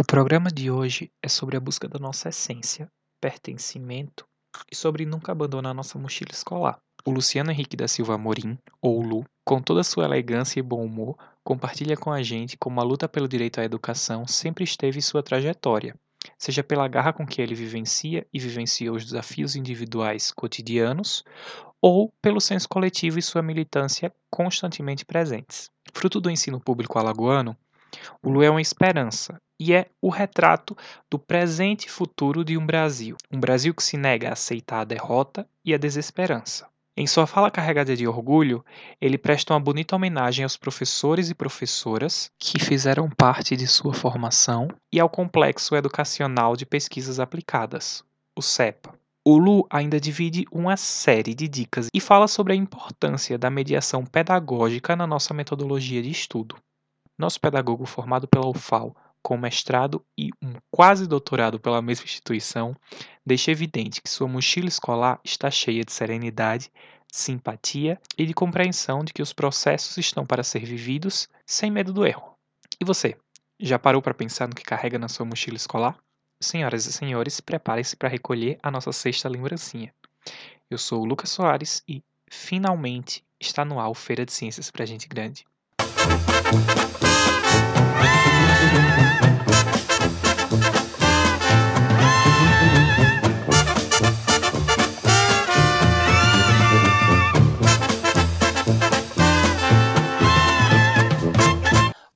O programa de hoje é sobre a busca da nossa essência, pertencimento e sobre nunca abandonar nossa mochila escolar. O Luciano Henrique da Silva Amorim, ou Lu, com toda sua elegância e bom humor, compartilha com a gente como a luta pelo direito à educação sempre esteve em sua trajetória, seja pela garra com que ele vivencia e vivenciou os desafios individuais cotidianos, ou pelo senso coletivo e sua militância constantemente presentes. Fruto do ensino público alagoano, o Lu é uma esperança e é o retrato do presente e futuro de um Brasil, um Brasil que se nega a aceitar a derrota e a desesperança. Em sua fala carregada de orgulho, ele presta uma bonita homenagem aos professores e professoras que fizeram parte de sua formação e ao Complexo Educacional de Pesquisas Aplicadas, o CEPA. O Lu ainda divide uma série de dicas e fala sobre a importância da mediação pedagógica na nossa metodologia de estudo. Nosso pedagogo formado pela UFAL, com mestrado e um quase doutorado pela mesma instituição, deixa evidente que sua mochila escolar está cheia de serenidade, simpatia e de compreensão de que os processos estão para ser vividos sem medo do erro. E você, já parou para pensar no que carrega na sua mochila escolar? Senhoras e senhores, preparem-se para recolher a nossa sexta lembrancinha. Eu sou o Lucas Soares e, finalmente, está no ar o Feira de Ciências para Gente Grande.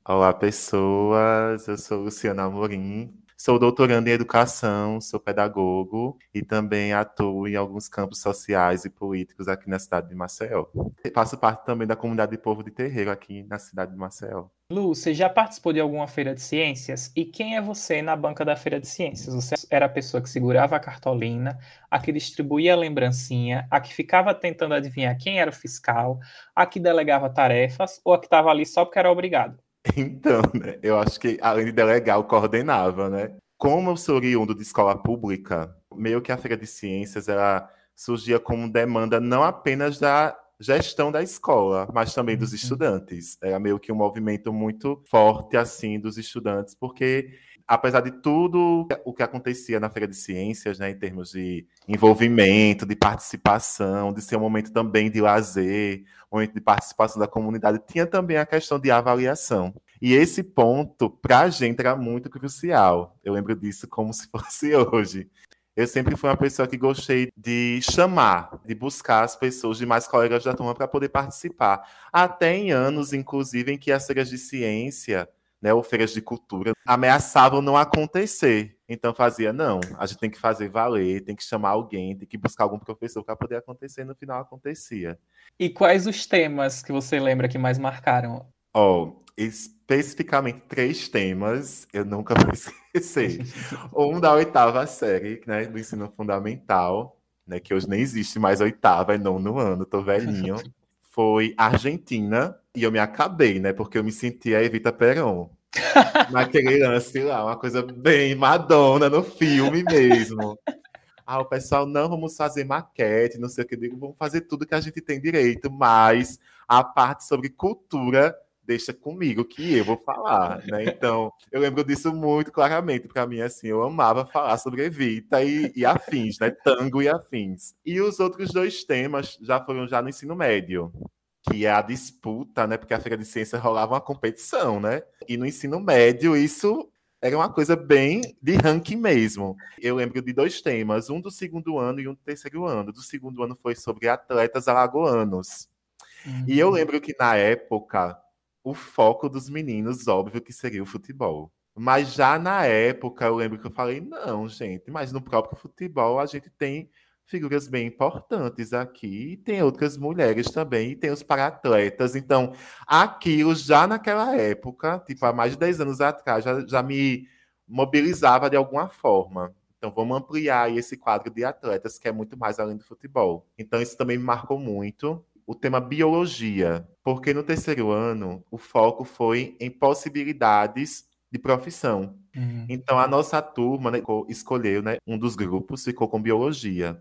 Olá, pessoas. Eu sou Luciana Amorim, Sou doutorando em educação, sou pedagogo e também atuo em alguns campos sociais e políticos aqui na cidade de Maceió. Faço parte também da comunidade de povo de terreiro aqui na cidade de Maceió. Lu, você já participou de alguma feira de ciências? E quem é você na banca da feira de ciências? Você era a pessoa que segurava a cartolina, a que distribuía a lembrancinha, a que ficava tentando adivinhar quem era o fiscal, a que delegava tarefas ou a que estava ali só porque era obrigado? Então, né, eu acho que além de delegar, eu coordenava, né? Como eu sou oriundo de escola pública, meio que a Feira de Ciências ela surgia como demanda não apenas da gestão da escola, mas também dos uhum. estudantes. Era meio que um movimento muito forte assim dos estudantes, porque apesar de tudo o que acontecia na Feira de Ciências, né, em termos de envolvimento, de participação, de ser um momento também de lazer, um momento de participação da comunidade, tinha também a questão de avaliação. E esse ponto, para a gente, era muito crucial. Eu lembro disso como se fosse hoje. Eu sempre fui uma pessoa que gostei de chamar, de buscar as pessoas de mais colegas da turma para poder participar. Até em anos, inclusive, em que as feiras de ciência né, ou feiras de cultura, ameaçavam não acontecer. Então fazia, não, a gente tem que fazer valer, tem que chamar alguém, tem que buscar algum professor para poder acontecer, e no final acontecia. E quais os temas que você lembra que mais marcaram? Ó, oh, especificamente três temas, eu nunca vou esquecer. um da oitava série, né, do ensino fundamental, né, que hoje nem existe mais oitava, é nono ano, tô velhinho. Foi Argentina, e eu me acabei, né? Porque eu me senti a Evita Peron. Naquele lance lá, uma coisa bem Madonna no filme mesmo. Ah, o pessoal, não, vamos fazer maquete, não sei o que, digo, vamos fazer tudo que a gente tem direito, mas a parte sobre cultura deixa comigo, que eu vou falar, né? Então, eu lembro disso muito claramente, para mim, assim, eu amava falar sobre Evita e, e afins, né? Tango e afins. E os outros dois temas já foram já no ensino médio que é a disputa, né? Porque a Feira de Ciências rolava uma competição, né? E no ensino médio isso era uma coisa bem de ranking mesmo. Eu lembro de dois temas, um do segundo ano e um do terceiro ano. Do segundo ano foi sobre atletas alagoanos. Uhum. E eu uhum. lembro que na época o foco dos meninos, óbvio, que seria o futebol. Mas já na época eu lembro que eu falei, não, gente, mas no próprio futebol a gente tem figuras bem importantes aqui. E tem outras mulheres também, e tem os paratletas. Então, aquilo já naquela época, tipo, há mais de 10 anos atrás, já, já me mobilizava de alguma forma. Então, vamos ampliar esse quadro de atletas, que é muito mais além do futebol. Então, isso também me marcou muito. O tema biologia, porque no terceiro ano o foco foi em possibilidades de profissão. Uhum. Então a nossa turma né, escolheu né, um dos grupos, ficou com biologia.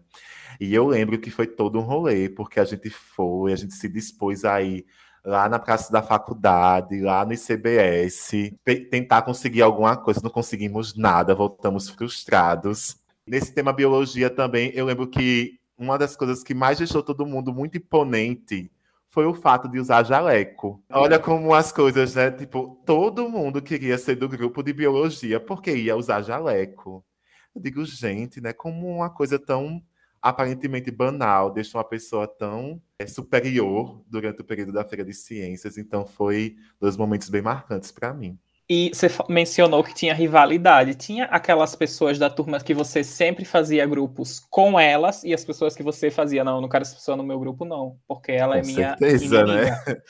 E eu lembro que foi todo um rolê, porque a gente foi, a gente se dispôs aí lá na praça da faculdade, lá no ICBS, tentar conseguir alguma coisa, não conseguimos nada, voltamos frustrados. Nesse tema biologia também, eu lembro que uma das coisas que mais deixou todo mundo muito imponente foi o fato de usar jaleco. Olha como as coisas, né? Tipo, todo mundo queria ser do grupo de biologia porque ia usar jaleco. Eu digo, gente, né? Como uma coisa tão aparentemente banal deixa uma pessoa tão é, superior durante o período da Feira de Ciências. Então, foi dois momentos bem marcantes para mim. E você mencionou que tinha rivalidade. Tinha aquelas pessoas da turma que você sempre fazia grupos com elas e as pessoas que você fazia, não, não quero essa pessoa no meu grupo, não, porque ela é com é minha. Certeza, né? inimiga. né?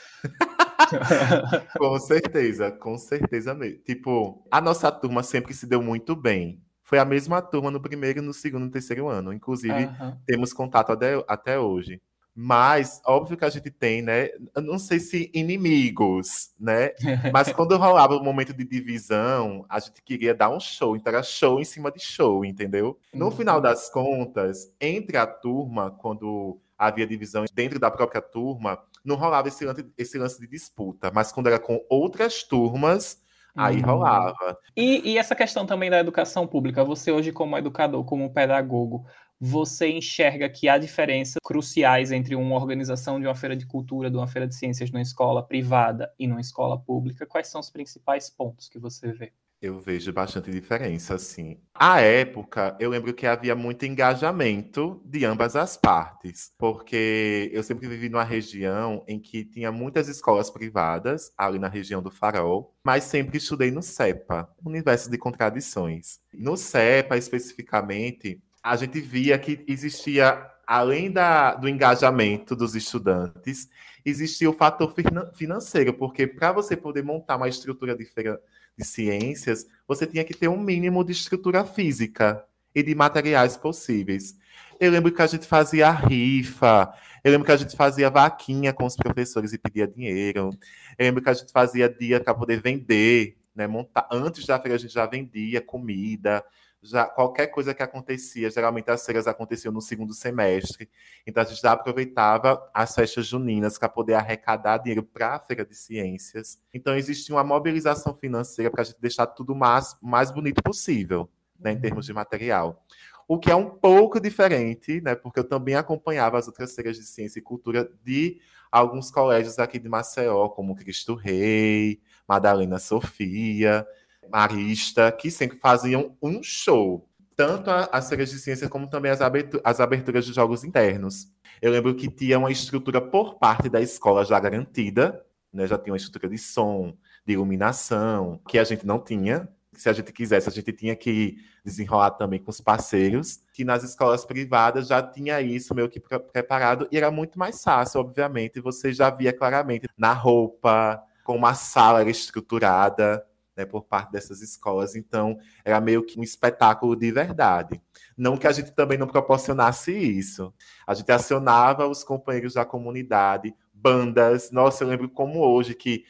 com certeza, com certeza mesmo. Tipo, a nossa turma sempre se deu muito bem. Foi a mesma turma no primeiro, no segundo e no terceiro ano. Inclusive, uhum. temos contato até, até hoje. Mas, óbvio que a gente tem, né? Eu não sei se inimigos, né? Mas quando rolava o momento de divisão, a gente queria dar um show. Então era show em cima de show, entendeu? No final das contas, entre a turma, quando havia divisão dentro da própria turma, não rolava esse lance, esse lance de disputa. Mas quando era com outras turmas, Aí uhum. rolava. E, e, essa questão também da educação pública, você hoje como educador, como pedagogo, você enxerga que há diferenças cruciais entre uma organização de uma feira de cultura, de uma feira de ciências numa escola privada e numa escola pública? Quais são os principais pontos que você vê? Eu vejo bastante diferença, assim. À época, eu lembro que havia muito engajamento de ambas as partes, porque eu sempre vivi numa região em que tinha muitas escolas privadas, ali na região do Farol, mas sempre estudei no CEPA, Universo de Contradições. No CEPA, especificamente, a gente via que existia, além da, do engajamento dos estudantes, existia o fator financeiro, porque para você poder montar uma estrutura de feira de ciências, você tinha que ter um mínimo de estrutura física e de materiais possíveis. Eu lembro que a gente fazia rifa, eu lembro que a gente fazia vaquinha com os professores e pedia dinheiro. Eu lembro que a gente fazia dia para poder vender, né? Montar. Antes da feira a gente já vendia comida, já qualquer coisa que acontecia, geralmente as feiras aconteciam no segundo semestre. Então a gente já aproveitava as festas juninas para poder arrecadar dinheiro para a feira de ciências. Então existia uma mobilização financeira para a gente deixar tudo mais mais bonito possível, né, em termos de material. O que é um pouco diferente, né, porque eu também acompanhava as outras feiras de ciência e cultura de alguns colégios aqui de Maceió, como Cristo Rei, Madalena Sofia, Marista, que sempre faziam um show. Tanto as feiras de ciência como também as, aberturas, as aberturas de jogos internos. Eu lembro que tinha uma estrutura por parte da escola já garantida, né? já tinha uma estrutura de som, de iluminação, que a gente não tinha. Se a gente quisesse, a gente tinha que desenrolar também com os parceiros, que nas escolas privadas já tinha isso meio que preparado, e era muito mais fácil, obviamente, você já via claramente na roupa, como a sala era estruturada, né, por parte dessas escolas. Então, era meio que um espetáculo de verdade. Não que a gente também não proporcionasse isso. A gente acionava os companheiros da comunidade, bandas. Nossa, eu lembro como hoje que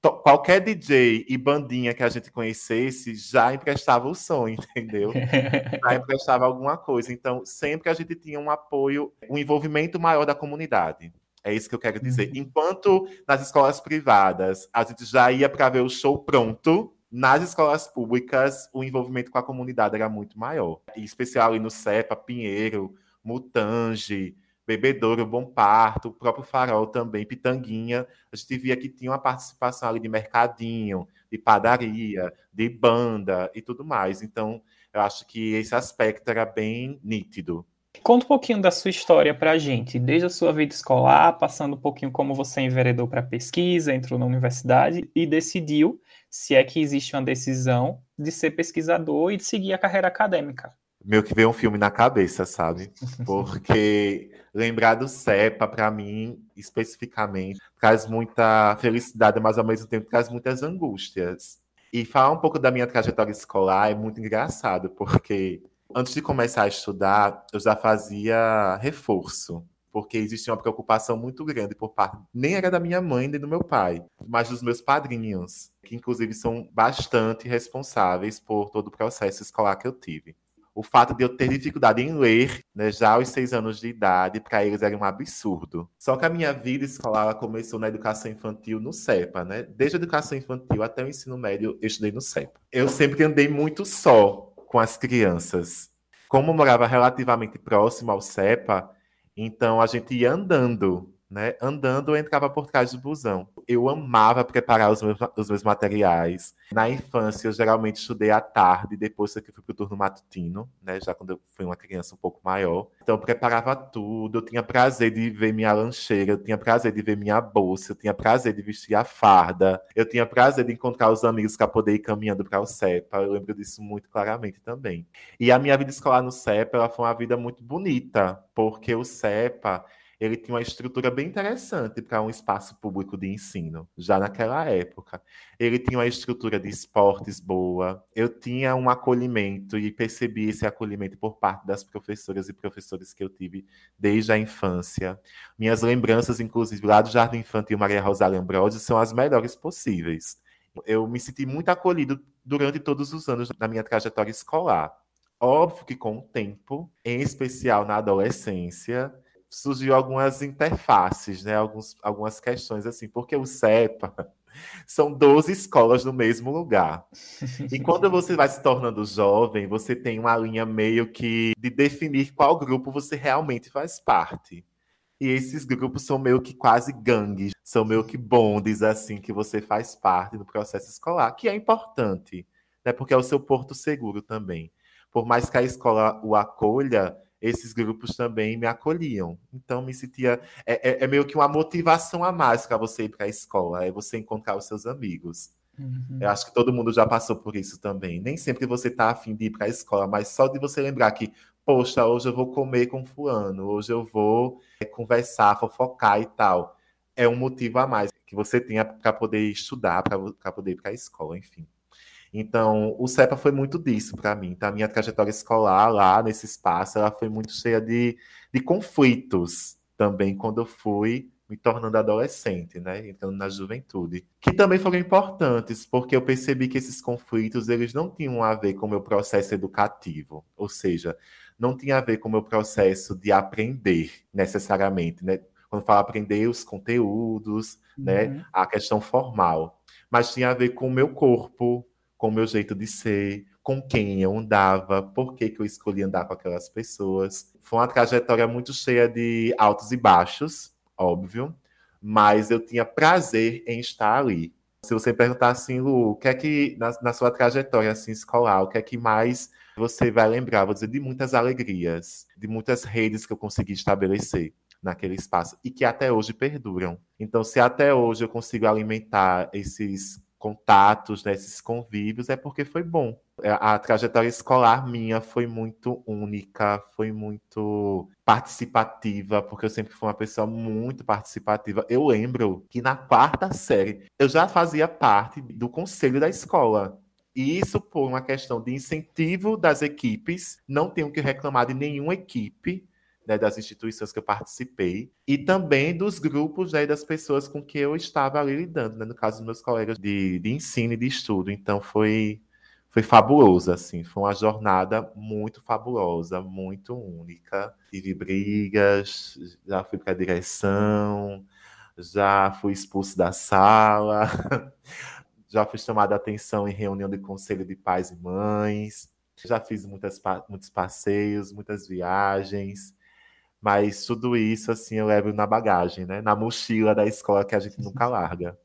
qualquer DJ e bandinha que a gente conhecesse já emprestava o som, entendeu? já emprestava alguma coisa. Então, sempre a gente tinha um apoio, um envolvimento maior da comunidade. É isso que eu quero dizer. Uhum. Enquanto nas escolas privadas a gente já ia para ver o show pronto, nas escolas públicas o envolvimento com a comunidade era muito maior. Em especial ali no CEPA, Pinheiro, Mutange, Bebedouro, Bom Parto, o próprio Farol também, Pitanguinha. A gente via que tinha uma participação ali de mercadinho, de padaria, de banda e tudo mais. Então, eu acho que esse aspecto era bem nítido. Conta um pouquinho da sua história para a gente, desde a sua vida escolar, passando um pouquinho como você enveredou para pesquisa, entrou na universidade e decidiu, se é que existe uma decisão, de ser pesquisador e de seguir a carreira acadêmica. Meio que veio um filme na cabeça, sabe? Porque lembrar do CEPA, para mim, especificamente, traz muita felicidade, mas ao mesmo tempo traz muitas angústias. E falar um pouco da minha trajetória escolar é muito engraçado, porque antes de começar a estudar, eu já fazia reforço, porque existia uma preocupação muito grande por parte, nem era da minha mãe nem do meu pai, mas dos meus padrinhos, que inclusive são bastante responsáveis por todo o processo escolar que eu tive. o fato de eu ter dificuldade em ler, né, já aos seis anos de idade, para eles era um absurdo. Só que a minha vida escolar começou na educação infantil no CEPA, né? Desde a educação infantil até o ensino médio, eu estudei no CEPA. Eu sempre andei muito só com as crianças. Como morava relativamente próximo ao CEPA, então a gente ia andando né? Andando, eu entrava por trás do busão. Eu amava preparar os meus, os meus materiais. Na infância, eu geralmente estudei à tarde, depois que fui para o turno matutino, né? Já quando eu fui uma criança um pouco maior. Então, eu preparava tudo. Eu tinha prazer de ver minha lancheira, eu tinha prazer de ver minha bolsa, eu tinha prazer de vestir a farda, eu tinha prazer de encontrar os amigos para poder ir caminhando para o CEPA. Eu lembro disso muito claramente também. E a minha vida escolar no CEPA, ela foi uma vida muito bonita, porque o CEPA ele tinha uma estrutura bem interessante para um espaço público de ensino, já naquela época. Ele tinha uma estrutura de esportes boa, eu tinha um acolhimento e percebi esse acolhimento por parte das professoras e professores que eu tive desde a infância. Minhas lembranças, inclusive, lá do Jardim Infantil Maria Rosália Ambrosio, são as melhores possíveis. Eu me senti muito acolhido durante todos os anos da minha trajetória escolar. Óbvio que com o tempo, em especial na adolescência, surgiu algumas interfaces, né? Alguns, algumas questões assim, porque o CEPA são 12 escolas no mesmo lugar. E quando você vai se tornando jovem, você tem uma linha meio que de definir qual grupo você realmente faz parte. E esses grupos são meio que quase gangues, são meio que bondes assim que você faz parte do processo escolar, que é importante, né? Porque é o seu porto seguro também. Por mais que a escola o acolha, esses grupos também me acolhiam. Então, me sentia. É, é, é meio que uma motivação a mais para você ir para a escola, é você encontrar os seus amigos. Uhum. Eu acho que todo mundo já passou por isso também. Nem sempre você está afim de ir para a escola, mas só de você lembrar que, poxa, hoje eu vou comer com fulano, hoje eu vou é, conversar, fofocar e tal. É um motivo a mais que você tenha para poder estudar, para poder ir para a escola, enfim. Então, o CEPA foi muito disso para mim. Tá? A minha trajetória escolar lá nesse espaço, ela foi muito cheia de, de conflitos também quando eu fui me tornando adolescente, né, entrando na juventude, que também foram importantes, porque eu percebi que esses conflitos eles não tinham a ver com o meu processo educativo, ou seja, não tinha a ver com o meu processo de aprender necessariamente, né? Quando falo aprender os conteúdos, né, uhum. né, a questão formal, mas tinha a ver com o meu corpo, com o meu jeito de ser, com quem eu andava, por que, que eu escolhi andar com aquelas pessoas. Foi uma trajetória muito cheia de altos e baixos, óbvio, mas eu tinha prazer em estar ali. Se você perguntar assim, Lu, o que é que, na, na sua trajetória assim, escolar, o que é que mais você vai lembrar? Vou dizer de muitas alegrias, de muitas redes que eu consegui estabelecer naquele espaço e que até hoje perduram. Então, se até hoje eu consigo alimentar esses contatos, nesses né, convívios, é porque foi bom. É, a trajetória escolar minha foi muito única, foi muito participativa, porque eu sempre fui uma pessoa muito participativa. Eu lembro que na quarta série eu já fazia parte do conselho da escola. E isso por uma questão de incentivo das equipes, não tenho que reclamar de nenhuma equipe né, das instituições que eu participei e também dos grupos né, das pessoas com que eu estava ali lidando, né, no caso dos meus colegas de, de ensino e de estudo. Então foi foi fabuloso, assim, foi uma jornada muito fabulosa, muito única. Tive brigas, já fui para a direção, já fui expulso da sala, já fui chamado a atenção em reunião de conselho de pais e mães, já fiz muitas, muitos passeios, muitas viagens, mas tudo isso, assim, eu levo na bagagem, né? Na mochila da escola que a gente nunca larga.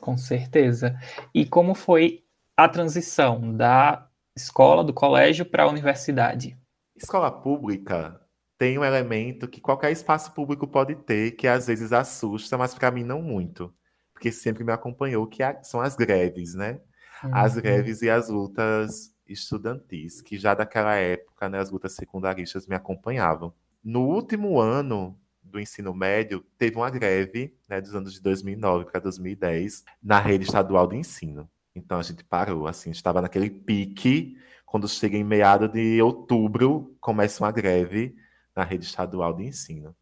Com certeza. E como foi a transição da escola, do colégio para a universidade? Escola pública tem um elemento que qualquer espaço público pode ter, que às vezes assusta, mas para mim não muito. Porque sempre me acompanhou, que são as greves, né? Uhum. As greves e as lutas estudantis, que já daquela época, né, as lutas secundaristas me acompanhavam. No último ano do ensino médio, teve uma greve, né, dos anos de 2009 para 2010, na rede estadual de ensino. Então a gente parou, assim, estava naquele pique, quando chega em meado de outubro, começa uma greve na rede estadual de ensino.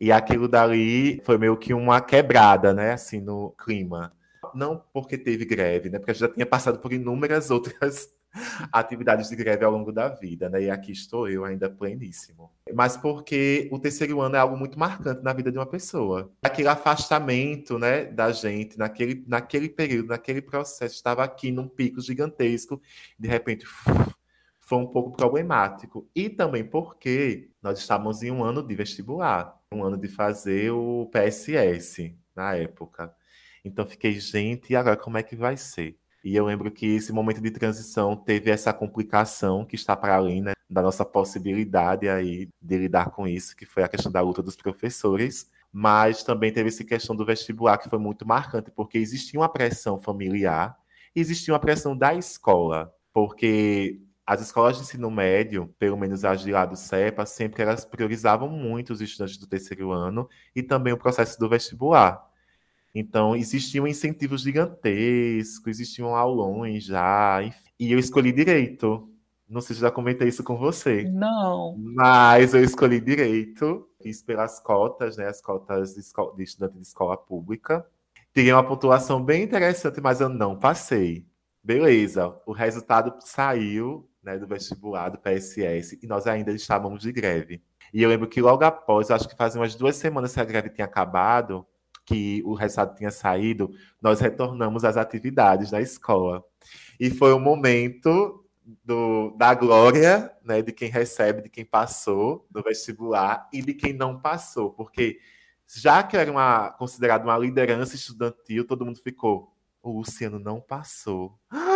E aquilo dali foi meio que uma quebrada, né, assim, no clima. Não porque teve greve, né, porque a gente já tinha passado por inúmeras outras atividades de greve ao longo da vida, né? E aqui estou eu ainda pleníssimo. Mas porque o terceiro ano é algo muito marcante na vida de uma pessoa. Aquele afastamento, né, da gente, naquele, naquele período, naquele processo, estava aqui num pico gigantesco, de repente foi um pouco problemático. E também porque nós estávamos em um ano de vestibular, um ano de fazer o PSS na época. Então fiquei, gente, e agora como é que vai ser? E eu lembro que esse momento de transição teve essa complicação que está para além né, da nossa possibilidade aí de lidar com isso, que foi a questão da luta dos professores. Mas também teve essa questão do vestibular, que foi muito marcante, porque existia uma pressão familiar, existia uma pressão da escola, porque as escolas de ensino médio, pelo menos as de lá do CEPA, sempre elas priorizavam muito os estudantes do terceiro ano e também o processo do vestibular. Então, existiam incentivos gigantescos, existiam aulões já, e eu escolhi direito. Não sei se já comentei isso com você. Não. Mas eu escolhi direito, fiz pelas cotas, né, as cotas de, escola, de estudante de escola pública. Tirei uma pontuação bem interessante, mas eu não passei. Beleza, o resultado saiu né, do vestibular do PSS e nós ainda estávamos de greve. E eu lembro que logo após, acho que fazia umas duas semanas que a greve tinha acabado, que o resultado tinha saído, nós retornamos às atividades da escola. E foi um momento do, da glória né, de quem recebe, de quem passou no vestibular e de quem não passou, porque já que era uma, considerado uma liderança estudantil, todo mundo ficou. O Luciano não passou. Ah!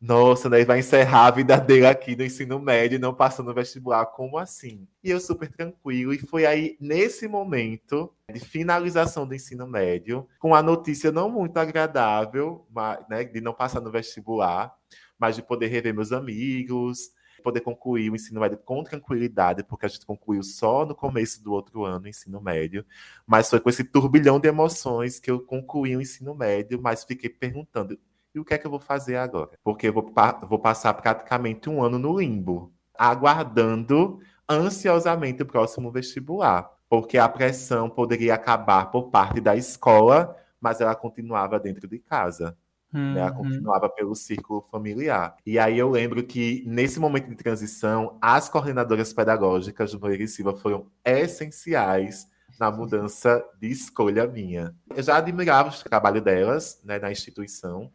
Nossa, daí vai encerrar a vida dele aqui no ensino médio não passando no vestibular. Como assim? E eu super tranquilo. E foi aí, nesse momento de finalização do ensino médio, com a notícia não muito agradável, mas, né, de não passar no vestibular, mas de poder rever meus amigos, poder concluir o ensino médio com tranquilidade, porque a gente concluiu só no começo do outro ano o ensino médio, mas foi com esse turbilhão de emoções que eu concluí o ensino médio, mas fiquei perguntando, e o que é que eu vou fazer agora? Porque eu vou, vou passar praticamente um ano no limbo, aguardando ansiosamente o próximo vestibular, porque a pressão poderia acabar por parte da escola, mas ela continuava dentro de casa. Uhum. Né? Ela uhum. continuava pelo círculo familiar. E aí eu lembro que, nesse momento de transição, as coordenadoras pedagógicas do Moreira Silva foram essenciais na mudança de escolha minha. Eu já admirava o trabalho delas né, na instituição,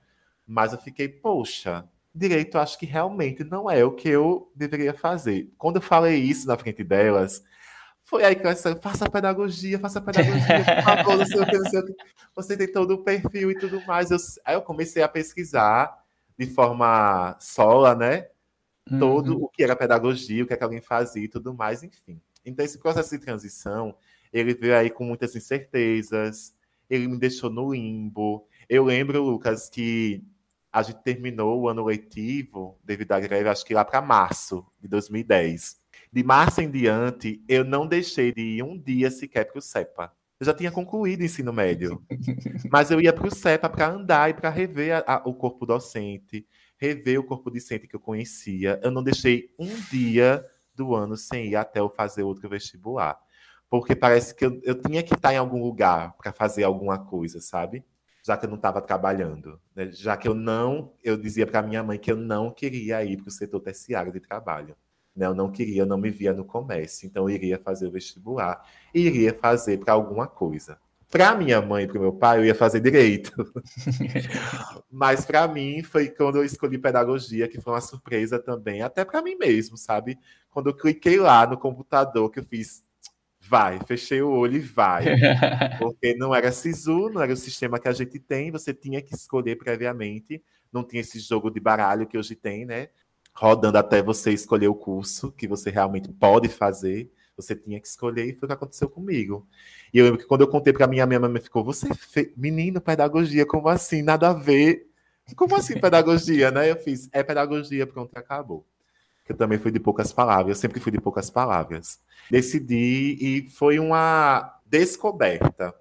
mas eu fiquei, poxa, direito acho que realmente não é o que eu deveria fazer. Quando eu falei isso na frente delas, foi aí que elas disseram, faça pedagogia, faça pedagogia, por favor, não sei o que, não sei o que. Você tem todo o perfil e tudo mais. Eu, aí eu comecei a pesquisar de forma sola, né? Todo uhum. o que era pedagogia, o que, é que alguém fazia e tudo mais, enfim. Então, esse processo de transição, ele veio aí com muitas incertezas, ele me deixou no limbo. Eu lembro, Lucas, que a gente terminou o ano letivo, devido à greve, acho que lá para março de 2010. De março em diante, eu não deixei de ir um dia sequer para o CEPA. Eu já tinha concluído o ensino médio, mas eu ia para o CEPA para andar e para rever a, a, o corpo docente, rever o corpo docente que eu conhecia. Eu não deixei um dia do ano sem ir até eu fazer outro vestibular. Porque parece que eu, eu tinha que estar em algum lugar para fazer alguma coisa, sabe? Já que eu não estava trabalhando, né? já que eu não, eu dizia para minha mãe que eu não queria ir para o setor terciário de trabalho. Né? Eu não queria, eu não me via no comércio, então eu iria fazer o vestibular e iria fazer para alguma coisa. Para minha mãe e para o meu pai, eu ia fazer direito. Mas para mim foi quando eu escolhi pedagogia, que foi uma surpresa também, até para mim mesmo, sabe? Quando eu cliquei lá no computador, que eu fiz vai, fechei o olho e vai. Porque não era SISU, não era o sistema que a gente tem, você tinha que escolher previamente, não tinha esse jogo de baralho que hoje tem, né? Rodando até você escolher o curso que você realmente pode fazer, você tinha que escolher e foi o que aconteceu comigo. E eu lembro que quando eu contei para minha, minha mãe ficou, você, fe... menino, pedagogia, como assim? Nada a ver. Como assim pedagogia, né? Eu fiz, é pedagogia, pronto, acabou que eu também fui de poucas palavras, eu sempre fui de poucas palavras. Decidi e foi uma descoberta,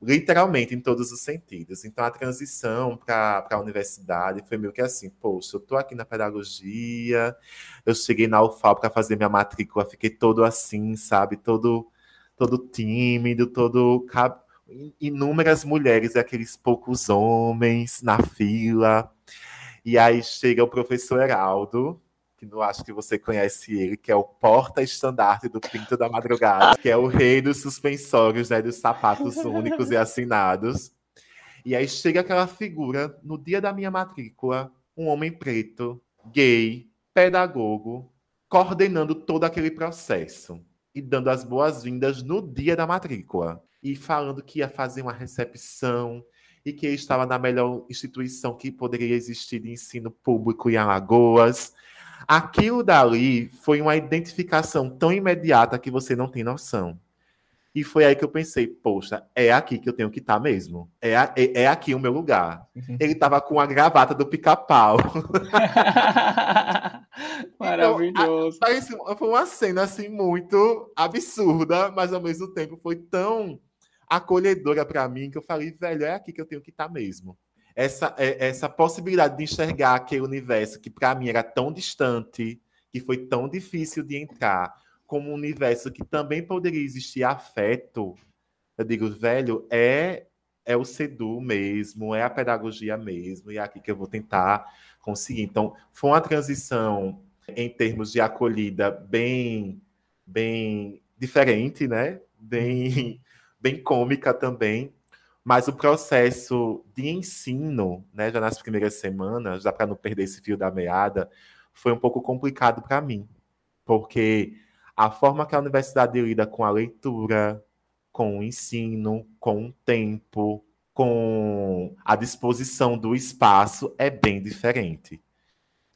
literalmente em todos os sentidos. Então a transição para a universidade foi meio que assim, poxa, eu estou aqui na pedagogia, eu cheguei na UFAL para fazer minha matrícula, fiquei todo assim, sabe, todo todo tímido, todo inúmeras mulheres, aqueles poucos homens na fila E aí chega o professor Heraldo, que não acho que você conhece ele, que é o porta-estandarte do Pinto da Madrugada, que é o rei dos suspensórios, né, dos sapatos únicos e assinados. E aí chega aquela figura, no dia da minha matrícula, um homem preto, gay, pedagogo, coordenando todo aquele processo e dando as boas-vindas no dia da matrícula. E falando que ia fazer uma recepção e que estava na melhor instituição que poderia existir de ensino público em Alagoas Aquilo dali foi uma identificação tão imediata que você não tem noção. E foi aí que eu pensei, poxa, é aqui que eu tenho que estar tá mesmo. É, é, é, aqui o meu lugar. Uhum. Ele estava com a gravata do pica-pau. Maravilhoso. Então, a, foi uma cena assim muito absurda, mas ao mesmo tempo foi tão acolhedora para mim que eu falei, velho, é aqui que eu tenho que estar tá mesmo essa, é, essa possibilidade de enxergar aquele universo que para mim era tão distante, que foi tão difícil de entrar, como um universo que também poderia existir afeto, eu digo, velho, é é o SEDU mesmo, é a pedagogia mesmo, e é aqui que eu vou tentar conseguir. Então, foi uma transição em termos de acolhida bem bem diferente, né? Bem bem cômica também, mas o processo de ensino, né, já nas primeiras semanas, já para não perder esse fio da meada, foi um pouco complicado para mim, porque a forma que a universidade lida com a leitura, com o ensino, com o tempo, com a disposição do espaço é bem diferente.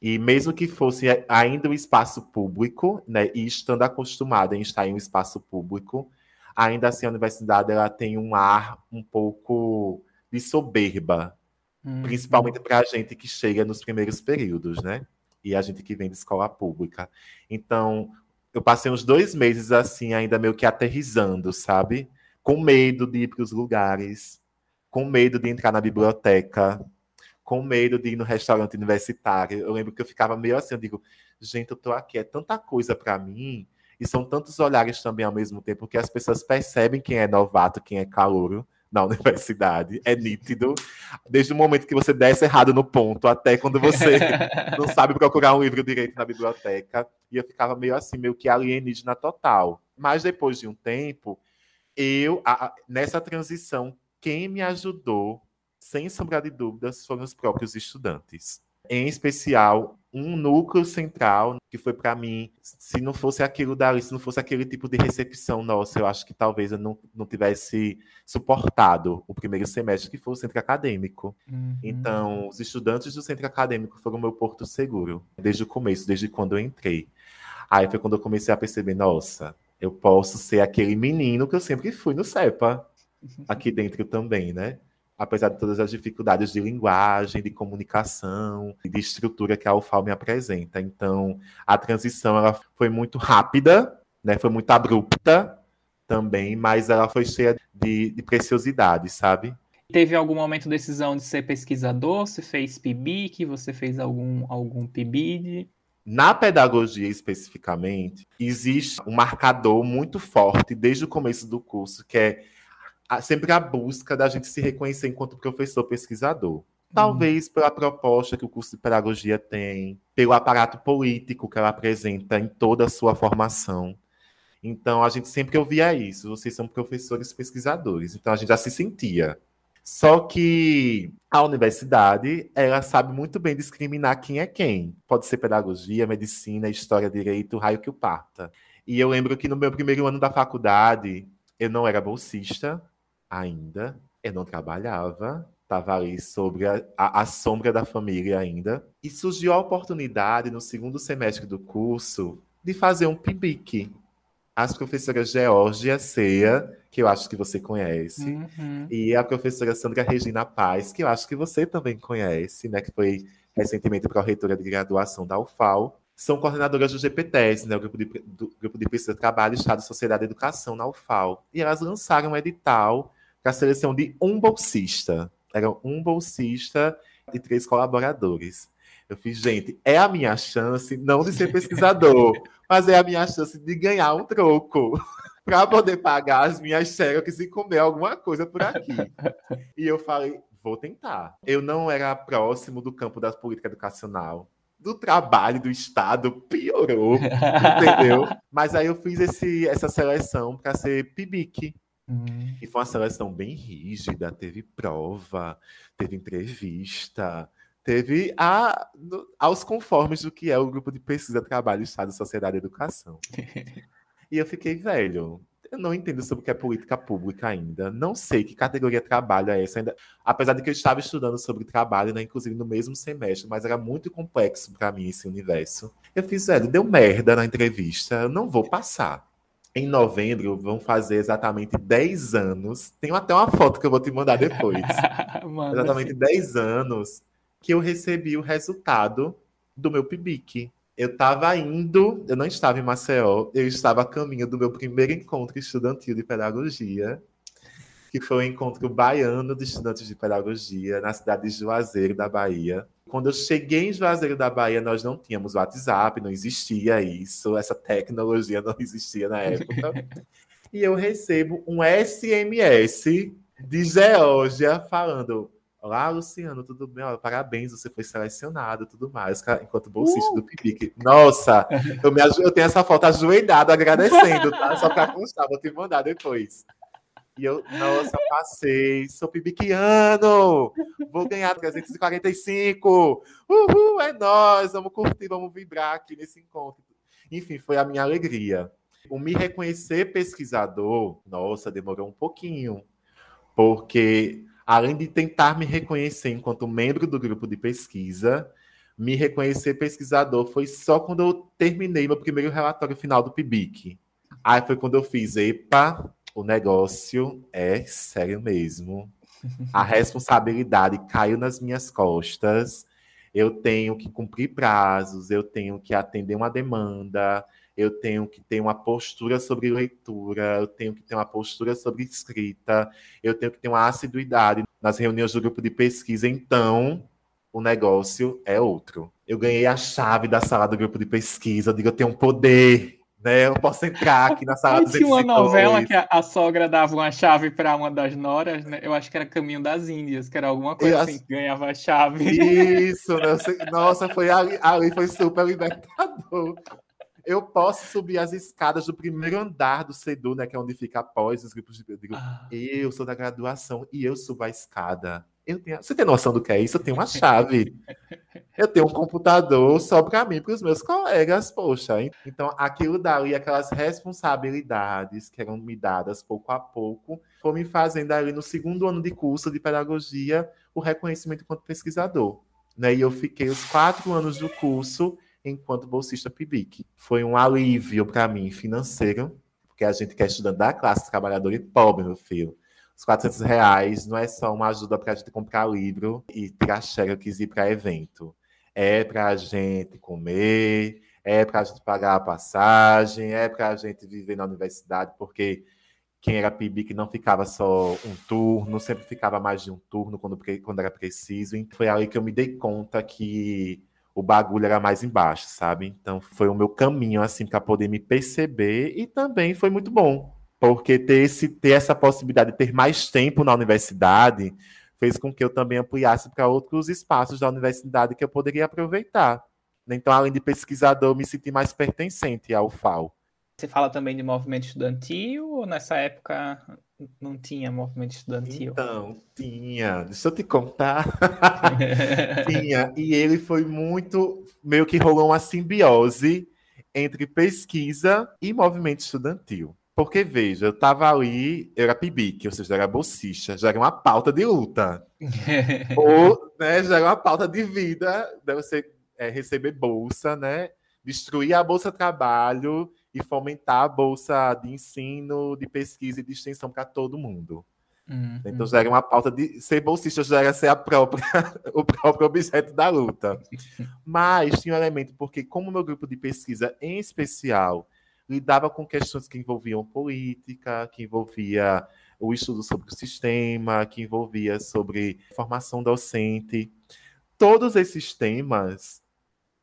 E mesmo que fosse ainda um espaço público, né, e estando acostumada em estar em um espaço público, ainda assim a universidade ela tem um ar um pouco de soberba, uhum. principalmente para a gente que chega nos primeiros períodos, né? E a gente que vem de escola pública. Então, eu passei uns dois meses assim, ainda meio que aterrizando, sabe? Com medo de ir para os lugares, com medo de entrar na biblioteca, com medo de ir no restaurante universitário. Eu lembro que eu ficava meio assim, eu digo, gente, eu tô aqui, é tanta coisa para mim e são tantos olhares também ao mesmo tempo que as pessoas percebem quem é novato, quem é calouro na universidade. É nítido. Desde o momento que você desce errado no ponto, até quando você não sabe procurar um livro direito na biblioteca. E eu ficava meio assim, meio que alienígena total. Mas depois de um tempo, eu, a, nessa transição, quem me ajudou, sem sombra de dúvidas, foram os próprios estudantes em especial um núcleo central que foi para mim, se não fosse aquilo dali, se não fosse aquele tipo de recepção nossa, eu acho que talvez eu não, não tivesse suportado o primeiro semestre, que foi o centro acadêmico. Uhum. Então, os estudantes do centro acadêmico foram meu porto seguro, desde o começo, desde quando eu entrei. Aí foi quando eu comecei a perceber, nossa, eu posso ser aquele menino que eu sempre fui no CEPA, aqui dentro também, né? Apesar de todas as dificuldades de linguagem, de comunicação, de estrutura que a UFAL me apresenta. Então, a transição ela foi muito rápida, né? Foi muito abrupta também, mas ela foi cheia de, de preciosidade, sabe? Teve algum momento de decisão de ser pesquisador? Você fez PIBIC? Você fez algum, algum PIBID? Na pedagogia especificamente, existe um marcador muito forte desde o começo do curso, que é sempre a busca da gente se reconhecer enquanto professor pesquisador. Talvez uhum. pela proposta que o curso de pedagogia tem, pelo aparato político que ela apresenta em toda a sua formação. Então, a gente sempre ouvia isso. Vocês são professores pesquisadores. Então, a gente já se sentia. Só que a universidade, ela sabe muito bem discriminar quem é quem. Pode ser pedagogia, medicina, história, direito, raio que o parta. E eu lembro que no meu primeiro ano da faculdade, eu não era bolsista, ainda, eu não trabalhava, estava ali sobre a, a, a, sombra da família ainda. E surgiu a oportunidade, no segundo semestre do curso, de fazer um PIBIC. As professoras Georgia Ceia, que eu acho que você conhece, uhum. e a professora Sandra Regina Paz, que eu acho que você também conhece, né, que foi recentemente pró-reitora de graduação da UFAL, são coordenadoras do GPTES, né, o Grupo de, do, Grupo de Pesquisa Trabalho, Estado, Sociedade e Educação na UFAL. E elas lançaram um edital para a seleção de um bolsista. Era um bolsista e três colaboradores. Eu fiz, gente, é a minha chance não de ser pesquisador, mas é a minha chance de ganhar um troco para poder pagar as minhas xerox e comer alguma coisa por aqui. E eu falei, vou tentar. Eu não era próximo do campo da política educacional. Do trabalho do Estado piorou, entendeu? Mas aí eu fiz esse, essa seleção para ser PIBIC. Hum. E foi uma seleção bem rígida, teve prova, teve entrevista, teve a, aos conformes do que é o grupo de pesquisa Trabalho, Estado, Sociedade e Educação. e eu fiquei velho. Eu não entendo sobre o que é política pública ainda. Não sei que categoria de trabalho é essa ainda. Apesar de que eu estava estudando sobre trabalho, né, inclusive no mesmo semestre, mas era muito complexo para mim esse universo. Eu fiz, velho, deu merda na entrevista, eu não vou passar. Em novembro vão fazer exatamente 10 anos. Tenho até uma foto que eu vou te mandar depois. Mano, exatamente assim. 10 anos que eu recebi o resultado do meu PIBIC. Eu estava indo, eu não estava em Maceió, eu estava a caminho do meu primeiro encontro estudantil de pedagogia, que foi o um encontro baiano de estudantes de pedagogia na cidade de Juazeiro, da Bahia. Quando eu cheguei em Juazeiro da Bahia, nós não tínhamos WhatsApp, não existia isso, essa tecnologia não existia na época. e eu recebo um SMS de Geórgia falando: Olá, Luciano, tudo bem? Olha, parabéns, você foi selecionado tudo mais, enquanto bolsista uh! do PIBIC. Nossa, eu, me, eu tenho essa foto ajoelhada agradecendo, tá? Só para constar, vou te mandar depois. E eu, nossa, passei, sou pibiquiano, vou ganhar 345. Uhul, é nós, vamos curtir, vamos vibrar aqui nesse encontro. Enfim, foi a minha alegria. O me reconhecer pesquisador, nossa, demorou um pouquinho, porque além de tentar me reconhecer enquanto membro do grupo de pesquisa, me reconhecer pesquisador foi só quando eu terminei meu primeiro relatório final do PIBIC. Aí foi quando eu fiz, epa, o negócio é sério mesmo. A responsabilidade caiu nas minhas costas. Eu tenho que cumprir prazos, eu tenho que atender uma demanda, eu tenho que ter uma postura sobre leitura, eu tenho que ter uma postura sobre escrita, eu tenho que ter uma assiduidade nas reuniões do grupo de pesquisa. Então, o negócio é outro. Eu ganhei a chave da sala do grupo de pesquisa, eu digo, eu tenho um poder, né? Eu posso entrar aqui na sala Tinha uma novela que a, a, sogra dava uma chave para uma das noras, né? Eu acho que era Caminho das Índias, que era alguma coisa eu, assim, que ganhava a chave. Isso, né? Nossa, foi ali, ali foi super libertador eu posso subir as escadas do primeiro andar do CEDU, né, que é onde fica após os grupos de. Eu, digo, ah. eu sou da graduação e eu subo a escada. Tenho, você tem noção do que é isso? Eu tenho uma chave. eu tenho um computador só para mim, para os meus colegas, poxa. Então, aquilo dali, aquelas responsabilidades que eram me dadas pouco a pouco, foi me fazendo ali no segundo ano de curso de pedagogia o reconhecimento enquanto pesquisador. Né? E eu fiquei os quatro anos do curso enquanto bolsista PIBIC. Foi um alívio para mim financeiro, porque a gente quer estudando da classe trabalhadora e pobre, meu filho. Os 400 reais não é só uma ajuda para a gente comprar livro e tirar xerox e ir para evento. É para a gente comer, é para a gente pagar a passagem, é para a gente viver na universidade, porque quem era PIBIC não ficava só um turno, sempre ficava mais de um turno quando, quando era preciso. E foi ali que eu me dei conta que o bagulho era mais embaixo, sabe? Então foi o meu caminho assim para poder me perceber e também foi muito bom, porque ter esse ter essa possibilidade de ter mais tempo na universidade fez com que eu também ampliasse para outros espaços da universidade que eu poderia aproveitar. Então, além de pesquisador, eu me senti mais pertencente ao FAO. Você fala também de movimento estudantil ou nessa época não tinha movimento estudantil? Então, tinha. Deixa eu te contar. tinha. E ele foi muito. Meio que rolou uma simbiose entre pesquisa e movimento estudantil. Porque, veja, eu estava ali, eu era PIBIC, ou seja, era bolsista, já era uma pauta de luta. ou, né, já era uma pauta de vida, né, você é, receber bolsa, né? Destruir a bolsa trabalho e fomentar a bolsa de ensino, de pesquisa e de extensão para todo mundo. Uhum. Então já era uma pauta de ser bolsista já era ser a própria, o próprio objeto da luta. Mas tinha um elemento, porque como meu grupo de pesquisa, em especial, lidava com questões que envolviam política, que envolvia o estudo sobre o sistema, que envolvia sobre formação docente. Todos esses temas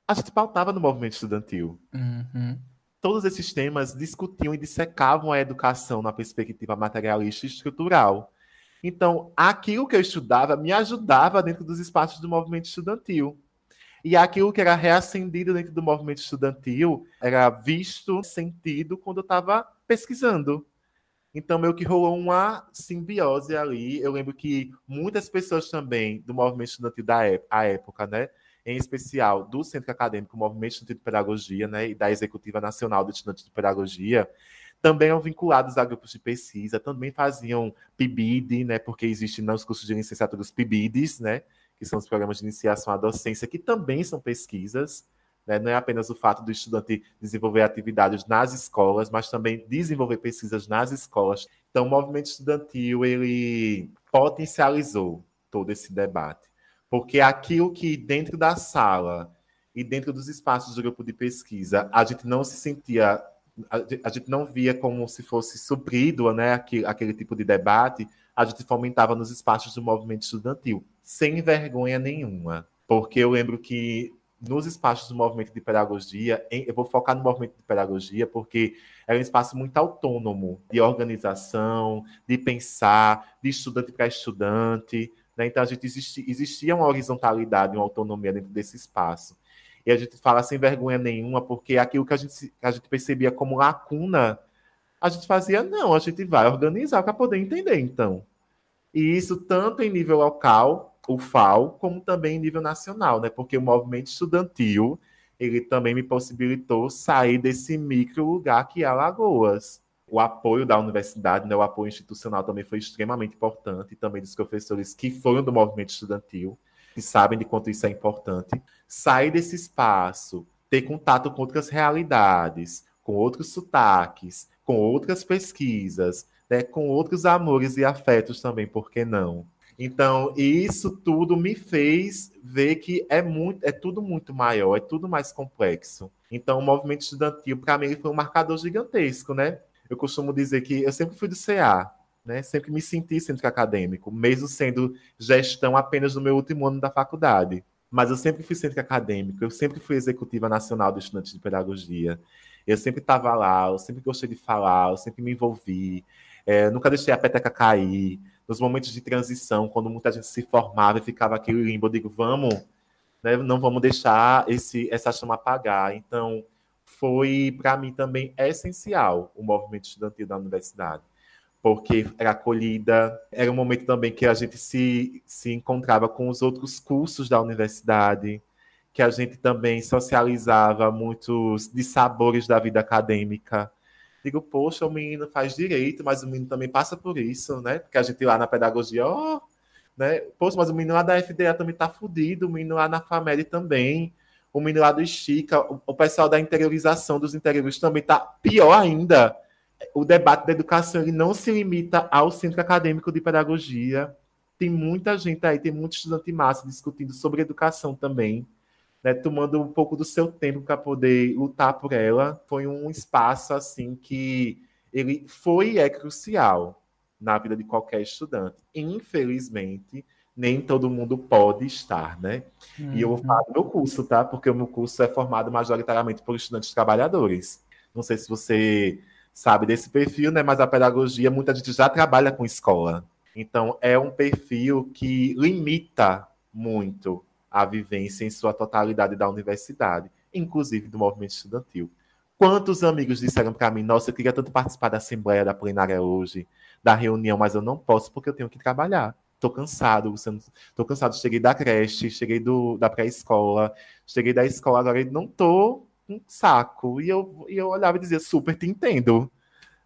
a gente pautava no movimento estudantil. Uhum todos esses temas discutiam e dissecavam a educação na perspectiva materialista e estrutural. Então, aquilo que eu estudava me ajudava dentro dos espaços do movimento estudantil. E aquilo que era reacendido dentro do movimento estudantil era visto, sentido quando eu estava pesquisando. Então, meio que rolou uma simbiose ali. Eu lembro que muitas pessoas também do movimento estudantil da época, né? Em especial do Centro Acadêmico Movimento Estudantil de Pedagogia, né? E da Executiva Nacional de Estudantes de Pedagogia, também eram vinculados a grupos de pesquisa, também faziam PIBID, né? Porque existe nos cursos de licenciatura os PIBIDs, né? Que são os programas de iniciação à docência, que também são pesquisas. Né? Não é apenas o fato do estudante desenvolver atividades nas escolas, mas também desenvolver pesquisas nas escolas. Então, o movimento estudantil ele potencializou todo esse debate, porque aquilo que dentro da sala e dentro dos espaços do grupo de pesquisa a gente não se sentia, a gente não via como se fosse suprido, né, aquele, aquele tipo de debate, a gente fomentava nos espaços do movimento estudantil, sem vergonha nenhuma. Porque eu lembro que nos espaços do movimento de pedagogia, eu vou focar no movimento de pedagogia, porque é um espaço muito autônomo de organização, de pensar, de estudante para estudante. Né? Então, a gente existi, existia uma horizontalidade, uma autonomia dentro desse espaço. E a gente fala sem vergonha nenhuma, porque aquilo que a gente, a gente percebia como lacuna, a gente fazia, não, a gente vai organizar para poder entender, então. E isso tanto em nível local, o FAO, como também em nível nacional, né? Porque o movimento estudantil, ele também me possibilitou sair desse micro lugar que é Alagoas. O apoio da universidade, né, o apoio institucional também foi extremamente importante, também dos professores que foram do movimento estudantil, que sabem de quanto isso é importante. Sair desse espaço, ter contato com outras realidades, com outros sotaques, com outras pesquisas, né, com outros amores e afetos também, por que não? Então, isso tudo me fez ver que é muito, é tudo muito maior, é tudo mais complexo. Então, o movimento estudantil, para mim, foi um marcador gigantesco, né? Eu costumo dizer que eu sempre fui do CA, né? Sempre me senti centro acadêmico, mesmo sendo gestão apenas no meu último ano da faculdade. Mas eu sempre fui centro acadêmico, eu sempre fui executiva nacional do estudante de pedagogia. Eu sempre estava lá, eu sempre gostei de falar, eu sempre me envolvi. É, nunca deixei a peteca cair nos momentos de transição, quando muita gente se formava e ficava aquele limbo, eu digo, vamos, né, não vamos deixar esse, essa chama apagar. Então, foi para mim também essencial o movimento estudantil da universidade, porque era acolhida, era um momento também que a gente se, se encontrava com os outros cursos da universidade, que a gente também socializava muitos dissabores da vida acadêmica, digo, poxa, o menino faz direito, mas o menino também passa por isso, né? Porque a gente lá na pedagogia, ó, oh, né? Poxa, mas o menino lá da FDA também tá fudido, o menino lá na FAMED também, o menino lá do Estica, o pessoal da interiorização dos interiores também tá pior ainda. O debate da educação ele não se limita ao centro acadêmico de pedagogia. Tem muita gente aí, tem muito estudante massa discutindo sobre educação também né, tomando um pouco do seu tempo para poder lutar por ela. Foi um espaço assim que ele foi e é crucial na vida de qualquer estudante. Infelizmente, nem todo mundo pode estar, né? Uhum. E eu vou falar do meu curso, tá? Porque o meu curso é formado majoritariamente por estudantes trabalhadores. Não sei se você sabe desse perfil, né? Mas a pedagogia, muita gente já trabalha com escola. Então, é um perfil que limita muito a vivência em sua totalidade da universidade, inclusive do movimento estudantil. Quantos amigos disseram para mim, nossa, eu queria tanto participar da assembleia da plenária hoje, da reunião, mas eu não posso porque eu tenho que trabalhar. Tô cansado, tô cansado. Cheguei da creche, cheguei do, da pré-escola, cheguei da escola, agora não tô um saco. E eu, e eu olhava e dizia, super te entendo.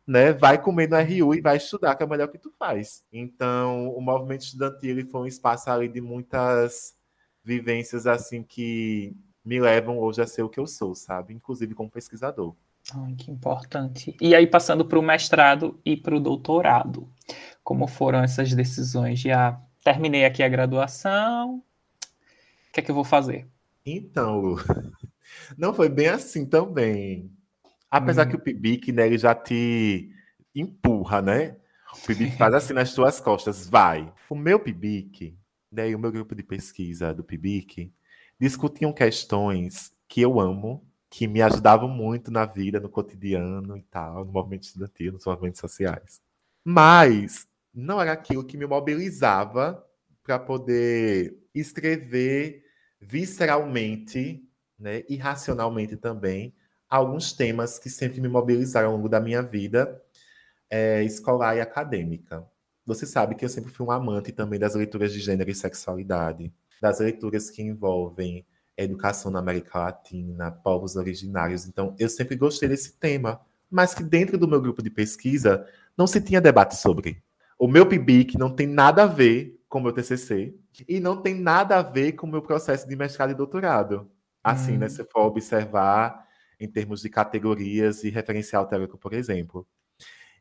Né? Vai comer no RU e vai estudar, que é o melhor que tu faz. Então, o movimento estudantil foi um espaço ali de muitas vivências assim que me levam hoje a ser o que eu sou, sabe? Inclusive como pesquisador. Ai, que importante. E aí, passando para o mestrado e para o doutorado, como foram essas decisões? Já terminei aqui a graduação, o que é que eu vou fazer? Então, Lu, não foi bem assim também. Apesar hum. que o PIBIC, né, ele já te empurra, né? O PIBIC faz assim nas tuas costas, vai. O meu PIBIC, né, e o meu grupo de pesquisa do PIBIC discutiam questões que eu amo, que me ajudavam muito na vida, no cotidiano e tal, no movimento estudantil, nos movimentos sociais. Mas não era aquilo que me mobilizava para poder escrever visceralmente, né, irracionalmente também, alguns temas que sempre me mobilizaram ao longo da minha vida é, escolar e acadêmica. Você sabe que eu sempre fui um amante também das leituras de gênero e sexualidade, das leituras que envolvem educação na América Latina, povos originários. Então, eu sempre gostei desse tema, mas que dentro do meu grupo de pesquisa não se tinha debate sobre. O meu PIBIC não tem nada a ver com o meu TCC e não tem nada a ver com o meu processo de mestrado e doutorado. Assim, né, hum. né, se for observar em termos de categorias e referencial teórico, por exemplo.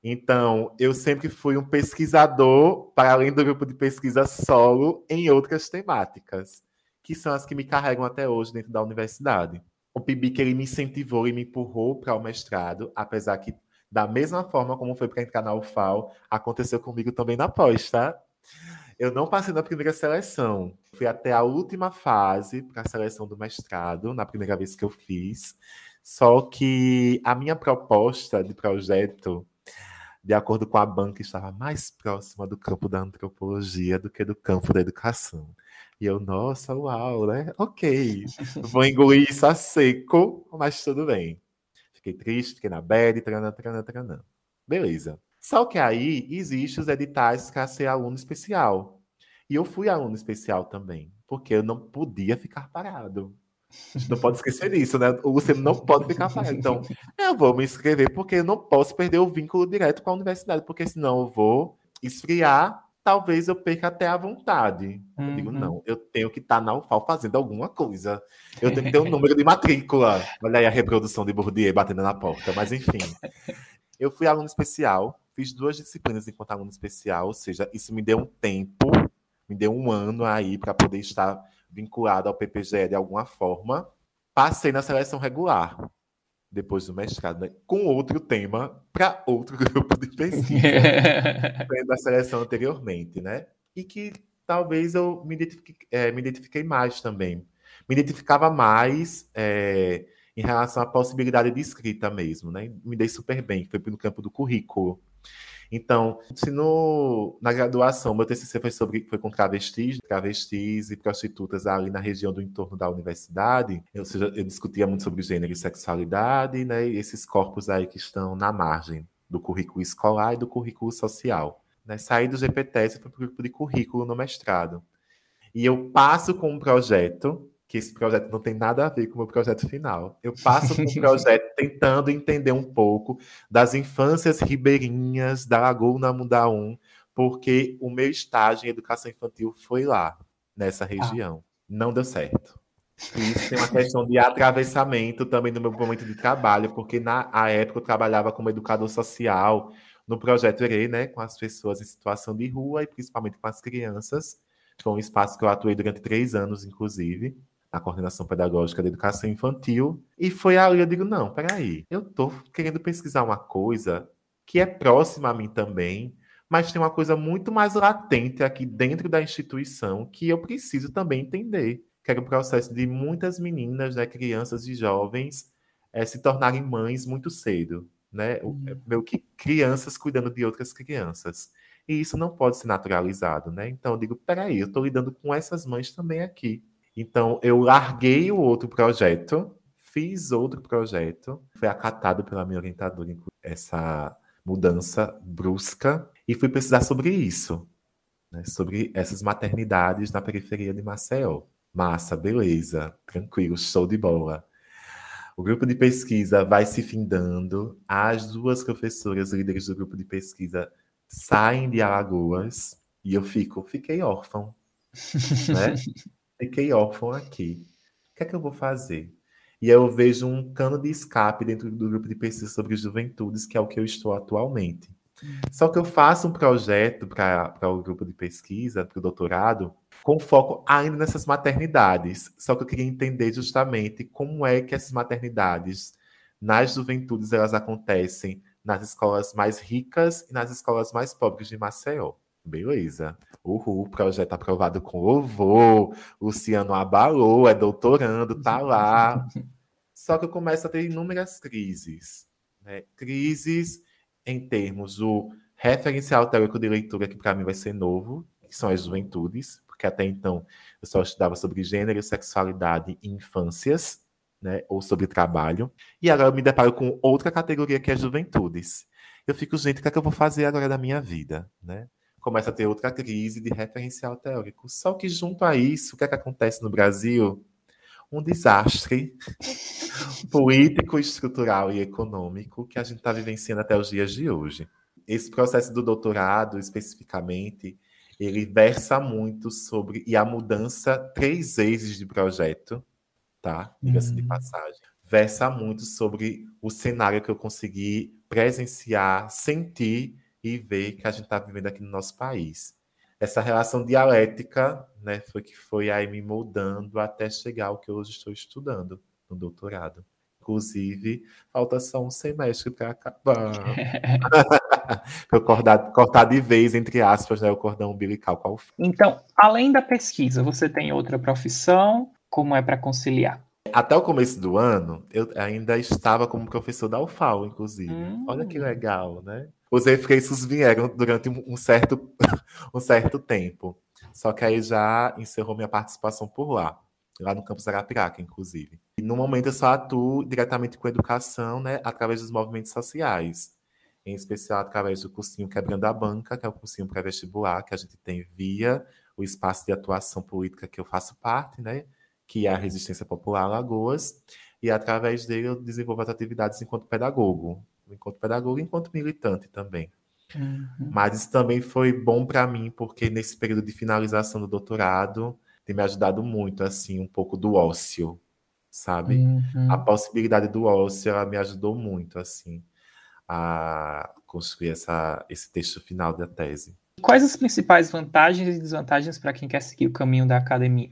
Então, eu sempre fui um pesquisador, para além do grupo de pesquisa solo, em outras temáticas que são as que me carregam até hoje dentro da universidade. O PIBIC ele me incentivou e me empurrou para o mestrado, apesar que da mesma forma como foi para entrar na UFAL, aconteceu comigo também na pós, tá? Eu não passei na primeira seleção. Fui até a última fase para a seleção do mestrado, na primeira vez que eu fiz. Só que a minha proposta de projeto, de acordo com a banca, estava mais próxima do campo da antropologia do que do campo da educação. E eu, nossa, uau, né? Ok, vou engolir isso a seco, mas tudo bem. Fiquei triste, fiquei na bad, tranã, tranã, tranã. Beleza. Só que aí existe os editais para ser aluno especial. E eu fui aluno especial também, porque eu não podia ficar parado. A gente não pode esquecer disso, né? O Luciano não pode ficar parado. Então, eu vou me inscrever porque eu não posso perder o vínculo direto com a universidade, porque senão eu vou esfriar talvez eu perca até a vontade. Uhum. Eu digo, uhum. não, eu tenho que estar tá na UFAL fazendo alguma coisa. Eu tenho que ter um número de matrícula. Olha aí a reprodução de Bourdieu batendo na porta. Mas, enfim, eu fui aluno especial, fiz duas disciplinas enquanto aluno especial, ou seja, isso me deu um tempo, me deu um ano aí para poder estar vinculado ao PPGE de alguma forma. Passei na seleção regular depois do mestrado, né? com outro tema para outro grupo de pesquisa, da seleção anteriormente, né? E que talvez eu me identifiquei, é, me identifiquei mais também. Me identificava mais é, em relação à possibilidade de escrita mesmo, né? Me dei super bem, foi no campo do currículo. Então, se no, na graduação meu TCC foi sobre foi com travestis, travestis e prostitutas ali na região do entorno da universidade, ou seja, eu discutia muito sobre gênero e sexualidade, né, e esses corpos aí que estão na margem do currículo escolar e do currículo social. Né? Saí do GPTS e fui para o currículo no mestrado. E eu passo com um projeto que esse projeto não tem nada a ver com o meu projeto final. Eu passo com o projeto tentando entender um pouco das infâncias ribeirinhas da Laguna Mundaum, porque o meu estágio em educação infantil foi lá, nessa ah. região. Ah. Não deu certo. Isso tem uma questão de atravessamento também no meu momento de trabalho, porque na época eu trabalhava como educador social no projeto ERE, né, com as pessoas em situação de rua e principalmente com as crianças. Foi um espaço que eu atuei durante três anos, inclusive na coordenação pedagógica da educação infantil. E foi ali eu digo, não, peraí, eu estou querendo pesquisar uma coisa que é próxima a mim também, mas tem uma coisa muito mais latente aqui dentro da instituição que eu preciso também entender, que era o processo de muitas meninas, né, crianças e jovens é, se tornarem mães muito cedo, né? Uhum. Meio que crianças cuidando de outras crianças. E isso não pode ser naturalizado, né? Então eu digo, peraí, eu estou lidando com essas mães também aqui. Então, eu larguei o outro projeto, fiz outro projeto, foi acatado pela minha orientadora essa mudança brusca e fui pesquisar sobre isso, né, sobre essas maternidades na periferia de Maceió. Massa, beleza, tranquilo, show de bola. O grupo de pesquisa vai se findando, as duas professoras líderes do grupo de pesquisa saem de Alagoas e eu fico, fiquei órfão, né? fiquei órfão aqui. O que é que eu vou fazer? E aí eu vejo um cano de escape dentro do grupo de pesquisa sobre juventudes, que é o que eu estou atualmente. Hum. Só que eu faço um projeto para o grupo de pesquisa, para o doutorado, com foco ainda nessas maternidades. Só que eu queria entender justamente como é que essas maternidades nas juventudes elas acontecem nas escolas mais ricas e nas escolas mais pobres de Maceió. Beleza. Uhul, projeto aprovado com louvor. Luciano abalou, é doutorando, tá lá. Só que eu começo a ter inúmeras crises. Né? Crises em termos do referencial teórico de leitura que para mim vai ser novo, que são as juventudes, porque até então eu só estudava sobre gênero, sexualidade e infâncias, né, ou sobre trabalho. E agora eu me deparo com outra categoria que é juventudes. Eu fico, gente, o que é que eu vou fazer agora da minha vida, né? Começa a ter outra crise de referencial teórico. Só que junto a isso, o que é que acontece no Brasil? Um desastre político, estrutural e econômico que a gente está vivenciando até os dias de hoje. Esse processo do doutorado, especificamente, ele versa muito sobre e a mudança três vezes de projeto, tá? Diga-se de uhum. passagem. Versa muito sobre o cenário que eu consegui presenciar, sentir e ver que a gente está vivendo aqui no nosso país. Essa relação dialética, né, foi que foi aí me moldando até chegar ao que hoje estou estudando no doutorado. Inclusive, falta só um semestre para acabar. para cortar, cortar de vez, entre aspas, né, o cordão umbilical com a Então, além da pesquisa, você tem outra profissão? Como é para conciliar? Até o começo do ano, eu ainda estava como professor da UFAO, inclusive. Hum. Olha que legal, né? Os efeitos vieram durante um certo, um certo tempo. Só que aí já encerrou minha participação por lá lá no campus Arapiraca, inclusive. E no momento eu só atuo diretamente com educação, né, através dos movimentos sociais, em especial através do cursinho Quebrando a Banca, que é o cursinho pré-vestibular que a gente tem via o espaço de atuação política que eu faço parte, né, que é a Resistência Popular Alagoas, e através dele eu desenvolvo as atividades enquanto pedagogo, enquanto pedagogo e enquanto militante também. Uhum. Mas isso também foi bom para mim, porque nesse período de finalização do doutorado, tem me ajudado muito, assim, um pouco do ócio, sabe? Uhum. A possibilidade do ócio, ela me ajudou muito, assim, a construir essa, esse texto final da tese. Quais as principais vantagens e desvantagens para quem quer seguir o caminho da academia?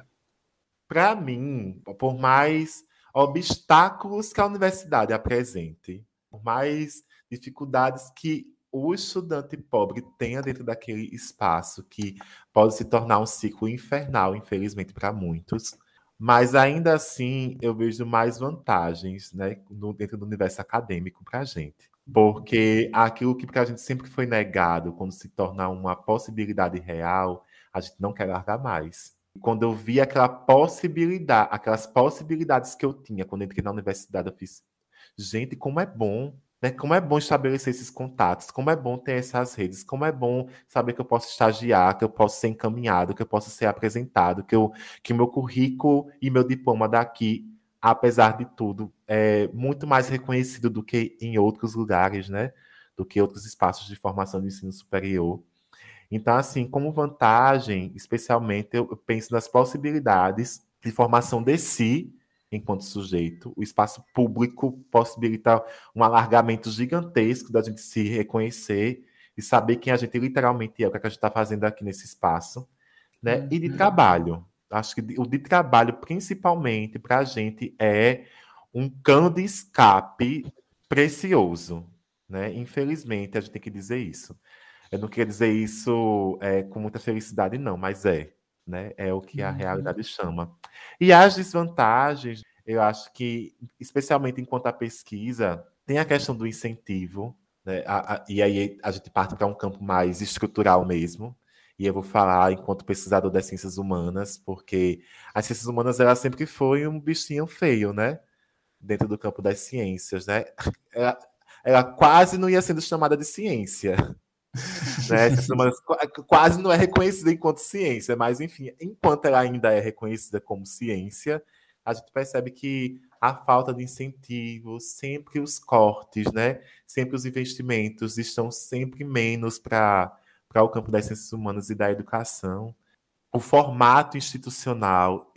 Para mim, por mais obstáculos que a universidade apresente, por mais dificuldades que o estudante pobre tenha dentro daquele espaço que pode se tornar um ciclo infernal, infelizmente, para muitos. Mas ainda assim, eu vejo mais vantagens né, no, dentro do universo acadêmico para a gente. Porque aquilo que para a gente sempre foi negado, quando se torna uma possibilidade real, a gente não quer largar mais. Quando eu vi aquela possibilidade, aquelas possibilidades que eu tinha quando entrei na universidade, eu fiz, gente, como é bom né? Como é bom estabelecer esses contatos, como é bom ter essas redes, como é bom saber que eu posso estagiar, que eu posso ser encaminhado, que eu posso ser apresentado, que, eu, que meu currículo e meu diploma daqui, apesar de tudo, é muito mais reconhecido do que em outros lugares, né? Do que outros espaços de formação de ensino superior. Então, assim, como vantagem, especialmente, eu penso nas possibilidades de formação de si enquanto sujeito. O espaço público possibilita um alargamento gigantesco da gente se reconhecer e saber quem a gente literalmente é, o que, é que a gente está fazendo aqui nesse espaço. Né? E de uhum. trabalho. Acho que o de trabalho, principalmente, para a gente, é um cano de escape precioso. Né? Infelizmente, a gente tem que dizer isso. Eu não queria dizer isso é, com muita felicidade, não, mas é né? É o que a uhum. realidade chama. E as desvantagens, eu acho que, especialmente enquanto a pesquisa, tem a questão do incentivo, né? A, a, e aí a gente parte para um campo mais estrutural mesmo. E eu vou falar enquanto pesquisador das ciências humanas, porque as ciências humanas ela sempre foi um bichinho feio, né? Dentro do campo das ciências, né? Ela, ela quase não ia sendo chamada de ciência. Né? quase não é reconhecida enquanto ciência, mas enfim, enquanto ela ainda é reconhecida como ciência, a gente percebe que a falta de incentivo, sempre os cortes, né? Sempre os investimentos estão sempre menos para o campo das ciências humanas e da educação. O formato institucional,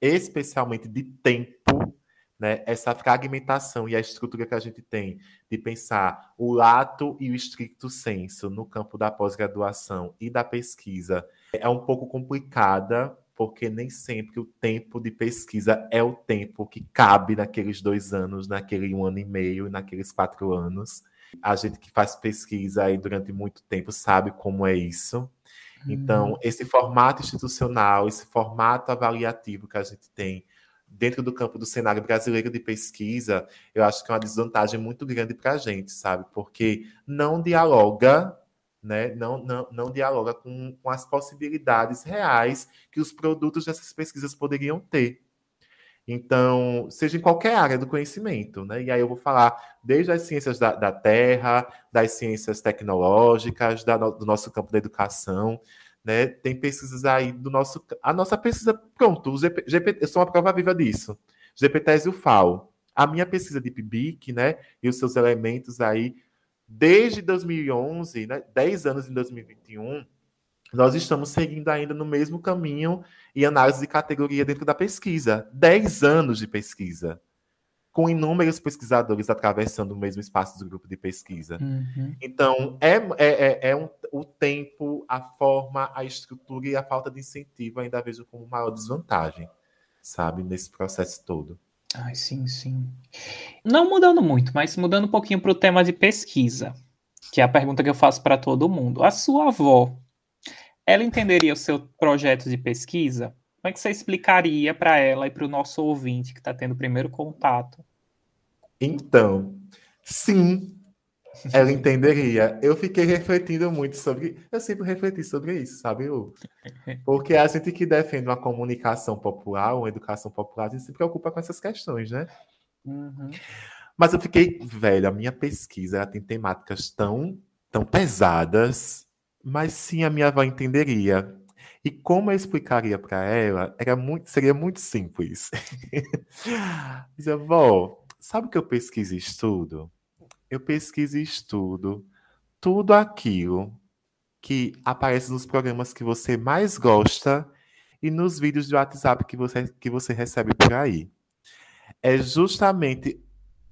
especialmente de tempo, né, essa fragmentação e a estrutura que a gente tem de pensar o lato e o estricto senso no campo da pós-graduação e da pesquisa é um pouco complicada, porque nem sempre o tempo de pesquisa é o tempo que cabe naqueles dois anos, naquele um ano e meio, naqueles quatro anos. A gente que faz pesquisa aí durante muito tempo sabe como é isso. Então, uhum. esse formato institucional, esse formato avaliativo que a gente tem dentro do campo do cenário brasileiro de pesquisa, eu acho que é uma desvantagem muito grande para a gente, sabe? Porque não dialoga né, não, não, não dialoga com, com as possibilidades reais que os produtos dessas pesquisas poderiam ter. Então, seja em qualquer área do conhecimento, né? E aí eu vou falar desde as ciências da, da terra, das ciências tecnológicas, da, do nosso campo da educação, né? Tem pesquisas aí do nosso. A nossa pesquisa, pronto, o GP, GP, eu sou uma prova viva disso. GPTES e o FAO. A minha pesquisa de PIBIC, né? E os seus elementos aí, desde 2011, né? 10 anos em 2021, nós estamos seguindo ainda no mesmo caminho e análise de categoria dentro da pesquisa. 10 anos de pesquisa com inúmeros pesquisadores atravessando o mesmo espaço do grupo de pesquisa. Uhum. Então, é, é, é, é um, o tempo, a forma, a estrutura e a falta de incentivo ainda vejo como maior desvantagem, sabe, nesse processo todo. Ai, sim, sim. Não mudando muito, mas mudando um pouquinho para o tema de pesquisa, que é a pergunta que eu faço para todo mundo. A sua avó, ela entenderia o seu projeto de pesquisa? Como é que você explicaria para ela e para o nosso ouvinte que está tendo o primeiro contato? Então, sim, ela entenderia. Eu fiquei refletindo muito sobre. Eu sempre refleti sobre isso, sabe, Lu? Porque a gente que defende uma comunicação popular, uma educação popular, a gente se preocupa com essas questões, né? Uhum. Mas eu fiquei, velho, a minha pesquisa ela tem temáticas tão, tão pesadas, mas sim a minha avó entenderia. E como eu explicaria para ela, era muito, seria muito simples. Dizia, vó, sabe o que eu pesquiso e estudo? Eu pesquiso e estudo tudo aquilo que aparece nos programas que você mais gosta e nos vídeos de WhatsApp que você, que você recebe por aí. É justamente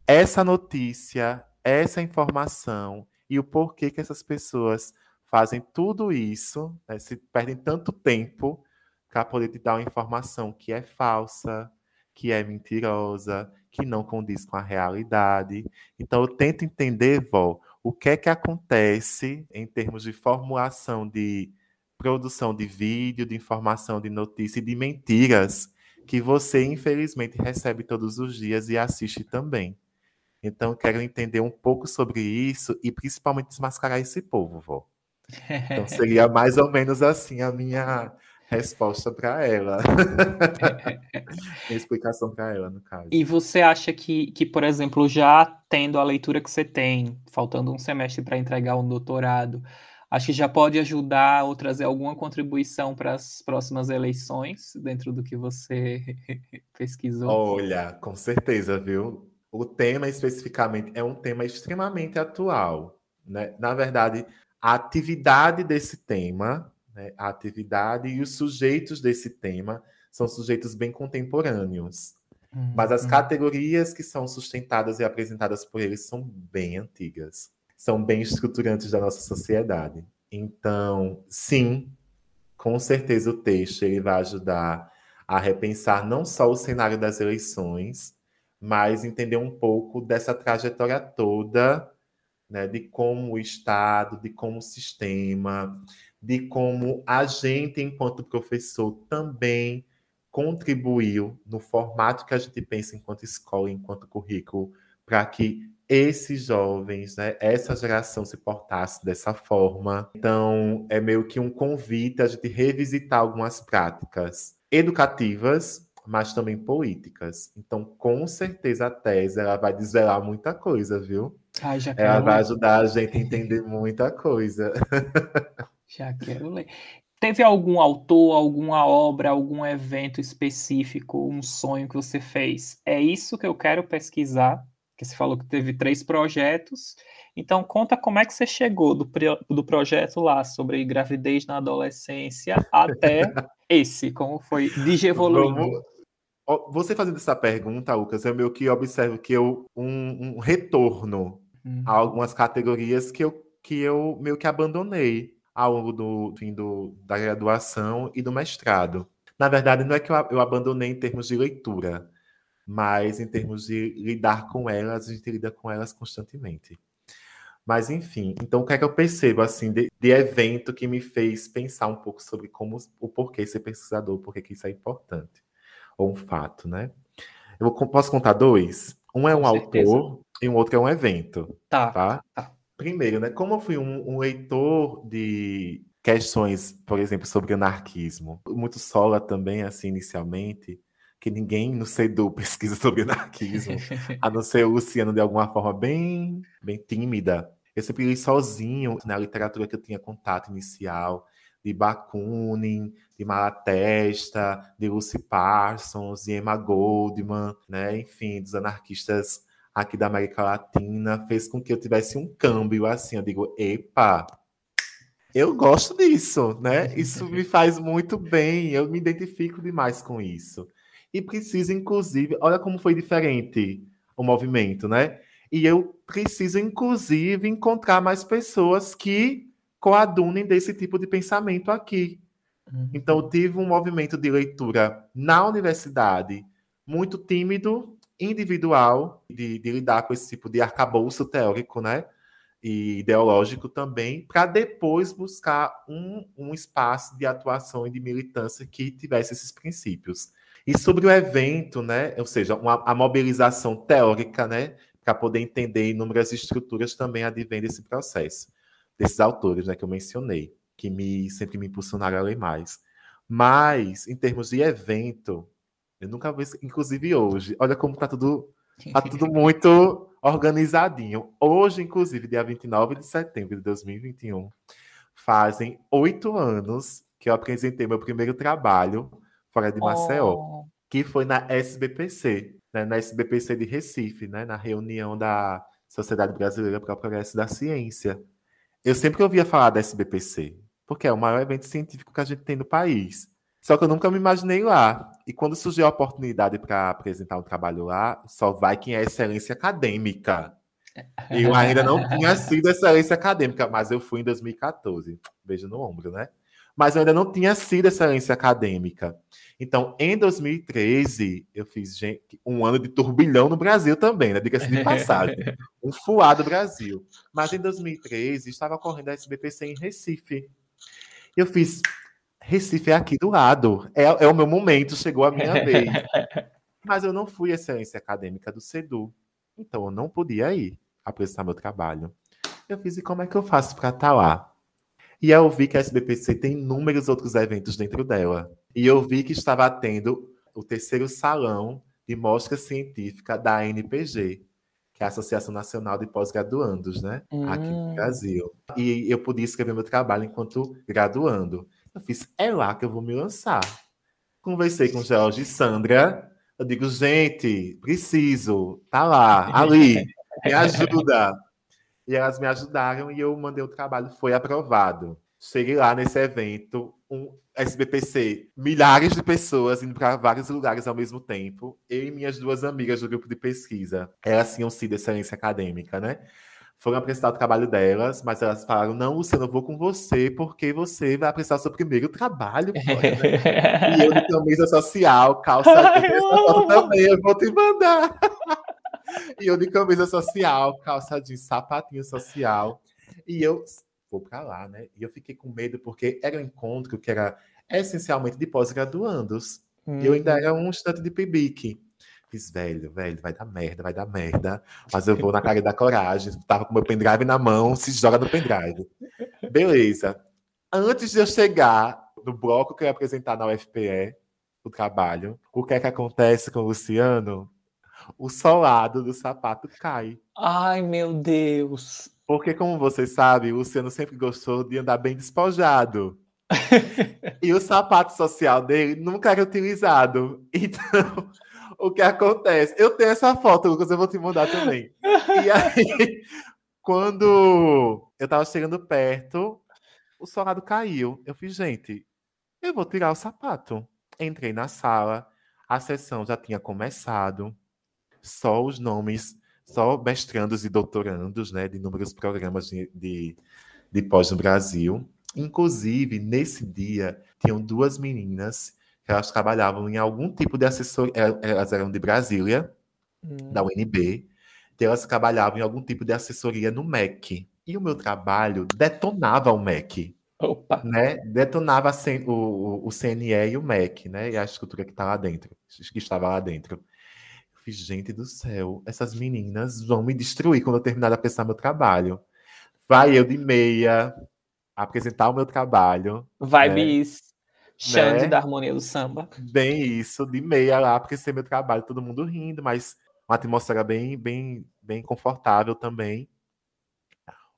essa notícia, essa informação e o porquê que essas pessoas fazem tudo isso, né, se perdem tanto tempo para poder te dar uma informação que é falsa, que é mentirosa, que não condiz com a realidade. Então eu tento entender, Vó, o que é que acontece em termos de formulação de produção de vídeo, de informação, de notícia e de mentiras que você infelizmente recebe todos os dias e assiste também. Então quero entender um pouco sobre isso e principalmente desmascarar esse povo, Vó. Então seria mais ou menos assim a minha resposta para ela. minha explicação para ela, no caso. E você acha que, que, por exemplo, já tendo a leitura que você tem, faltando um semestre para entregar um doutorado, acho que já pode ajudar ou trazer alguma contribuição para as próximas eleições dentro do que você pesquisou? Olha, com certeza, viu? O tema especificamente é um tema extremamente atual. Né? Na verdade, a atividade desse tema, né, a atividade e os sujeitos desse tema são sujeitos bem contemporâneos. Uhum. Mas as categorias que são sustentadas e apresentadas por eles são bem antigas, são bem estruturantes da nossa sociedade. Então, sim, com certeza o texto ele vai ajudar a repensar não só o cenário das eleições, mas entender um pouco dessa trajetória toda né, de como o Estado, de como o sistema, de como a gente, enquanto professor, também contribuiu no formato que a gente pensa enquanto escola, enquanto currículo, para que esses jovens, né, essa geração se portasse dessa forma. Então, é meio que um convite a gente revisitar algumas práticas educativas, mas também políticas. Então, com certeza a tese ela vai desvelar muita coisa, viu? Ai, já quero Ela vai ajudar a gente a entender muita coisa. Já quero ler. Teve algum autor, alguma obra, algum evento específico, um sonho que você fez? É isso que eu quero pesquisar. Que você falou que teve três projetos. Então, conta como é que você chegou do, do projeto lá sobre gravidez na adolescência até esse, como foi digievoluindo. Você fazendo essa pergunta, Lucas, eu meio que observo que eu um, um retorno uhum. a algumas categorias que eu, que eu meio que abandonei ao longo do fim do, da graduação e do mestrado. Na verdade, não é que eu, eu abandonei em termos de leitura, mas em termos de lidar com elas, a gente lida com elas constantemente. Mas, enfim, então o que é que eu percebo, assim, de, de, evento que me fez pensar um pouco sobre como, o porquê ser pesquisador, porquê que isso é importante, ou um fato, né? Eu posso contar dois? Um é um autor e um outro é um evento. Tá. tá? tá. Primeiro, né, como eu fui um, um leitor de questões, por exemplo, sobre anarquismo, muito sola também, assim, inicialmente, que ninguém no CEDU pesquisa sobre anarquismo, a não ser o Luciano de alguma forma bem, bem tímida. Eu sempre li sozinho na literatura que eu tinha contato inicial, de Bakunin, de Malatesta, de Lucy Parsons, de Emma Goldman, né? enfim, dos anarquistas aqui da América Latina, fez com que eu tivesse um câmbio assim. Eu digo, epa, eu gosto disso, né? Isso me faz muito bem, eu me identifico demais com isso. E preciso, inclusive, olha como foi diferente o movimento, né? E eu preciso, inclusive, encontrar mais pessoas que coadunem desse tipo de pensamento aqui. Uhum. Então, eu tive um movimento de leitura na universidade muito tímido, individual, de, de lidar com esse tipo de arcabouço teórico, né? E ideológico também, para depois buscar um, um espaço de atuação e de militância que tivesse esses princípios. E sobre o evento, né? Ou seja, uma, a mobilização teórica, né? Para poder entender inúmeras estruturas também advém desse processo desses autores né, que eu mencionei, que me sempre me impulsionaram a ler mais. Mas, em termos de evento, eu nunca vi, inclusive hoje, olha como tá tudo, tá tudo muito organizadinho. Hoje, inclusive, dia 29 de setembro de 2021, fazem oito anos que eu apresentei meu primeiro trabalho fora de Maceió, oh. que foi na SBPC, né, na SBPC de Recife, né, na reunião da Sociedade Brasileira para o Progresso da Ciência. Eu sempre ouvia falar da SBPC, porque é o maior evento científico que a gente tem no país. Só que eu nunca me imaginei lá. E quando surgiu a oportunidade para apresentar um trabalho lá, só vai quem é excelência acadêmica. Eu ainda não tinha sido excelência acadêmica, mas eu fui em 2014. Beijo no ombro, né? Mas eu ainda não tinha sido excelência acadêmica. Então, em 2013, eu fiz gente, um ano de turbilhão no Brasil também, né? Diga-se de passagem. um fuado Brasil. Mas em 2013, estava ocorrendo a SBPC em Recife. Eu fiz, Recife é aqui do lado. É, é o meu momento, chegou a minha vez. Mas eu não fui excelência acadêmica do CEDU. Então, eu não podia ir apresentar meu trabalho. Eu fiz, e como é que eu faço para estar tá lá? E eu vi que a SBPC tem inúmeros outros eventos dentro dela. E eu vi que estava tendo o terceiro salão de mostra científica da NPG, que é a Associação Nacional de Pós-Graduandos, né? Hum. Aqui no hum. Brasil. E eu podia escrever meu trabalho enquanto graduando. Eu fiz, é lá que eu vou me lançar. Conversei com Jorge e Sandra. Eu digo, gente, preciso, tá lá, ali, me ajuda. E elas me ajudaram e eu mandei o trabalho, foi aprovado. Cheguei lá nesse evento, um SBPC, milhares de pessoas indo para vários lugares ao mesmo tempo. Eu e minhas duas amigas do grupo de pesquisa, elas tinham sido excelência acadêmica, né? Foram apresentar o trabalho delas, mas elas falaram: não, Luciano, eu vou com você, porque você vai apresentar o seu primeiro trabalho. Né? e eu de camisa social, calça. Ai, eu também, eu vou te mandar. e eu de camisa social, calça de sapatinho social. E eu vou para lá, né? E eu fiquei com medo porque era um encontro que era essencialmente de pós-graduandos. Hum. E eu ainda era um estudante de PIBIC. Fiz, velho, velho, vai dar merda, vai dar merda. Mas eu vou na cara da coragem. Tava com meu pendrive na mão, se joga no pendrive. Beleza. Antes de eu chegar no bloco que eu ia apresentar na UFPE, o trabalho, o que é que acontece com o Luciano? o solado do sapato cai. Ai, meu Deus! Porque, como você sabe, o Luciano sempre gostou de andar bem despojado. e o sapato social dele nunca era utilizado. Então, o que acontece? Eu tenho essa foto, Lucas, eu vou te mandar também. E aí, quando eu tava chegando perto, o solado caiu. Eu fiz, gente, eu vou tirar o sapato. Entrei na sala, a sessão já tinha começado só os nomes, só mestrandos e doutorandos, né, de inúmeros programas de, de, de pós no Brasil. Inclusive, nesse dia, tinham duas meninas elas trabalhavam em algum tipo de assessoria, é, elas eram de Brasília, hum. da UNB, então elas trabalhavam em algum tipo de assessoria no MEC. E o meu trabalho detonava o MEC. Opa. Né? Detonava o, o, CNE e o MEC, né? E a estrutura que está lá dentro, que estava lá dentro fiz, gente do céu, essas meninas vão me destruir quando eu terminar de pensar meu trabalho. vai eu de meia apresentar o meu trabalho. Vibes né? Xande né? da harmonia do samba. Bem isso, de meia lá, apresentar meu trabalho, todo mundo rindo, mas uma atmosfera bem, bem, bem confortável também.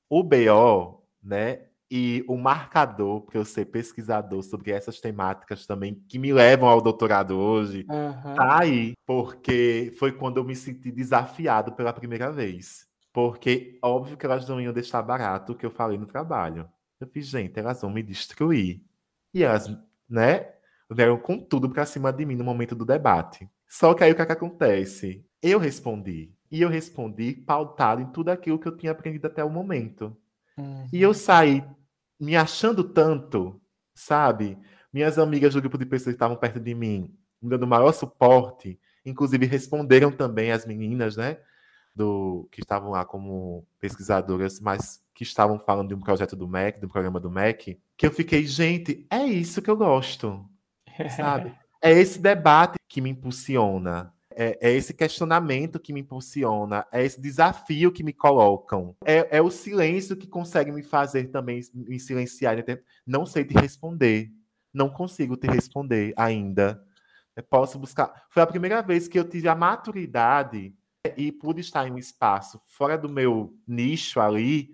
O BO, né, e o marcador para eu ser pesquisador sobre essas temáticas também que me levam ao doutorado hoje, uhum. tá aí, porque foi quando eu me senti desafiado pela primeira vez. Porque óbvio que elas não iam deixar barato o que eu falei no trabalho. Eu fiz, gente, elas vão me destruir. E elas, né, vieram com tudo para cima de mim no momento do debate. Só que aí o que, é que acontece? Eu respondi. E eu respondi pautado em tudo aquilo que eu tinha aprendido até o momento. Uhum. E eu saí me achando tanto, sabe? Minhas amigas do grupo de pessoas que estavam perto de mim, me dando maior suporte, inclusive responderam também as meninas, né? Do, que estavam lá como pesquisadoras, mas que estavam falando de um projeto do MEC, do programa do MEC, que eu fiquei, gente, é isso que eu gosto, sabe? É esse debate que me impulsiona, é, é, esse questionamento que me impulsiona, é esse desafio que me colocam. É, é o silêncio que consegue me fazer também me silenciar. Não sei te responder. Não consigo te responder ainda. Eu posso buscar. Foi a primeira vez que eu tive a maturidade e pude estar em um espaço fora do meu nicho ali,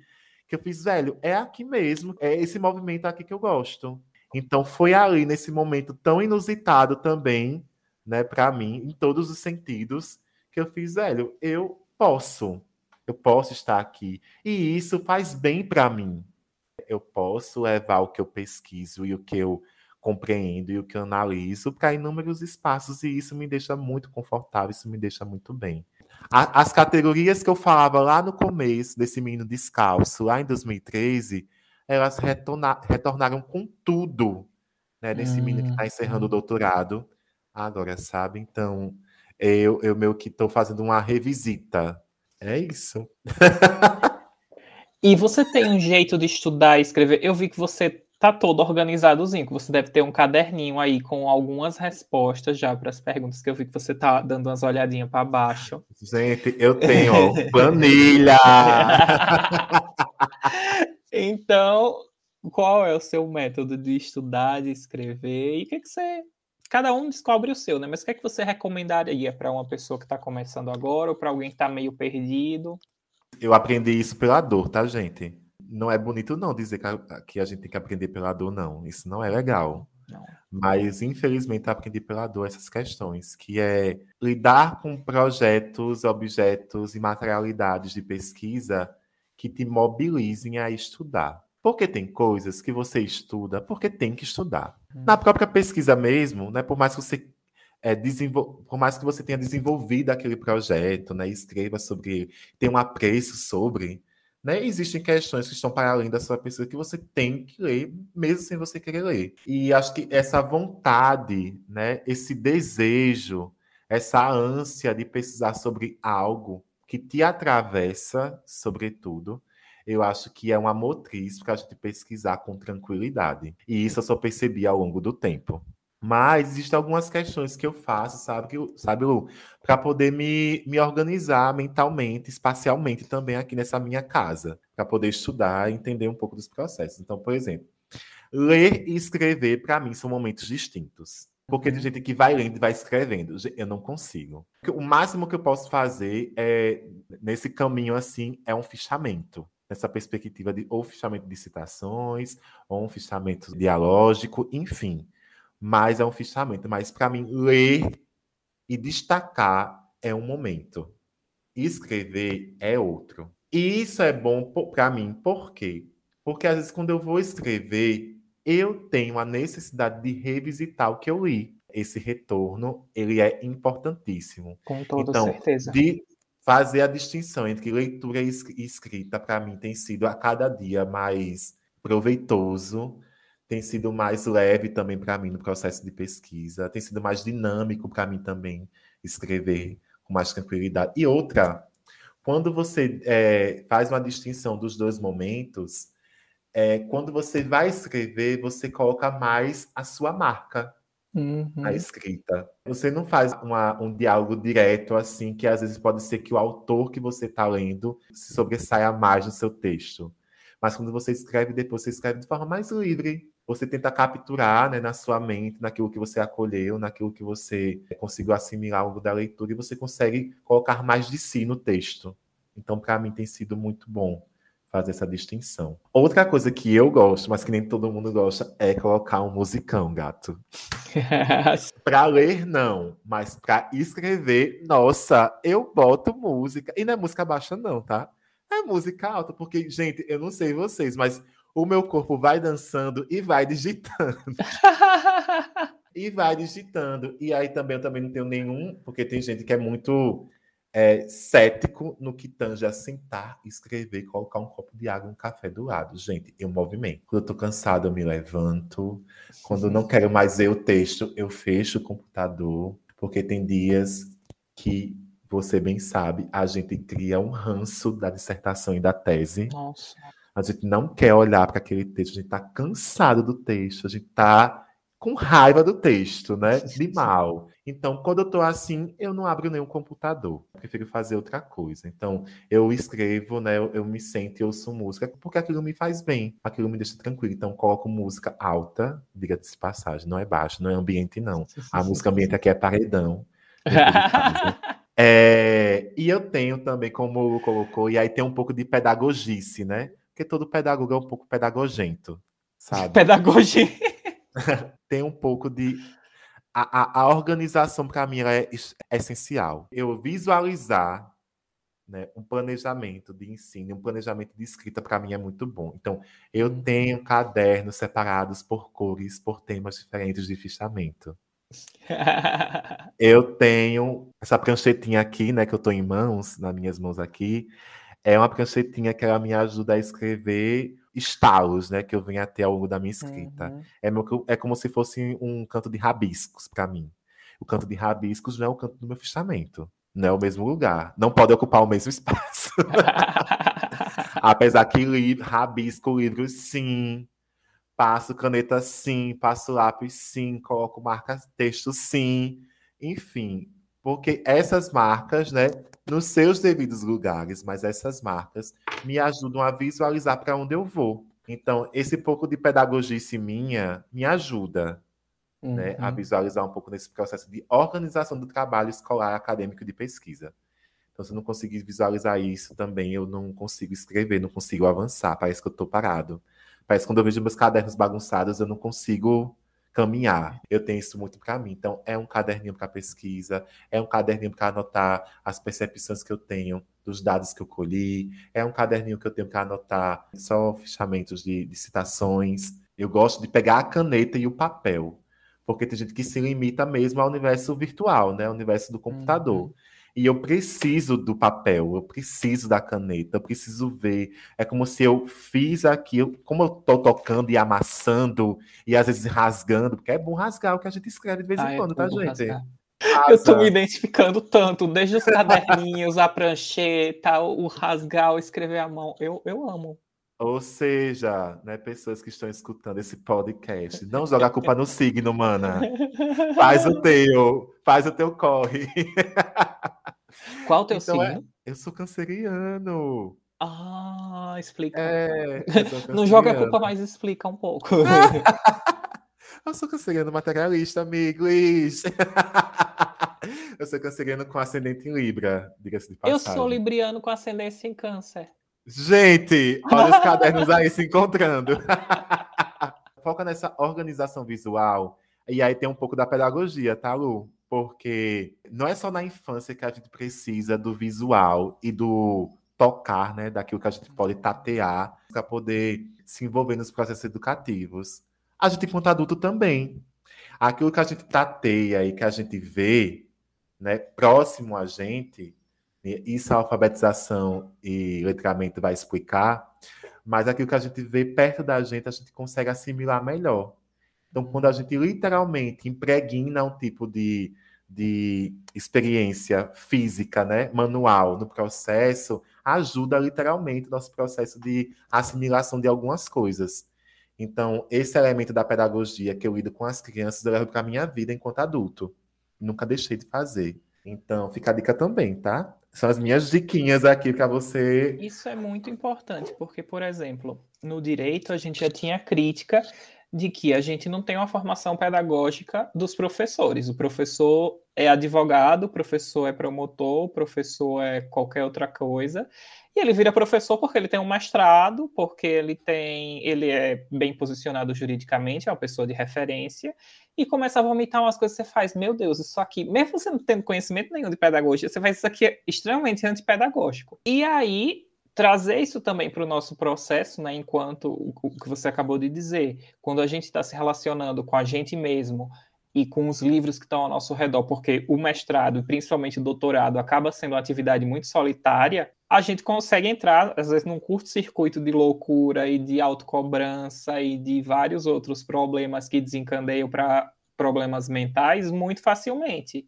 que eu fiz, velho, é aqui mesmo, é esse movimento aqui que eu gosto. Então foi ali, nesse momento tão inusitado também, né, para mim, em todos os sentidos, que eu fiz, velho, eu posso, eu posso estar aqui. E isso faz bem para mim. Eu posso levar o que eu pesquiso e o que eu compreendo e o que eu analiso para inúmeros espaços, e isso me deixa muito confortável, isso me deixa muito bem. As categorias que eu falava lá no começo desse menino descalço, lá em 2013, elas retornaram com tudo, né, desse hum, menino que está encerrando hum. o doutorado agora, sabe? Então, eu, eu meio que estou fazendo uma revisita. É isso. e você tem um jeito de estudar e escrever? Eu vi que você tá todo organizadozinho, que você deve ter um caderninho aí com algumas respostas já para as perguntas que eu vi que você tá dando umas olhadinhas para baixo. Gente, eu tenho ó, planilha. então, qual é o seu método de estudar, de escrever e o que, que você cada um descobre o seu, né? Mas o que é que você recomendaria para uma pessoa que está começando agora ou para alguém que está meio perdido? Eu aprendi isso pela dor, tá, gente? Não é bonito não dizer que a, que a gente tem que aprender pela dor, não. Isso não é legal. Não. Mas, infelizmente, aprendi pela dor essas questões, que é lidar com projetos, objetos e materialidades de pesquisa que te mobilizem a estudar. Porque tem coisas que você estuda porque tem que estudar. Hum. Na própria pesquisa mesmo, né, por mais que você é, desenvol... por mais que você tenha desenvolvido aquele projeto, né, escreva sobre ele, tenha um apreço sobre, né, existem questões que estão para além da sua pesquisa que você tem que ler, mesmo sem você querer ler. E acho que essa vontade, né, esse desejo, essa ânsia de pesquisar sobre algo que te atravessa, sobretudo, eu acho que é uma motriz para a gente pesquisar com tranquilidade. E isso eu só percebi ao longo do tempo. Mas existem algumas questões que eu faço, sabe, sabe Lu? Para poder me, me organizar mentalmente, espacialmente também aqui nessa minha casa, para poder estudar e entender um pouco dos processos. Então, por exemplo, ler e escrever, para mim, são momentos distintos. Porque tem uhum. gente que vai lendo e vai escrevendo. Eu não consigo. O máximo que eu posso fazer é, nesse caminho assim, é um fichamento nessa perspectiva de ou fichamento de citações, ou um fichamento dialógico, enfim. Mas é um fichamento. Mas para mim, ler e destacar é um momento. Escrever é outro. E isso é bom para mim, por quê? Porque às vezes, quando eu vou escrever, eu tenho a necessidade de revisitar o que eu li. Esse retorno, ele é importantíssimo. Com toda então, certeza. De fazer a distinção entre leitura e escrita, para mim, tem sido a cada dia mais proveitoso, tem sido mais leve também para mim no processo de pesquisa, tem sido mais dinâmico para mim também escrever com mais tranquilidade. E outra, quando você é, faz uma distinção dos dois momentos, é, quando você vai escrever, você coloca mais a sua marca uhum. a escrita. Você não faz uma, um diálogo direto assim, que às vezes pode ser que o autor que você está lendo se sobressaia mais no seu texto. Mas quando você escreve depois, você escreve de forma mais livre. Você tenta capturar né, na sua mente, naquilo que você acolheu, naquilo que você conseguiu assimilar ao longo da leitura, e você consegue colocar mais de si no texto. Então, para mim, tem sido muito bom fazer essa distinção. Outra coisa que eu gosto, mas que nem todo mundo gosta, é colocar um musicão, gato. para ler, não, mas para escrever, nossa, eu boto música. E não é música baixa, não, tá? É música alta, porque, gente, eu não sei vocês, mas o meu corpo vai dançando e vai digitando. e vai digitando. E aí também eu também não tenho nenhum, porque tem gente que é muito é, cético no que tange a sentar, escrever, colocar um copo de água, um café do lado. Gente, eu movimento. Quando eu tô cansado, eu me levanto. Quando eu não quero mais ver o texto, eu fecho o computador, porque tem dias que você bem sabe, a gente cria um ranço da dissertação e da tese. Nossa. A gente não quer olhar para aquele texto, a gente está cansado do texto, a gente está com raiva do texto, né? De mal. Então, quando eu estou assim, eu não abro nenhum computador. Eu prefiro fazer outra coisa. Então, eu escrevo, né? Eu, eu me sento e ouço música, porque aquilo me faz bem, aquilo me deixa tranquilo. Então, coloco música alta, diga-se passagem, não é baixo, não é ambiente, não. A música ambiente aqui é paredão. é, e eu tenho também, como colocou, e aí tem um pouco de pedagogice, né? Porque todo pedagogo é um pouco pedagogento, sabe? Pedagogia. tem um pouco de. A, a, a organização, para mim, é, é essencial. Eu visualizar né, um planejamento de ensino, um planejamento de escrita, para mim, é muito bom. Então, eu uhum. tenho cadernos separados por cores, por temas diferentes de fichamento. eu tenho essa pranchetinha aqui, né, que eu estou em mãos, nas minhas mãos aqui. É uma pranchetinha que ela me ajuda a escrever estalos, né, que eu venho até ao longo da minha escrita. Uhum. É, meu, é como se fosse um canto de rabiscos para mim. O canto de rabiscos não é o canto do meu fichamento. Não é o mesmo lugar. Não pode ocupar o mesmo espaço. Apesar que li, rabisco livro, sim. Passo caneta, sim. Passo lápis, sim. Coloco marca texto, sim. Enfim, porque essas marcas, né, nos seus devidos lugares, mas essas marcas me ajudam a visualizar para onde eu vou. Então, esse pouco de pedagogice minha me ajuda uhum. né, a uhum. visualizar um pouco nesse processo de organização do trabalho escolar acadêmico de pesquisa. Então, se eu não conseguir visualizar isso também, eu não consigo escrever, não consigo avançar, parece que eu estou parado. Parece que quando eu vejo meus cadernos bagunçados, eu não consigo caminhar. Eu tenho isso muito para mim. Então, é um caderninho para pesquisa, é um caderninho para anotar as percepções que eu tenho dos dados que eu colhi, é um caderninho que eu tenho para anotar só fichamentos de, de citações. Eu gosto de pegar a caneta e o papel, porque tem gente que se limita mesmo ao universo virtual, né? Ao universo do computador. Uhum. E eu preciso do papel, eu preciso da caneta, eu preciso ver. É como se eu fiz aquilo, como eu tô tocando e amassando e às vezes rasgando, porque é bom rasgar o que a gente escreve de vez em ah, é quando, é tá, gente? Eu tô me identificando tanto, desde os caderninhos, a prancheta, o rasgar, o escrever a mão. Eu, eu amo. Ou seja, né, pessoas que estão escutando esse podcast, não joga a culpa no signo, mana. Faz o teu, faz o teu corre. Qual o teu então, signo? É, eu sou canceriano. Ah, explica. É, não joga a culpa, mas explica um pouco. eu sou canceriano materialista, amigos. eu sou canceriano com ascendente em Libra, diga-se de passagem. Eu sou libriano com ascendência em câncer. Gente, olha os cadernos aí se encontrando. Foca nessa organização visual. E aí tem um pouco da pedagogia, tá, Lu? Porque não é só na infância que a gente precisa do visual e do tocar, né? Daquilo que a gente pode tatear para poder se envolver nos processos educativos. A gente, enquanto adulto, também. Aquilo que a gente tateia e que a gente vê, né, próximo a gente, isso a alfabetização e letramento vai explicar, mas aquilo que a gente vê perto da gente, a gente consegue assimilar melhor. Então, quando a gente literalmente impregna um tipo de, de experiência física, né, manual, no processo, ajuda literalmente o nosso processo de assimilação de algumas coisas. Então, esse elemento da pedagogia que eu lido com as crianças, eu levo para a minha vida enquanto adulto. Nunca deixei de fazer. Então, fica a dica também, tá? São as minhas diquinhas aqui para você. Isso é muito importante, porque, por exemplo, no direito a gente já tinha crítica de que a gente não tem uma formação pedagógica dos professores. O professor é advogado, o professor é promotor, o professor é qualquer outra coisa. E ele vira professor porque ele tem um mestrado, porque ele tem, ele é bem posicionado juridicamente, é uma pessoa de referência, e começa a vomitar umas coisas que você faz, meu Deus, isso aqui, mesmo você não tendo conhecimento nenhum de pedagogia, você faz isso aqui extremamente antipedagógico. E aí trazer isso também para o nosso processo, né, enquanto o que você acabou de dizer, quando a gente está se relacionando com a gente mesmo e com os livros que estão ao nosso redor, porque o mestrado, principalmente o doutorado, acaba sendo uma atividade muito solitária, a gente consegue entrar, às vezes, num curto-circuito de loucura e de autocobrança e de vários outros problemas que desencandeiam para problemas mentais muito facilmente.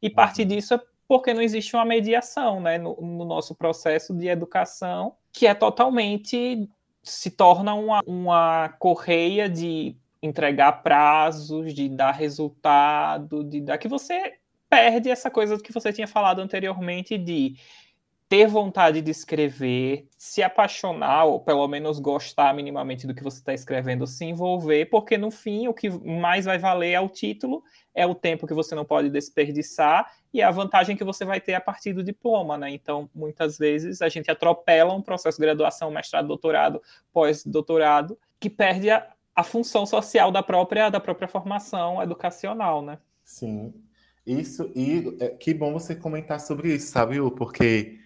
E parte uhum. disso é porque não existe uma mediação né, no, no, nosso processo de educação, que é totalmente se torna uma, uma correia de entregar prazos, de dar resultado, de dar que você perde essa coisa que você tinha falado anteriormente de ter vontade de escrever, se apaixonar, ou pelo menos gostar minimamente do que você está escrevendo, se envolver, porque no fim o que mais vai valer é o título, é o tempo que você não pode desperdiçar e a vantagem que você vai ter a partir do diploma, né? Então, muitas vezes a gente atropela um processo de graduação, mestrado, doutorado, pós-doutorado, que perde a, a função social da própria, da própria formação educacional, né? Sim. Isso, e é, que bom você comentar sobre isso, sabe, Porque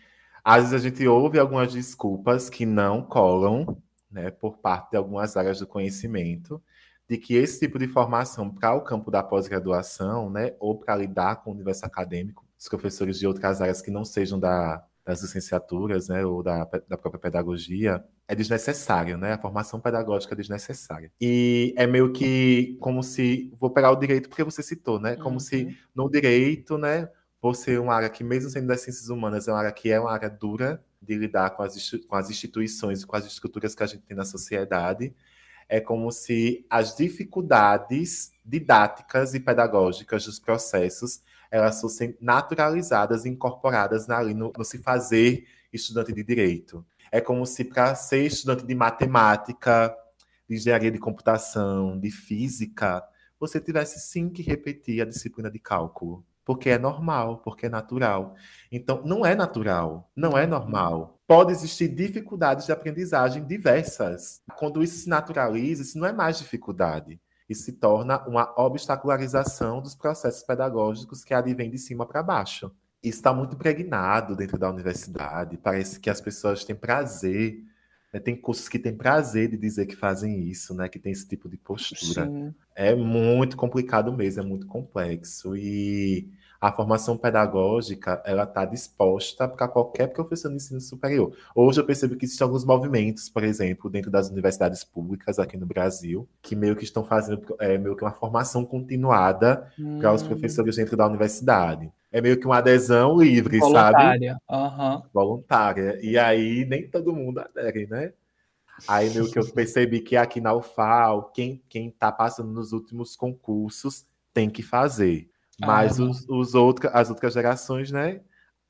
às vezes a gente ouve algumas desculpas que não colam, né, por parte de algumas áreas do conhecimento, de que esse tipo de formação para o campo da pós-graduação, né, ou para lidar com o universo acadêmico, os professores de outras áreas que não sejam da, das licenciaturas, né, ou da, da própria pedagogia, é desnecessário, né? A formação pedagógica é desnecessária. E é meio que como se vou pegar o direito porque você citou, né? Como uhum. se no direito, né, por ser uma área que, mesmo sendo das ciências humanas, é uma área que é uma área dura de lidar com as, com as instituições e com as estruturas que a gente tem na sociedade, é como se as dificuldades didáticas e pedagógicas dos processos elas fossem naturalizadas, incorporadas ali no, no se fazer estudante de direito. É como se para ser estudante de matemática, de engenharia de computação, de física, você tivesse sim que repetir a disciplina de cálculo porque é normal, porque é natural. Então, não é natural, não é normal. Pode existir dificuldades de aprendizagem diversas. Quando isso se naturaliza, isso não é mais dificuldade. Isso se torna uma obstacularização dos processos pedagógicos que advém de cima para baixo. Isso está muito impregnado dentro da universidade. Parece que as pessoas têm prazer né? Tem cursos que têm prazer de dizer que fazem isso, né? Que tem esse tipo de postura. Sim. É muito complicado mesmo, é muito complexo. E a formação pedagógica ela está disposta para qualquer professor de ensino superior. Hoje eu percebo que existem alguns movimentos, por exemplo, dentro das universidades públicas aqui no Brasil, que meio que estão fazendo é, meio que uma formação continuada hum. para os professores dentro da universidade. É meio que uma adesão livre, Voluntária. sabe? Uhum. Voluntária. E aí nem todo mundo adere, né? Aí meio que eu percebi que aqui na UFAL, quem, quem tá passando nos últimos concursos tem que fazer. Mas ah, os, os as outras gerações, né?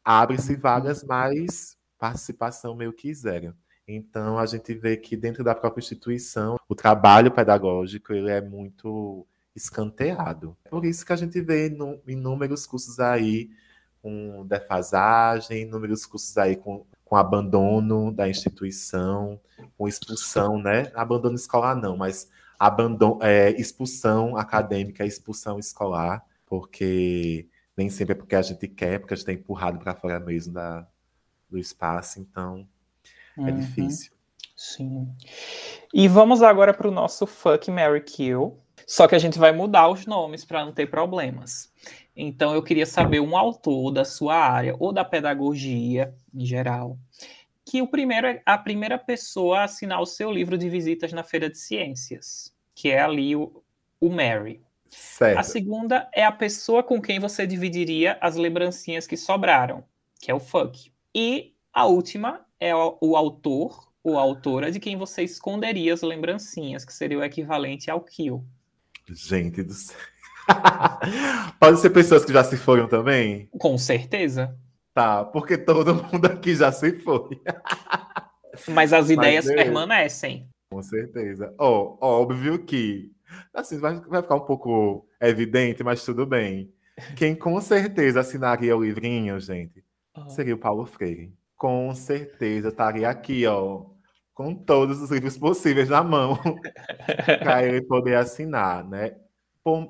Abre-se vagas, mas participação meio que zero. Então a gente vê que dentro da própria instituição, o trabalho pedagógico ele é muito escanteado. Por isso que a gente vê inúmeros cursos aí com defasagem, inúmeros cursos aí com, com abandono da instituição, com expulsão, né? Abandono escolar não, mas abandono, é, expulsão acadêmica, expulsão escolar porque nem sempre é porque a gente quer, porque a gente é empurrado para fora mesmo da, do espaço, então é uhum. difícil. Sim. E vamos agora para o nosso Fuck Mary Kill. Só que a gente vai mudar os nomes para não ter problemas. Então eu queria saber um autor da sua área ou da pedagogia em geral, que o primeiro é a primeira pessoa a assinar o seu livro de visitas na Feira de Ciências, que é ali o, o Mary. Certo. A segunda é a pessoa com quem você dividiria as lembrancinhas que sobraram, que é o fuck. E a última é o, o autor ou autora de quem você esconderia as lembrancinhas, que seria o equivalente ao kill. Gente do céu. Pode ser pessoas que já se foram também? Com certeza. Tá, porque todo mundo aqui já se foi. Mas as ideias Mas, permanecem. Com certeza. Oh, óbvio que. Assim, vai, vai ficar um pouco evidente, mas tudo bem. Quem com certeza assinaria o livrinho, gente, seria o Paulo Freire. Com certeza estaria aqui, ó, com todos os livros possíveis na mão, para ele poder assinar, né?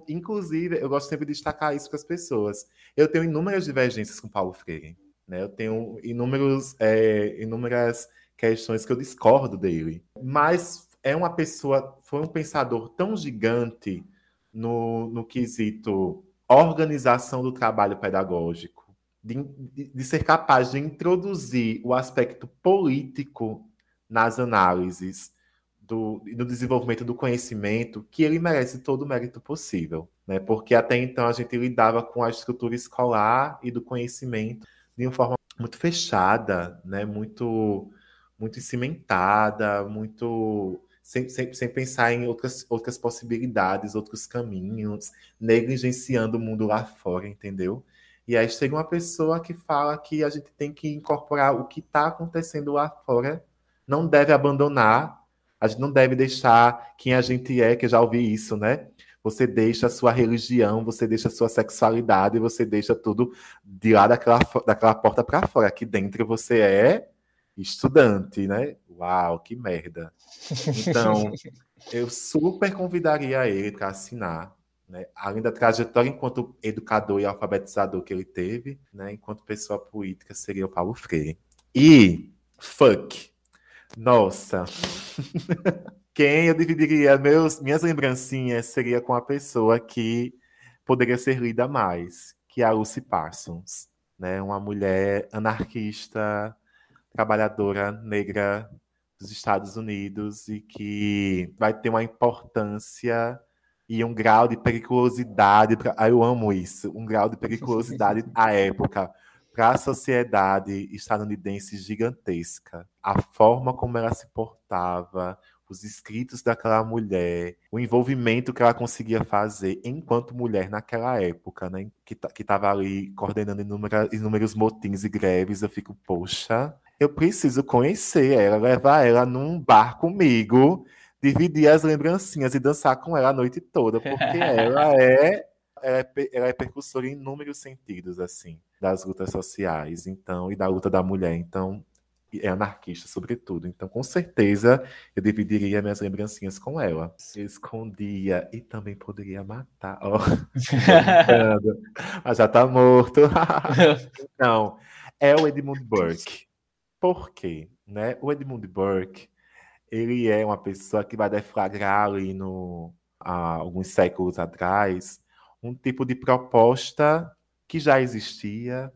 Inclusive, eu gosto sempre de destacar isso para as pessoas. Eu tenho inúmeras divergências com Paulo Freire. Né? Eu tenho inúmeros, é, inúmeras questões que eu discordo dele. Mas é uma pessoa, foi um pensador tão gigante no, no quesito organização do trabalho pedagógico, de, de, ser capaz de introduzir o aspecto político nas análises, do, no desenvolvimento do conhecimento, que ele merece todo o mérito possível, né? Porque até então a gente lidava com a estrutura escolar e do conhecimento de uma forma muito fechada, né? Muito muito cimentada, muito sem, sem, sem pensar em outras, outras possibilidades, outros caminhos, negligenciando o mundo lá fora, entendeu? E aí chega uma pessoa que fala que a gente tem que incorporar o que está acontecendo lá fora, não deve abandonar a gente não deve deixar quem a gente é, que eu já ouvi isso, né? Você deixa a sua religião, você deixa a sua sexualidade, você deixa tudo de lá daquela, daquela porta para fora. Aqui dentro você é estudante, né? Uau, que merda. Então, eu super convidaria ele para assinar, né? Além da trajetória enquanto educador e alfabetizador que ele teve, né? Enquanto pessoa política, seria o Paulo Freire. E, fuck, nossa. Quem eu dividiria meus, minhas lembrancinhas seria com a pessoa que poderia ser lida mais, que é a Lucy Parsons, né? Uma mulher anarquista, trabalhadora negra dos Estados Unidos e que vai ter uma importância e um grau de periculosidade. Pra... Ah, eu amo isso, um grau de periculosidade à época para a sociedade estadunidense gigantesca. A forma como ela se portava, os escritos daquela mulher, o envolvimento que ela conseguia fazer enquanto mulher naquela época, né? Que, que estava ali coordenando inúmeros motins e greves. Eu fico, poxa, eu preciso conhecer ela, levar ela num bar comigo, dividir as lembrancinhas e dançar com ela a noite toda, porque ela é ela é, ela é percussora em inúmeros sentidos, assim, das lutas sociais, então, e da luta da mulher. Então, é anarquista, sobretudo. Então, com certeza, eu dividiria minhas lembrancinhas com ela. Eu escondia e também poderia matar. Oh, mas já tá morto. então, é o Edmund Burke. Por quê? Né? O Edmund Burke, ele é uma pessoa que vai deflagrar ali no, há alguns séculos atrás um tipo de proposta que já existia,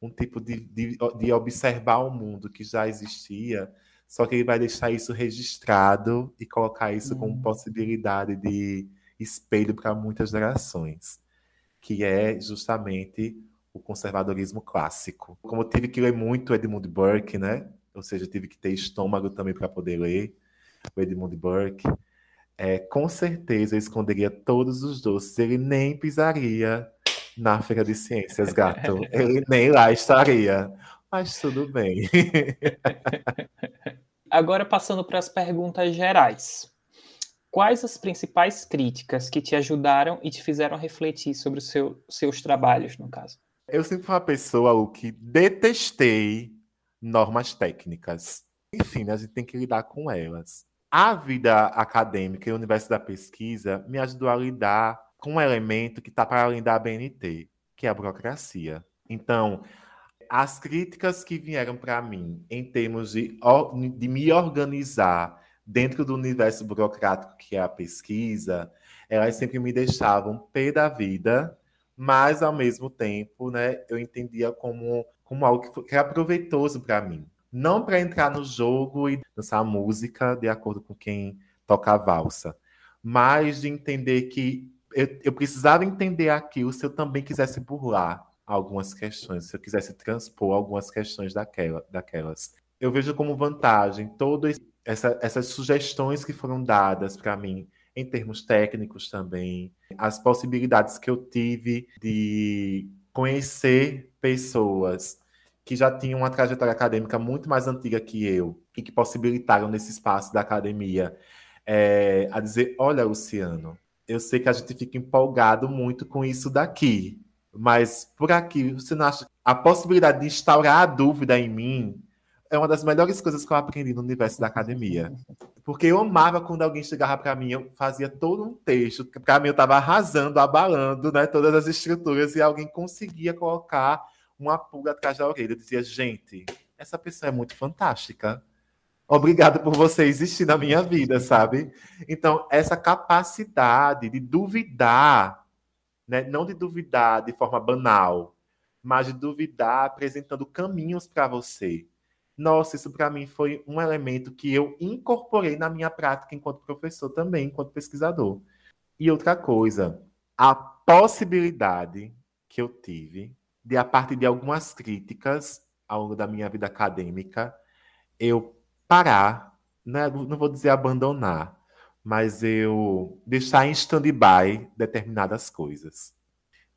um tipo de, de, de, observar o mundo que já existia, só que ele vai deixar isso registrado e colocar isso como hum. possibilidade de espelho para muitas gerações, que é justamente o conservadorismo clássico. Como eu tive que ler muito Edmund Burke, né? Ou seja, tive que ter estômago também para poder ler o Edmund Burke. É, com certeza eu esconderia todos os doces. Ele nem pisaria na Feira de Ciências, gato. Ele nem lá estaria. Mas tudo bem. Agora, passando para as perguntas gerais. Quais as principais críticas que te ajudaram e te fizeram refletir sobre os seu, seus trabalhos, no caso? Eu sempre fui uma pessoa o que detestei normas técnicas. Enfim, a gente tem que lidar com elas. A vida acadêmica e o universo da pesquisa me ajudou a lidar com um elemento que está para além da BNT, que é a burocracia. Então, as críticas que vieram para mim em termos de, de me organizar dentro do universo burocrático que é a pesquisa, elas sempre me deixavam pé da vida, mas ao mesmo tempo, né, eu entendia como, como algo que era proveitoso para mim. Não para entrar no jogo e dançar música de acordo com quem toca a valsa, mas de entender que eu, eu precisava entender aquilo se eu também quisesse burlar algumas questões, se eu quisesse transpor algumas questões daquela, daquelas. Eu vejo como vantagem todas essa, essas sugestões que foram dadas para mim em termos técnicos também, as possibilidades que eu tive de conhecer pessoas que já tinham uma trajetória acadêmica muito mais antiga que eu e que possibilitaram nesse espaço da academia é, a dizer: olha, Luciano, eu sei que a gente fica empolgado muito com isso daqui, mas por aqui, você não acha a possibilidade de instaurar a dúvida em mim é uma das melhores coisas que eu aprendi no universo da academia. Porque eu amava quando alguém chegava para mim, eu fazia todo um texto, para mim eu estava arrasando, abalando né, todas as estruturas, e alguém conseguia colocar uma pulga atrás da orelha. Eu dizia, gente, essa pessoa é muito fantástica. Obrigado por você existir na minha vida, sabe? Então, essa capacidade de duvidar, né? não de duvidar de forma banal, mas de duvidar apresentando caminhos para você. Nossa, isso para mim foi um elemento que eu incorporei na minha prática enquanto professor também, enquanto pesquisador. E outra coisa, a possibilidade que eu tive de, a partir de algumas críticas ao longo da minha vida acadêmica, eu parar, né? não vou dizer abandonar, mas eu deixar em stand-by determinadas coisas.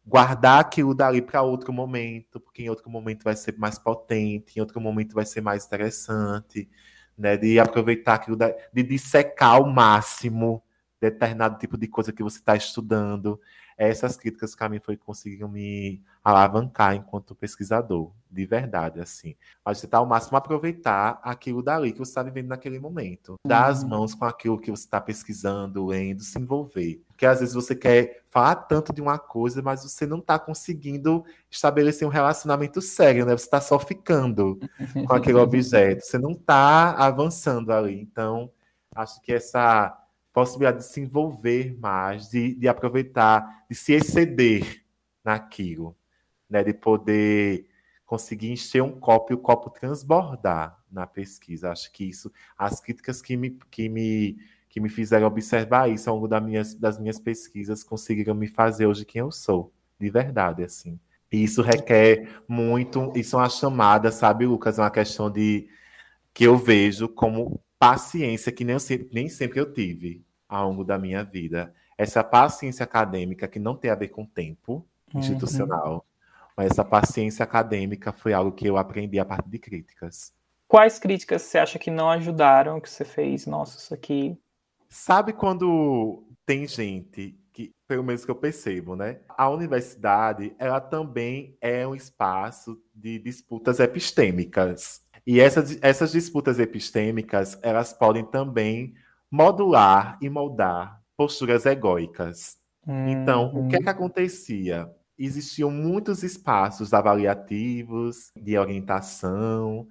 Guardar aquilo dali para outro momento, porque em outro momento vai ser mais potente, em outro momento vai ser mais interessante, né? De aproveitar aquilo, da, de dissecar ao máximo determinado tipo de coisa que você está estudando essas críticas que a mim foi conseguiram me alavancar enquanto pesquisador, de verdade, assim. Mas você tá ao máximo aproveitar aquilo dali que você está vivendo naquele momento. Dar as uhum. mãos com aquilo que você está pesquisando, lendo, se envolver. Porque às vezes você quer falar tanto de uma coisa, mas você não está conseguindo estabelecer um relacionamento sério, né? Você está só ficando com aquele objeto. Você não está avançando ali. Então, acho que essa possibilidade de se envolver mais, de, de aproveitar, de se exceder naquilo, né? de poder conseguir encher um copo e o copo transbordar na pesquisa. Acho que isso, as críticas que me, que me, que me fizeram observar isso ao longo das minhas, das minhas pesquisas conseguiram me fazer hoje quem eu sou, de verdade, assim. E isso requer muito, isso é uma chamada, sabe, Lucas? É uma questão de que eu vejo como paciência que nem, nem sempre eu tive ao longo da minha vida. Essa paciência acadêmica que não tem a ver com tempo uhum. institucional, mas essa paciência acadêmica foi algo que eu aprendi a partir de críticas. Quais críticas você acha que não ajudaram, que você fez? Nossa, isso aqui. Sabe quando tem gente que, pelo menos que eu percebo, né? A universidade, ela também é um espaço de disputas epistêmicas. E essas, essas disputas epistêmicas, elas podem também modular e moldar posturas egóicas. Então, o que é que uhum. acontecia? Existiam muitos espaços avaliativos, de orientação,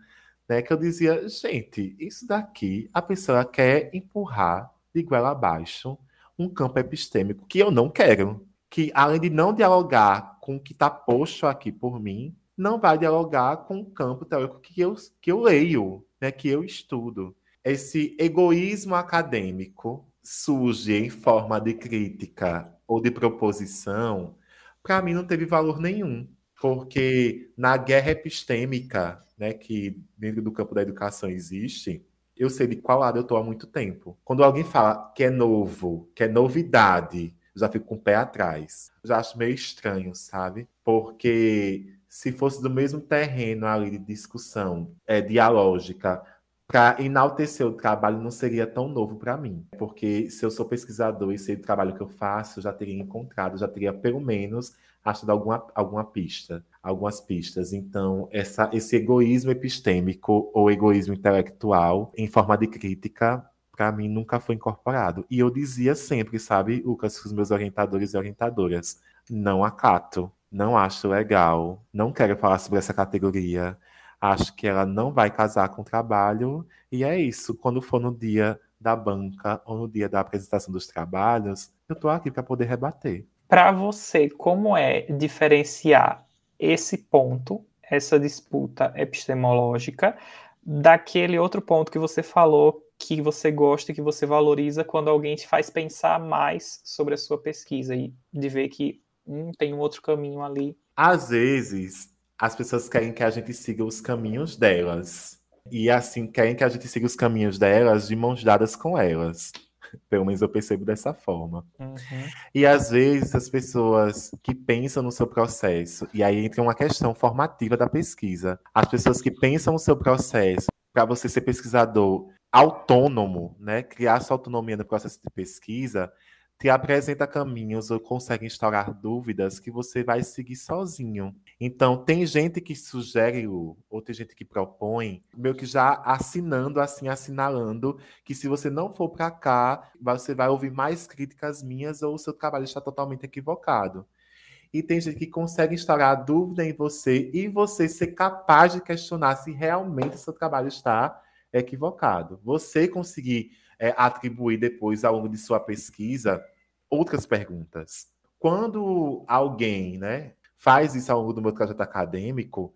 né, que eu dizia, gente, isso daqui a pessoa quer empurrar de goela abaixo um campo epistêmico que eu não quero. Que, além de não dialogar com o que está posto aqui por mim, não vai dialogar com o campo teórico que eu, que eu leio, né, que eu estudo esse egoísmo acadêmico surge em forma de crítica ou de proposição, para mim não teve valor nenhum, porque na guerra epistêmica, né, que dentro do campo da educação existe, eu sei de qual lado eu estou há muito tempo. Quando alguém fala que é novo, que é novidade, eu já fico com o pé atrás. Eu já acho meio estranho, sabe? Porque se fosse do mesmo terreno ali de discussão é, dialógica, para enaltecer o trabalho não seria tão novo para mim, porque se eu sou pesquisador e sei do trabalho que eu faço, eu já teria encontrado, já teria pelo menos achado alguma, alguma pista, algumas pistas. Então, essa, esse egoísmo epistêmico ou egoísmo intelectual em forma de crítica, para mim nunca foi incorporado. E eu dizia sempre, sabe, Lucas, os meus orientadores e orientadoras, não acato, não acho legal, não quero falar sobre essa categoria acho que ela não vai casar com o trabalho, e é isso. Quando for no dia da banca ou no dia da apresentação dos trabalhos, eu estou aqui para poder rebater. Para você, como é diferenciar esse ponto, essa disputa epistemológica, daquele outro ponto que você falou que você gosta e que você valoriza quando alguém te faz pensar mais sobre a sua pesquisa e de ver que hum, tem um outro caminho ali. Às vezes, as pessoas querem que a gente siga os caminhos delas. E assim, querem que a gente siga os caminhos delas de mãos dadas com elas. Pelo menos eu percebo dessa forma. Uhum. E às vezes as pessoas que pensam no seu processo, e aí entra uma questão formativa da pesquisa. As pessoas que pensam no seu processo para você ser pesquisador autônomo, né, criar sua autonomia no processo de pesquisa, te apresenta caminhos ou consegue instaurar dúvidas que você vai seguir sozinho. Então, tem gente que sugere, ou tem gente que propõe, meio que já assinando, assim, assinalando, que se você não for para cá, você vai ouvir mais críticas minhas ou o seu trabalho está totalmente equivocado. E tem gente que consegue instaurar dúvida em você e você ser capaz de questionar se realmente seu trabalho está equivocado. Você conseguir é, atribuir depois, ao longo de sua pesquisa, outras perguntas. Quando alguém né, faz isso ao longo do meu trajeto acadêmico,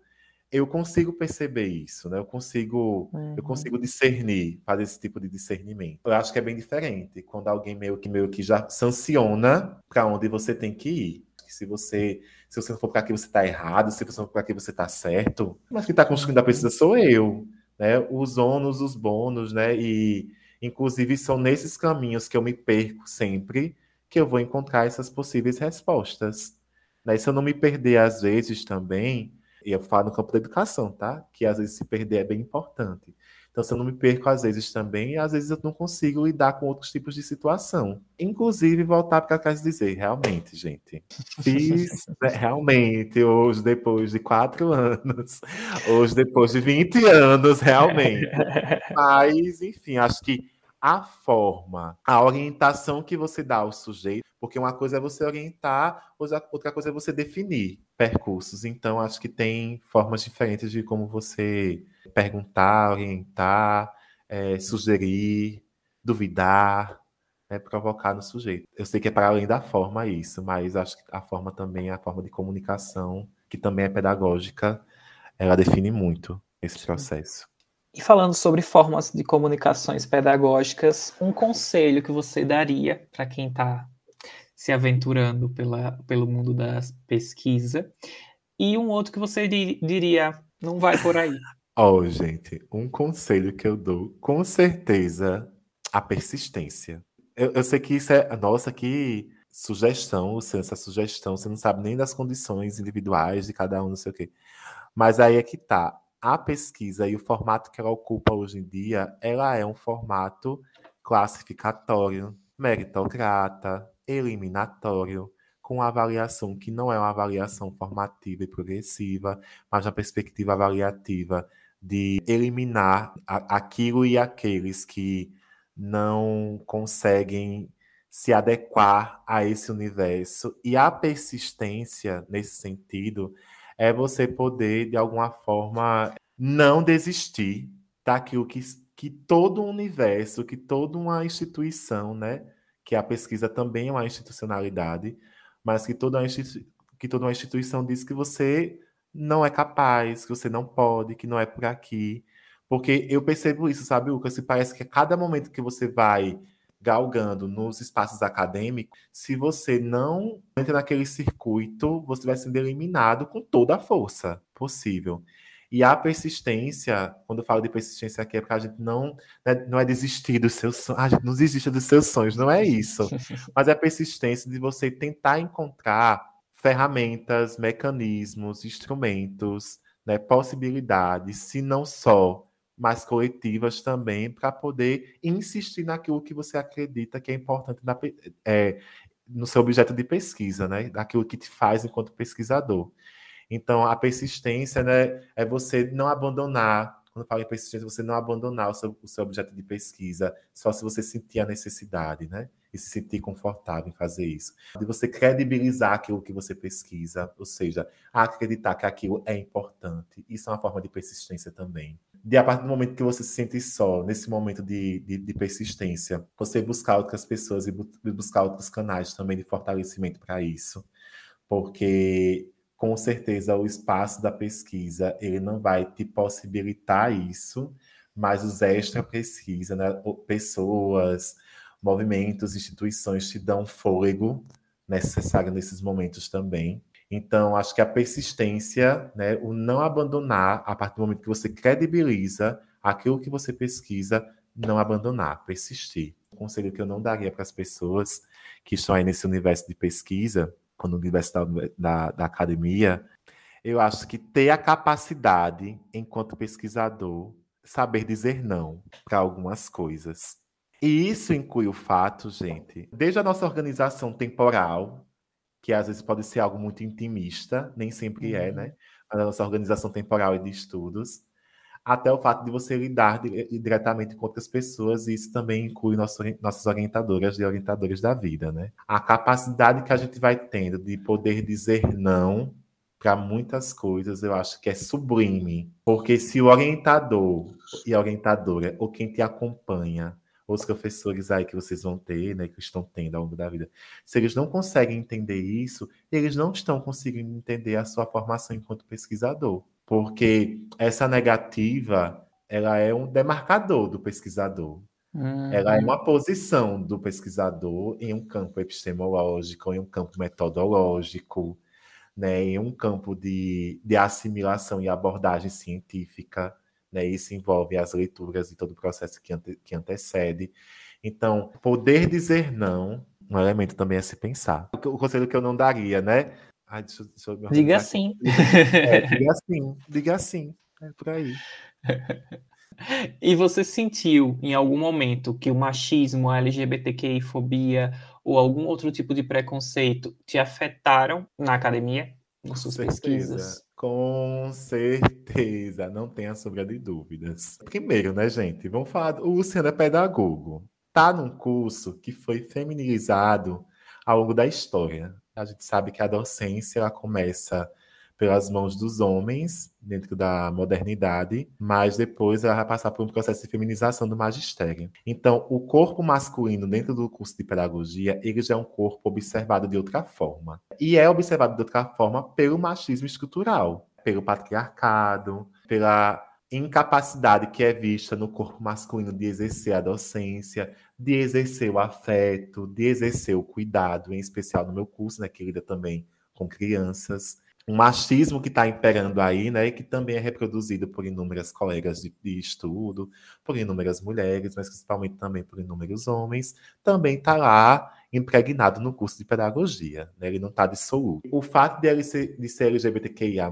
eu consigo perceber isso, né? Eu consigo, uhum. eu consigo discernir, fazer esse tipo de discernimento. Eu acho que é bem diferente quando alguém meio que meio que já sanciona para onde você tem que ir. Se você, se você não for para aqui você está errado, se você não for para aqui você está certo. Mas quem está construindo a pesquisa sou eu, né? Os ônus, os bônus, né? E Inclusive, são nesses caminhos que eu me perco sempre que eu vou encontrar essas possíveis respostas. Né? Se eu não me perder, às vezes, também, e eu falo no campo da educação, tá? Que às vezes se perder é bem importante. Então, se eu não me perco às vezes também, às vezes eu não consigo lidar com outros tipos de situação. Inclusive, voltar para casa e dizer, realmente, gente, fiz né, realmente, hoje, depois de quatro anos, hoje, depois de 20 anos, realmente. Mas, enfim, acho que a forma, a orientação que você dá ao sujeito, porque uma coisa é você orientar, outra coisa é você definir percursos. Então, acho que tem formas diferentes de como você perguntar, orientar, é, sugerir, duvidar, né, provocar no sujeito. Eu sei que é para além da forma isso, mas acho que a forma também, a forma de comunicação, que também é pedagógica, ela define muito esse processo. E falando sobre formas de comunicações pedagógicas, um conselho que você daria para quem está se aventurando pela, pelo mundo da pesquisa, e um outro que você diria, não vai por aí. Oh, gente, um conselho que eu dou, com certeza, a persistência. Eu, eu sei que isso é, nossa, que sugestão, essa sugestão, você não sabe nem das condições individuais de cada um, não sei o quê. Mas aí é que tá a pesquisa e o formato que ela ocupa hoje em dia, ela é um formato classificatório, meritocrata, eliminatório, com avaliação que não é uma avaliação formativa e progressiva, mas uma perspectiva avaliativa de eliminar aquilo e aqueles que não conseguem se adequar a esse universo. E a persistência, nesse sentido, é você poder, de alguma forma, não desistir daquilo que, que todo o universo, que toda uma instituição, né? Que a pesquisa também é uma institucionalidade, mas que toda, que toda uma instituição diz que você não é capaz, que você não pode, que não é por aqui. Porque eu percebo isso, sabe, Lucas? Se parece que a cada momento que você vai galgando nos espaços acadêmicos, se você não entra naquele circuito, você vai sendo eliminado com toda a força possível. E a persistência, quando eu falo de persistência aqui, é porque a gente não, né, não é desistir dos seus sonhos, a gente não desiste dos seus sonhos, não é isso. Mas é a persistência de você tentar encontrar ferramentas, mecanismos, instrumentos, né, possibilidades, se não só mais coletivas também, para poder insistir naquilo que você acredita que é importante na, é, no seu objeto de pesquisa, né? Daquilo que te faz enquanto pesquisador. Então, a persistência né, é você não abandonar, quando eu falo em persistência, você não abandonar o seu, o seu objeto de pesquisa, só se você sentir a necessidade, né? E se sentir confortável em fazer isso. De você credibilizar aquilo que você pesquisa, ou seja, acreditar que aquilo é importante. Isso é uma forma de persistência também de a partir do momento que você se sente só, nesse momento de, de, de persistência, você buscar outras pessoas e bu buscar outros canais também de fortalecimento para isso. Porque, com certeza, o espaço da pesquisa, ele não vai te possibilitar isso, mas os extra pesquisa, né? pessoas, movimentos, instituições te dão fôlego necessário nesses momentos também. Então, acho que a persistência, né, o não abandonar, a partir do momento que você credibiliza aquilo que você pesquisa, não abandonar, persistir. conselho que eu não daria para as pessoas que estão aí nesse universo de pesquisa, no universo da, da, da academia, eu acho que ter a capacidade, enquanto pesquisador, saber dizer não para algumas coisas. E isso inclui o fato, gente, desde a nossa organização temporal, que às vezes pode ser algo muito intimista, nem sempre é, uhum. é, né? a nossa organização temporal e de estudos, até o fato de você lidar diretamente com outras pessoas, e isso também inclui nosso, nossas orientadoras e orientadores da vida, né? A capacidade que a gente vai tendo de poder dizer não para muitas coisas, eu acho que é sublime, porque se o orientador e a orientadora, ou quem te acompanha, os professores aí que vocês vão ter, né, que estão tendo ao longo da vida, se eles não conseguem entender isso, eles não estão conseguindo entender a sua formação enquanto pesquisador, porque essa negativa, ela é um demarcador do pesquisador. Uhum. Ela é uma posição do pesquisador em um campo epistemológico, em um campo metodológico, né, em um campo de, de assimilação e abordagem científica né? Isso envolve as leituras e todo o processo que, ante, que antecede. Então, poder dizer não, um elemento também a se pensar. O conselho que eu não daria, né? Ai, deixa, deixa eu diga sim. É, diga sim, diga sim. É por aí. E você sentiu em algum momento que o machismo, a LGBTQI-fobia ou algum outro tipo de preconceito te afetaram na academia, nas suas pesquisas? Com certeza, não tenha sombra de dúvidas. Primeiro, né, gente? Vamos falar. O Luciano é pedagogo. Tá num curso que foi feminilizado ao longo da história. A gente sabe que a docência ela começa pelas mãos dos homens dentro da modernidade, mas depois ela vai passar por um processo de feminização do magistério. Então, o corpo masculino dentro do curso de pedagogia, ele já é um corpo observado de outra forma. E é observado de outra forma pelo machismo estrutural, pelo patriarcado, pela incapacidade que é vista no corpo masculino de exercer a docência, de exercer o afeto, de exercer o cuidado, em especial no meu curso, né, que lida também com crianças um machismo que está imperando aí, né, e que também é reproduzido por inúmeras colegas de, de, estudo, por inúmeras mulheres, mas principalmente também por inúmeros homens, também está lá impregnado no curso de pedagogia, né, ele não está dissoluto. O fato de ele ser, de ser LGBTQIA+,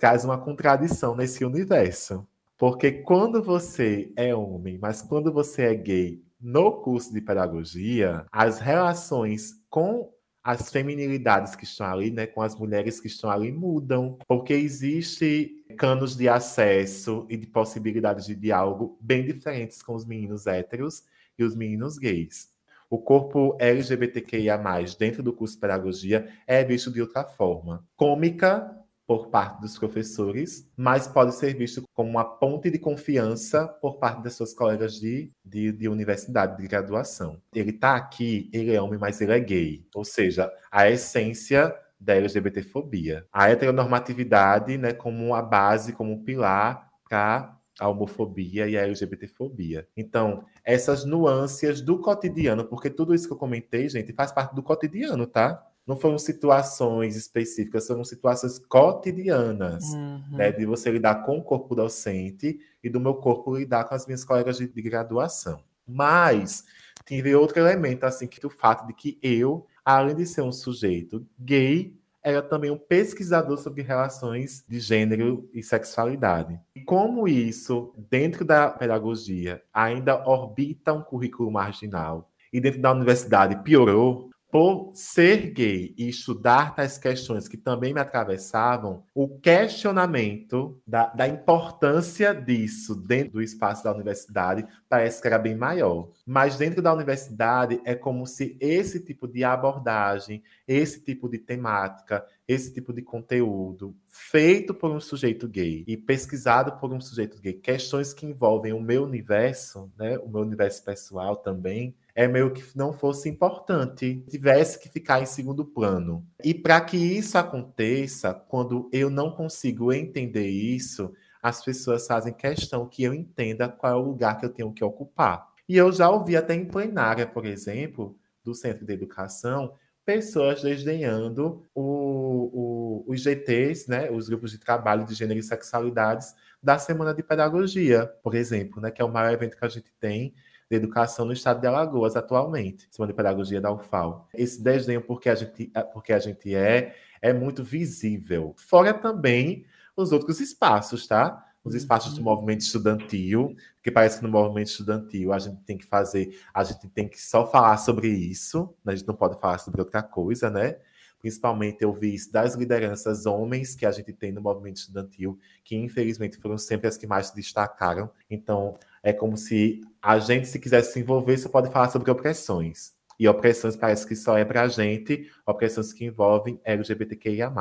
traz uma contradição nesse universo, porque quando você é homem, mas quando você é gay no curso de pedagogia, as relações com as feminilidades que estão ali, né, com as mulheres que estão ali mudam, porque existe canos de acesso e de possibilidades de diálogo bem diferentes com os meninos héteros e os meninos gays. O corpo LGBTQIA+, dentro do curso de pedagogia, é visto de outra forma. Cômica, por parte dos professores, mas pode ser visto como uma ponte de confiança por parte das suas colegas de, de, de universidade, de graduação. Ele está aqui, ele é homem, mas ele é gay. Ou seja, a essência da LGBTfobia. A heteronormatividade né, como a base, como um pilar para a homofobia e a LGBTfobia. Então, essas nuances do cotidiano, porque tudo isso que eu comentei, gente, faz parte do cotidiano, tá? Não foram situações específicas, foram situações cotidianas, uhum. né? De você lidar com o corpo docente e do meu corpo lidar com as minhas colegas de, de graduação. Mas tive outro elemento, assim, que o fato de que eu, além de ser um sujeito gay, era também um pesquisador sobre relações de gênero e sexualidade. E como isso, dentro da pedagogia, ainda orbita um currículo marginal, e dentro da universidade piorou, por ser gay e estudar tais questões que também me atravessavam, o questionamento da, da, importância disso dentro do espaço da universidade parece que era bem maior. Mas dentro da universidade é como se esse tipo de abordagem, esse tipo de temática, esse tipo de conteúdo feito por um sujeito gay e pesquisado por um sujeito gay, questões que envolvem o meu universo, né, o meu universo pessoal também, é meio que não fosse importante, tivesse que ficar em segundo plano. E para que isso aconteça, quando eu não consigo entender isso, as pessoas fazem questão que eu entenda qual é o lugar que eu tenho que ocupar. E eu já ouvi até em plenária, por exemplo, do Centro de Educação, pessoas desdenhando o, o, os GTs, né, os grupos de trabalho de gênero e sexualidades da Semana de Pedagogia, por exemplo, né, que é o maior evento que a gente tem de educação no estado de Alagoas atualmente, Semana de Pedagogia da UFAL. Esse desdém porque a gente, porque a gente é, é muito visível. Fora também os outros espaços, tá? Os espaços do uhum. movimento estudantil, porque parece que no movimento estudantil a gente tem que fazer, a gente tem que só falar sobre isso, né? a gente não pode falar sobre outra coisa, né? Principalmente eu vi isso das lideranças homens que a gente tem no movimento estudantil, que infelizmente foram sempre as que mais se destacaram. Então, é como se a gente, se quisesse se envolver, só pode falar sobre opressões. E opressões parece que só é para a gente, opressões que envolvem LGBTQIA.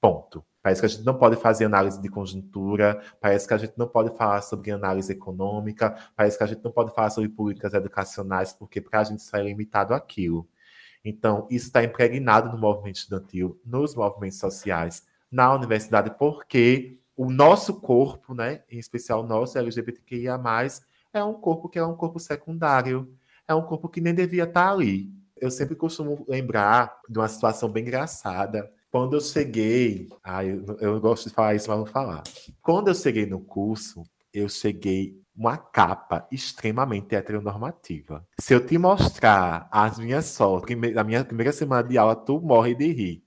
Ponto. Parece que a gente não pode fazer análise de conjuntura, parece que a gente não pode falar sobre análise econômica, parece que a gente não pode falar sobre políticas educacionais, porque para a gente só é limitado aquilo. Então, isso está impregnado no movimento estudantil, nos movimentos sociais, na universidade, porque o nosso corpo, né, em especial o nosso LGBTQIA+, é um corpo que é um corpo secundário, é um corpo que nem devia estar ali. Eu sempre costumo lembrar de uma situação bem engraçada. Quando eu cheguei, ah, eu, eu gosto de falar isso, mas não falar. Quando eu cheguei no curso, eu cheguei uma capa extremamente heteronormativa. Se eu te mostrar as minhas fotos, na minha primeira semana de aula, tu morre de rir.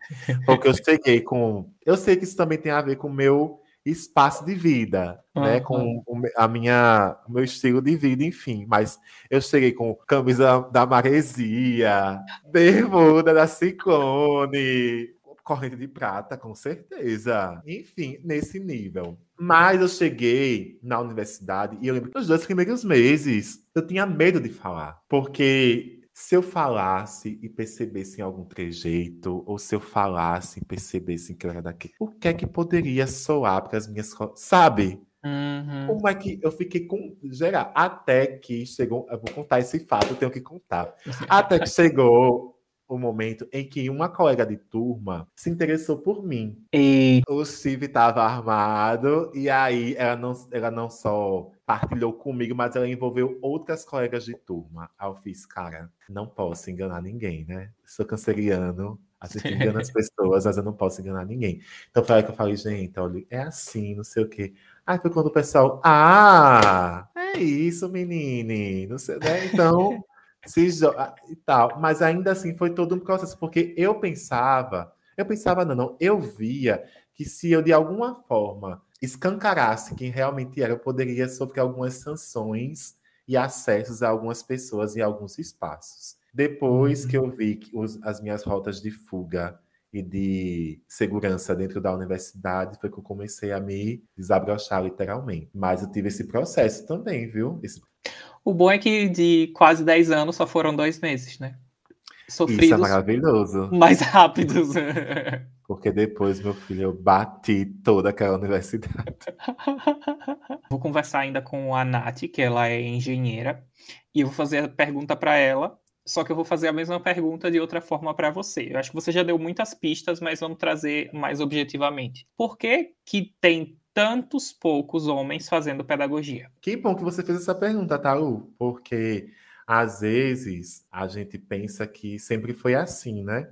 Porque eu cheguei com. Eu sei que isso também tem a ver com o meu espaço de vida, uhum. né? Com a minha, o meu estilo de vida, enfim. Mas eu cheguei com camisa da Maresia, bermuda da Ciclone, corrente de prata, com certeza. Enfim, nesse nível. Mas eu cheguei na universidade e eu lembro que nos dois primeiros meses eu tinha medo de falar. Porque se eu falasse e percebesse em algum trejeito, ou se eu falasse e percebesse que eu era daqui, o que é que poderia soar para as minhas. Sabe? Uhum. Como é que eu fiquei com. Geral, até que chegou. Eu vou contar esse fato, eu tenho que contar. Até que chegou o momento em que uma colega de turma se interessou por mim. E o Steve estava armado e aí ela não, ela não só partilhou comigo, mas ela envolveu outras colegas de turma. Aí eu fiz, cara, não posso enganar ninguém, né? Sou canceriano, a gente engana as pessoas, mas eu não posso enganar ninguém. Então foi aí que eu falei, gente, olha, é assim, não sei o quê. Aí foi quando o pessoal, ah, é isso, menine, não sei, né? Então se e tal. Mas ainda assim foi todo um processo, porque eu pensava, eu pensava, não, não, eu via que se eu de alguma forma escancarasse quem realmente era, eu poderia sofrer algumas sanções e acessos a algumas pessoas em alguns espaços. Depois que eu uhum. vi que os, as minhas rotas de fuga e de segurança dentro da universidade, foi que eu comecei a me desabrochar literalmente. Mas eu tive esse processo também, viu? Esse... O bom é que de quase 10 anos só foram dois meses, né? Sofridos Isso é maravilhoso. Mais rápidos. Porque depois, meu filho, eu bati toda aquela universidade. Vou conversar ainda com a Nath, que ela é engenheira, e eu vou fazer a pergunta para ela, só que eu vou fazer a mesma pergunta de outra forma para você. Eu acho que você já deu muitas pistas, mas vamos trazer mais objetivamente. Por que que tem tantos poucos homens fazendo pedagogia? Que bom que você fez essa pergunta, Talu, porque às vezes a gente pensa que sempre foi assim, né?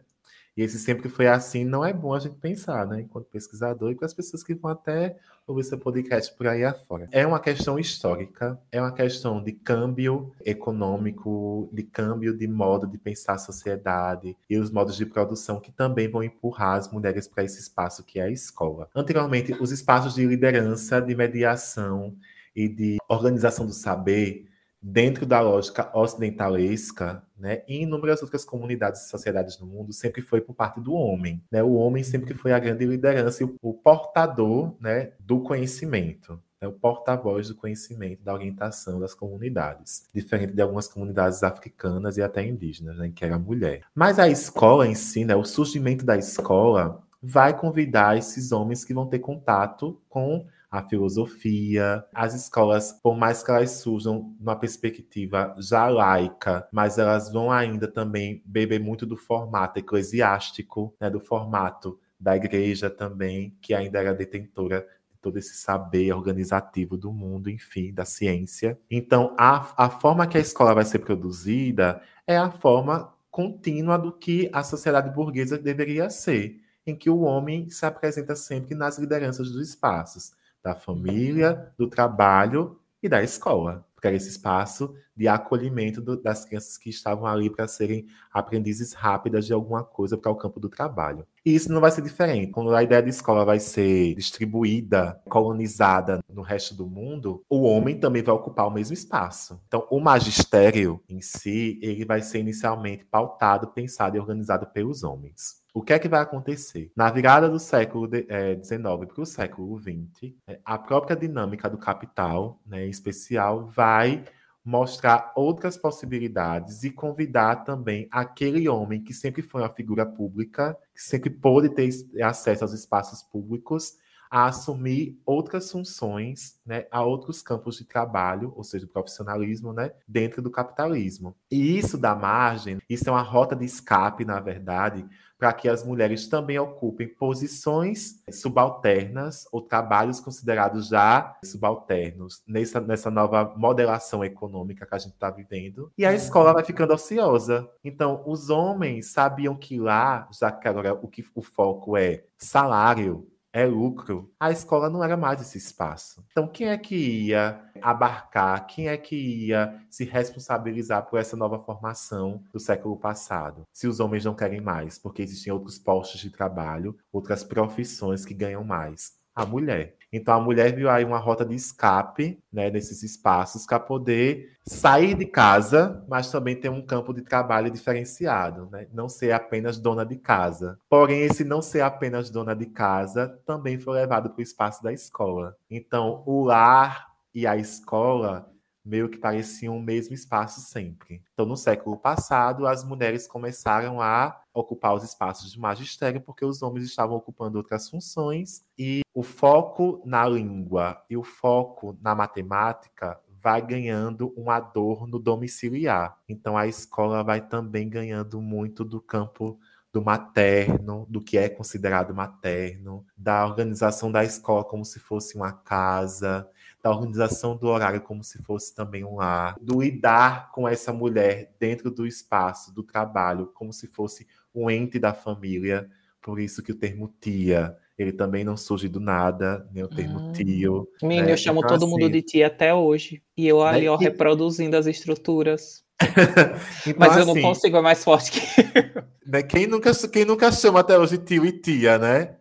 E esse sempre foi assim, não é bom a gente pensar, né? Enquanto pesquisador e com as pessoas que vão até ouvir seu podcast por aí afora. É uma questão histórica, é uma questão de câmbio econômico, de câmbio de modo de pensar a sociedade e os modos de produção que também vão empurrar as mulheres para esse espaço que é a escola. Anteriormente, os espaços de liderança, de mediação e de organização do saber dentro da lógica ocidentalesca, né, em inúmeras outras comunidades e sociedades do mundo, sempre foi por parte do homem. Né? O homem sempre foi a grande liderança e o, portador né, do conhecimento. Né, o porta-voz do conhecimento, da orientação das comunidades, diferente de algumas comunidades africanas e até indígenas, né, que era a mulher. Mas a escola em si, né, o surgimento da escola, vai convidar esses homens que vão ter contato com a filosofia. As escolas, por mais que elas surjam numa perspectiva já laica, mas elas vão ainda também beber muito do formato eclesiástico, né, do formato da igreja também, que ainda era detentora de todo esse saber organizativo do mundo, enfim, da ciência. Então, a, a forma que a escola vai ser produzida é a forma contínua do que a sociedade burguesa deveria ser, em que o homem se apresenta sempre nas lideranças dos espaços da família, do trabalho e da escola. porque era esse espaço de acolhimento do, das crianças que estavam ali para serem aprendizes rápidas de alguma coisa para o campo do trabalho. E isso não vai ser diferente. Quando a ideia de escola vai ser distribuída, colonizada no resto do mundo, o homem também vai ocupar o mesmo espaço. Então, o magistério em si, ele vai ser inicialmente pautado, pensado e organizado pelos homens. O que é que vai acontecer? Na virada do século XIX é, para o século XX, a própria dinâmica do capital, né, em especial, vai mostrar outras possibilidades e convidar também aquele homem que sempre foi uma figura pública, que sempre pôde ter acesso aos espaços públicos, a assumir outras funções, né, a outros campos de trabalho, ou seja, profissionalismo, né, dentro do capitalismo. E isso dá margem, isso é uma rota de escape, na verdade, para que as mulheres também ocupem posições subalternas ou trabalhos considerados já subalternos nessa, nessa nova modelação econômica que a gente está vivendo. E a escola vai ficando ociosa. Então, os homens sabiam que lá, já que agora o, que, o foco é salário, é lucro, a escola não era mais esse espaço. Então, quem é que ia abarcar, quem é que ia se responsabilizar por essa nova formação do século passado? Se os homens não querem mais, porque existem outros postos de trabalho, outras profissões que ganham mais. A mulher. Então a mulher viu aí uma rota de escape, né, nesses espaços para poder sair de casa, mas também ter um campo de trabalho diferenciado, né? Não ser apenas dona de casa. Porém, esse não ser apenas dona de casa também foi levado para o espaço da escola. Então, o lar e a escola meio que pareciam o mesmo espaço sempre. Então, no século passado, as mulheres começaram a ocupar os espaços de magistério porque os homens estavam ocupando outras funções e o foco na língua e o foco na matemática vai ganhando um adorno domiciliar. Então, a escola vai também ganhando muito do campo do materno, do que é considerado materno, da organização da escola como se fosse uma casa, da organização do horário como se fosse também um lar, do lidar com essa mulher dentro do espaço do trabalho como se fosse um ente da família. Por isso que o termo tia, ele também não surge do nada, nem o termo hum. tio. Menino, né? eu chamo então, todo assim, mundo de tia até hoje. E eu ali, né? ó, reproduzindo as estruturas. então, Mas eu não assim, consigo, é mais forte que né? quem, nunca, quem nunca chama até hoje tio e tia, né?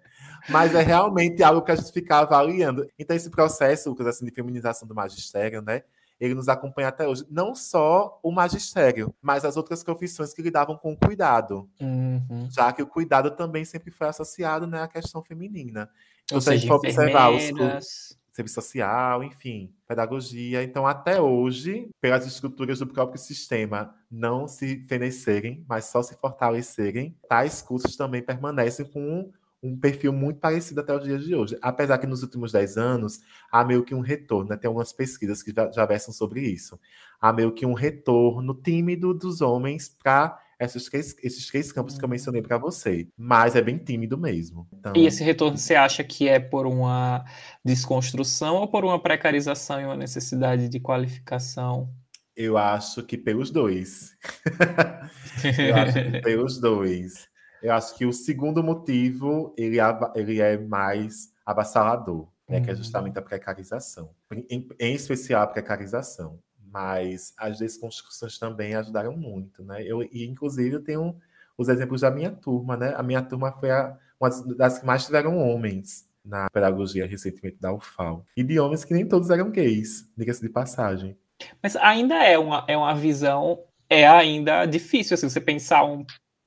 Mas é realmente algo que a gente fica avaliando. Então, esse processo, Lucas, assim, de feminização do magistério, né? Ele nos acompanha até hoje. Não só o magistério, mas as outras profissões que lidavam com o cuidado. Uhum. Já que o cuidado também sempre foi associado né, à questão feminina. Então, se a gente for observar os serviço social, enfim, pedagogia. Então, até hoje, pelas estruturas do próprio sistema não se fenecerem, mas só se fortalecerem, tais cursos também permanecem com um perfil muito parecido até os dias de hoje. Apesar que nos últimos 10 anos há meio que um retorno, né? tem algumas pesquisas que já, já versam sobre isso. Há meio que um retorno tímido dos homens para esses três, esses três campos que eu mencionei para você. Mas é bem tímido mesmo. Então... E esse retorno você acha que é por uma desconstrução ou por uma precarização e uma necessidade de qualificação? Eu acho que pelos dois. eu acho que pelos dois. Eu acho que o segundo motivo ele, ele é mais avassalador, né, uhum. que é justamente a precarização. Em, em, especial a precarização. Mas as desconstruções também ajudaram muito, né? Eu, e, inclusive, eu tenho os exemplos da minha turma, né? A minha turma foi a, uma das que mais tiveram homens na pedagogia recentemente da UFAL. E de homens que nem todos eram gays, diga-se de passagem. Mas ainda é uma, é uma visão, é ainda difícil, assim, você pensar um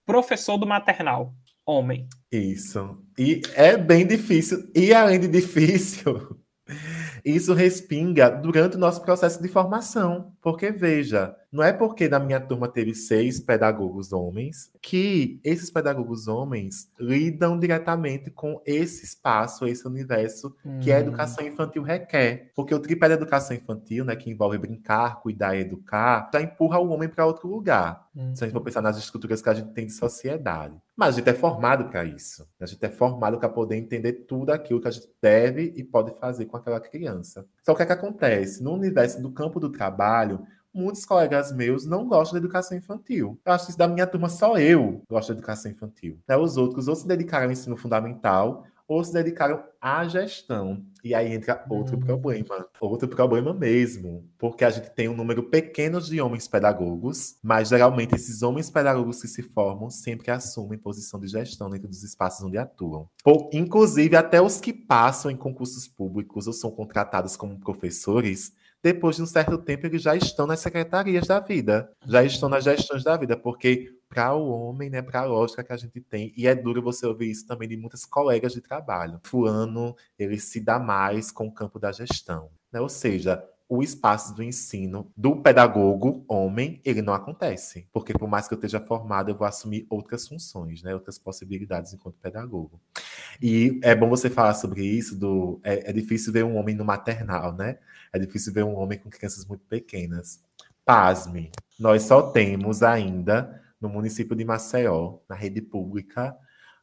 professor do maternal, homem. Isso. E é bem difícil. E além de difícil, isso respinga durante o nosso processo de formação. Porque, veja, não é porque na minha turma teve seis pedagogos homens que esses pedagogos homens lidam diretamente com esse espaço, esse universo hum. que a hum. educação infantil requer. Porque o tripé da educação infantil, né, que envolve brincar, cuidar e educar, já empurra o homem para outro lugar. Hum. Se a gente for pensar nas estruturas que a gente tem de sociedade. Mas a gente é formado para isso. A gente é formado para poder entender tudo aquilo que a gente deve e pode fazer com aquela criança. Só que o que, é que acontece? No universo do campo do trabalho, muitos colegas meus não gostam da educação infantil. Eu acho que da minha turma só eu gosto da educação infantil. Né? Os outros ou se dedicaram ao ensino fundamental ou se dedicaram à gestão. E aí entra outro Hum. problema, outro problema mesmo, porque a gente tem um número pequeno de homens pedagogos, mas geralmente esses homens pedagogos que se formam sempre assumem posição de gestão dentro dos espaços onde atuam. Ou, inclusive, até os que passam em concursos públicos ou são contratados como professores, depois de um certo tempo eles já estão nas secretarias da vida, já estão nas gestões da vida, porque para o homem, né, para a lógica que a gente tem, e é duro você ouvir isso também de muitas colegas de trabalho. Fulano, ele se dá mais com o campo da gestão, né? Ou seja, o espaço do ensino do pedagogo homem, ele não acontece, porque por mais que eu esteja formado, eu vou assumir outras funções, né, outras possibilidades enquanto pedagogo. E é bom você falar sobre isso, do é, é difícil ver um homem no maternal, né? É difícil ver um homem com crianças muito pequenas. Pasme, nós só temos ainda no município de Maceió, na rede pública,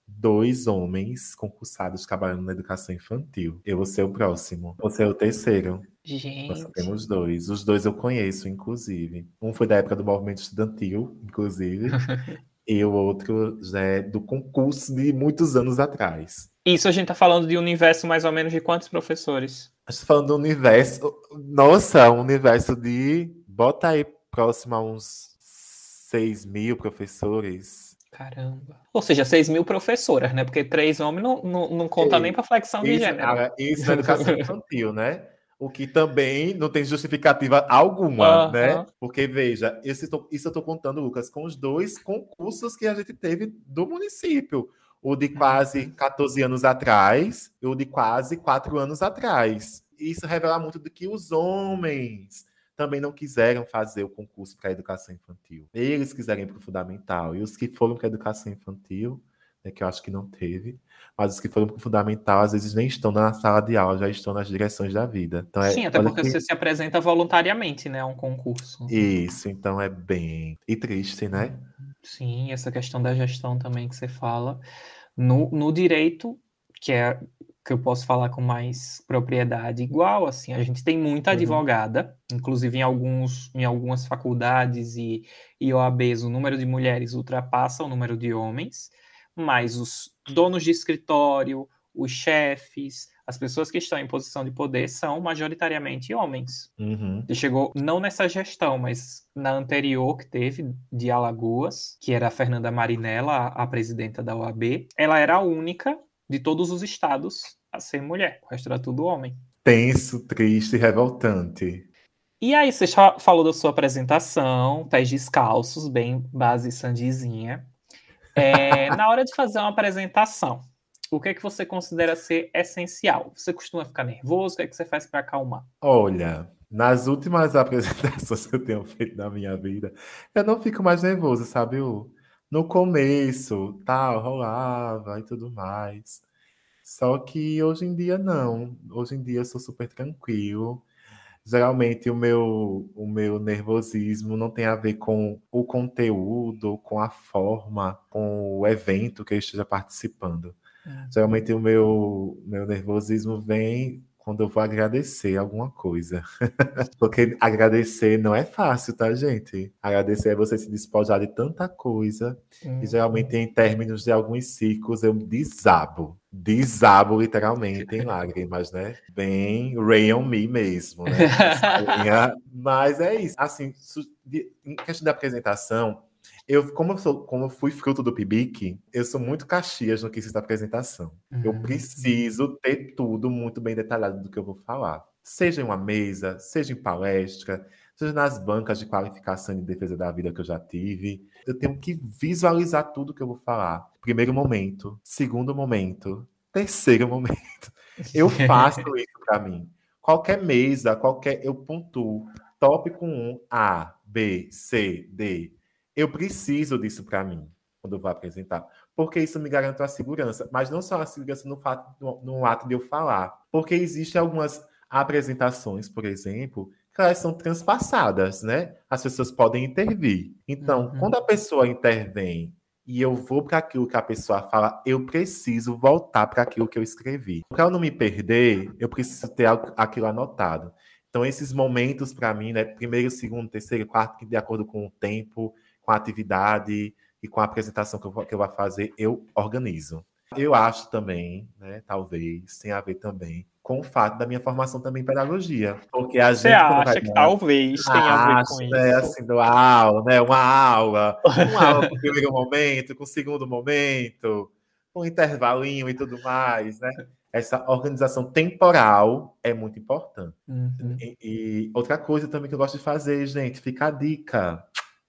dois homens concursados trabalhando na educação infantil. Eu vou ser o próximo. Você é o terceiro. Nós só Gente. temos dois. Os dois eu conheço, inclusive. Um foi da época do movimento estudantil, inclusive. e o outro já é do concurso de muitos anos atrás. Isso a gente tá falando de um universo mais ou menos de quantos professores? Estou falando do universo. Nossa, um universo de. Bota aí próximo a uns 6 mil professores. Caramba. Ou seja, 6 mil professoras, né? Porque três homens não, não, não conta Ei, nem para flexão de Isso, gênero. ah, isso na educação infantil, né? O que também não tem justificativa alguma, né? Porque, veja, tô- isso eu estou contando, Lucas, com os dois concursos que a gente teve do município. O de quase 14 anos atrás e o de quase 4 anos atrás. Isso revela muito do que os homens também não quiseram fazer o concurso para a educação infantil. Eles quiserem ir para o fundamental. E os que foram para a educação infantil, né, que eu acho que não teve, mas os que foram fundamental, às vezes nem estão na sala de aula, já estão nas direções da vida. Então, é, Sim, até porque que- você se apresenta voluntariamente, né? A um concurso. Isso, então é bem. E triste, né? Sim, essa questão da gestão também que você fala. No, no direito, que é que eu posso falar com mais propriedade, igual, assim, a gente tem muita Uhum. advogada, inclusive em, alguns, em algumas faculdades e, e OABs, o número de mulheres ultrapassa o número de homens, mas os donos de escritório, os chefes, as pessoas que estão em posição de poder são majoritariamente homens. Uhum. Ele chegou não nessa gestão, mas na anterior que teve, de Alagoas, que era a Fernanda Marinella, a, presidenta da OAB. Ela era a única de todos os estados a ser mulher. O resto era tudo homem. Tenso, triste, revoltante. E aí, você já falou da sua apresentação, pés descalços, bem base sandizinha. É, na hora de fazer uma apresentação, o que é que você considera ser essencial? Você costuma ficar nervoso? O que é que você faz para acalmar? Olha, nas últimas apresentações que eu tenho feito na minha vida, eu não fico mais nervoso, sabe? No começo, tal, rolava e tudo mais. Só que hoje em dia não. Hoje em dia eu sou super tranquilo. Geralmente o meu, o meu nervosismo não tem a ver com o conteúdo, com a forma, com o evento que eu esteja participando. Geralmente o meu, meu nervosismo vem quando eu vou agradecer alguma coisa. Porque agradecer não é fácil, tá, gente? Agradecer é você se despojar de tanta coisa. E geralmente, em términos de alguns ciclos, eu desabo. Desabo literalmente em lágrimas, né? Bem Rain on Me mesmo, né? Mas é isso. Assim, em questão da apresentação, eu, como, eu sou, como eu fui fruto do PIBIC, eu sou muito caxias no que se da apresentação. Eu Hum. preciso ter tudo muito bem detalhado do que eu vou falar. Seja em uma mesa, seja em palestra, seja nas bancas de qualificação e defesa da vida que eu já tive. Eu tenho que visualizar tudo que eu vou falar. Primeiro momento, segundo momento, terceiro momento. Eu faço isso para mim. Qualquer mesa, qualquer. Eu pontuo. Tópico 1, A, B, C, D. Eu preciso disso para mim quando eu vou apresentar. Porque isso me garante a segurança. Mas não só a segurança no, fato, no, no ato de eu falar. Porque existem algumas apresentações, por exemplo, que elas são transpassadas, né? As pessoas podem intervir. Então, Uhum. quando a pessoa intervém e eu vou para aquilo que a pessoa fala, eu preciso voltar para aquilo que eu escrevi. Para eu não me perder, eu preciso ter aquilo anotado. Então, esses momentos, para mim, né? Primeiro, segundo, terceiro, quarto, que de acordo com o tempo, com a atividade e com a apresentação que eu, vou- que eu vou fazer, eu organizo. Eu acho também, né, talvez, tem a ver também com o fato da minha formação também em pedagogia. Porque a Você gente. acha que talvez tenha a ver com Acho, isso? né, assim, do aula, né? Uma aula. Uma aula com o primeiro momento, com o segundo momento, com um intervalinho e tudo mais, né? Essa organização temporal é muito importante. Uhum. E, e outra coisa também que eu gosto de fazer, gente, fica a dica,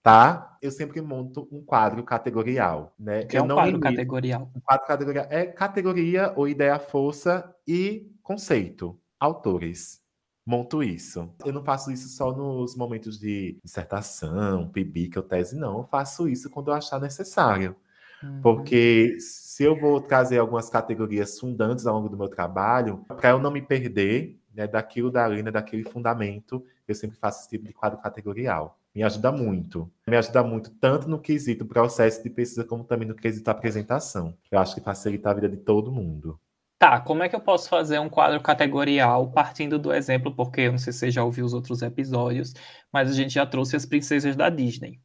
tá? Eu sempre monto um quadro categorial, né? Que é um não quadro limito- categorial. um quadro categorial é categoria ou ideia força e conceito, autores. Monto isso. Eu não faço isso só nos momentos de dissertação, PIBIC ou tese, não. Eu faço isso quando eu achar necessário. Uhum. Porque se eu vou trazer algumas categorias fundantes ao longo do meu trabalho, para eu não me perder né, daquilo dali, né, daquele fundamento, eu sempre faço esse tipo de quadro categorial. Me ajuda muito. Me ajuda muito, tanto no quesito processo de pesquisa, como também no quesito apresentação. Eu acho que facilita a vida de todo mundo. Tá, como é que eu posso fazer um quadro categorial partindo do exemplo, porque eu não sei se você já ouviu os outros episódios, mas a gente já trouxe as princesas da Disney.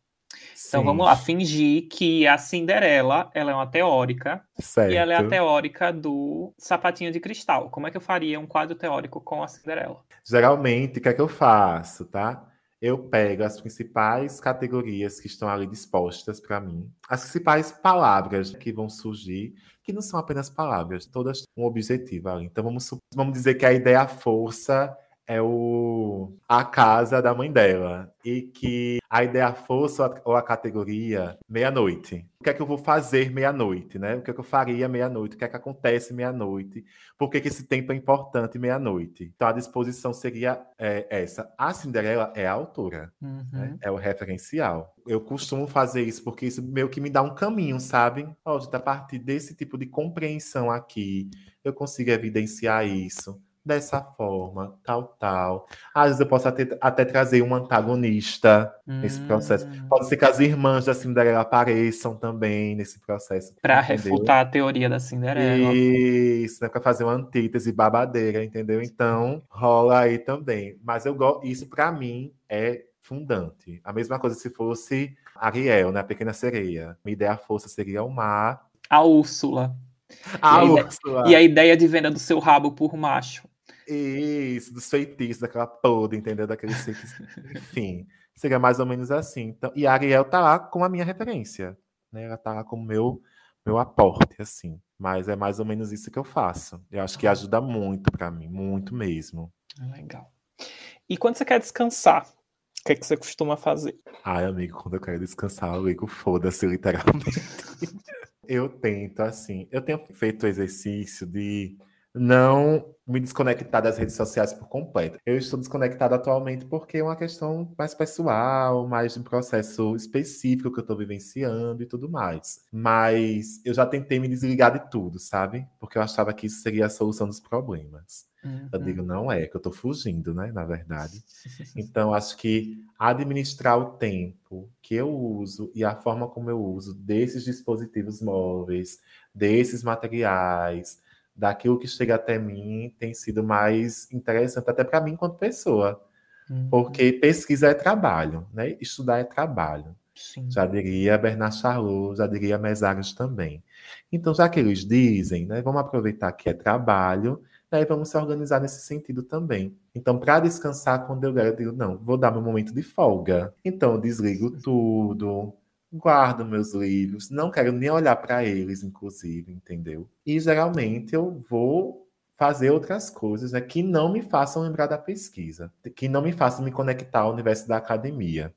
Então Sim, vamos lá, fingir que a Cinderela, ela é uma teórica, Certo. e ela é a teórica do Sapatinho de Cristal. Como é que eu faria um quadro teórico com a Cinderela? Geralmente, o que é que eu faço, tá? Eu pego as principais categorias que estão ali dispostas para mim, as principais palavras que vão surgir, que não são apenas palavras, todas um objetivo ali. Então vamos, vamos dizer que a ideia força é o a casa da mãe dela e que a ideia força ou a- categoria meia-noite. O que é que eu vou fazer meia-noite, né? O que é que eu faria meia-noite? O que é que acontece meia-noite? Por que, que esse tempo é importante meia-noite? Então a disposição seria é, essa. A Cinderela é a autora, Uhum. né? É o referencial. Eu costumo fazer isso porque isso meio que me dá um caminho, sabe? Ó, a partir desse tipo de compreensão aqui, eu consigo evidenciar isso dessa forma, tal, tal. Às vezes eu posso até, até trazer um antagonista nesse processo. Hum, Pode ser que as irmãs da Cinderela apareçam também nesse processo. Pra entendeu? refutar a teoria da Cinderela. Isso, né? Para fazer uma antítese babadeira, entendeu? Então, rola aí também. Mas eu gosto, isso para mim é fundante. A mesma coisa se fosse Ariel, né? A Pequena Sereia. Minha ideia força seria o mar. A Úrsula. A a ide- Úrsula. E a ideia de venda do seu rabo por macho. Isso, dos feitiços, daquela toda, entendeu? Daqueles feitiços. Enfim, seria mais ou menos assim. Então, e a Ariel tá lá com a minha referência. Né? Ela tá lá como meu, meu aporte, assim. Mas é mais ou menos isso que eu faço. Eu acho que ajuda muito para mim, muito mesmo. Legal. E quando você quer descansar, o que, é que você costuma fazer? Ai, amigo, quando eu quero descansar, eu ligo foda-se, literalmente. eu tento, assim, eu tenho feito o exercício de não me desconectar das redes sociais por completo. Eu estou desconectado atualmente porque é uma questão mais pessoal, mais de um processo específico que eu estou vivenciando e tudo mais. Mas eu já tentei me desligar de tudo, sabe? Porque eu achava que isso seria a solução dos problemas. Eu Uhum. digo, não é, que eu estou fugindo, né? Na verdade. Então, acho que administrar o tempo que eu uso e a forma como eu uso desses dispositivos móveis, desses materiais, daquilo que chega até mim, tem sido mais interessante até para mim enquanto pessoa. Uhum. Porque pesquisa é trabalho, né? Estudar é trabalho. Sim. Já diria Bernard Charlot, já diria Mesaros também. Então, já que eles dizem, né, vamos aproveitar que é trabalho, né, e vamos se organizar nesse sentido também. Então, para descansar, quando eu quero, eu digo, não, vou dar meu momento de folga. Então, eu desligo tudo, guardo meus livros, não quero nem olhar para eles, inclusive, entendeu? E geralmente eu vou fazer outras coisas né, que não me façam lembrar da pesquisa, que não me façam me conectar ao universo da academia.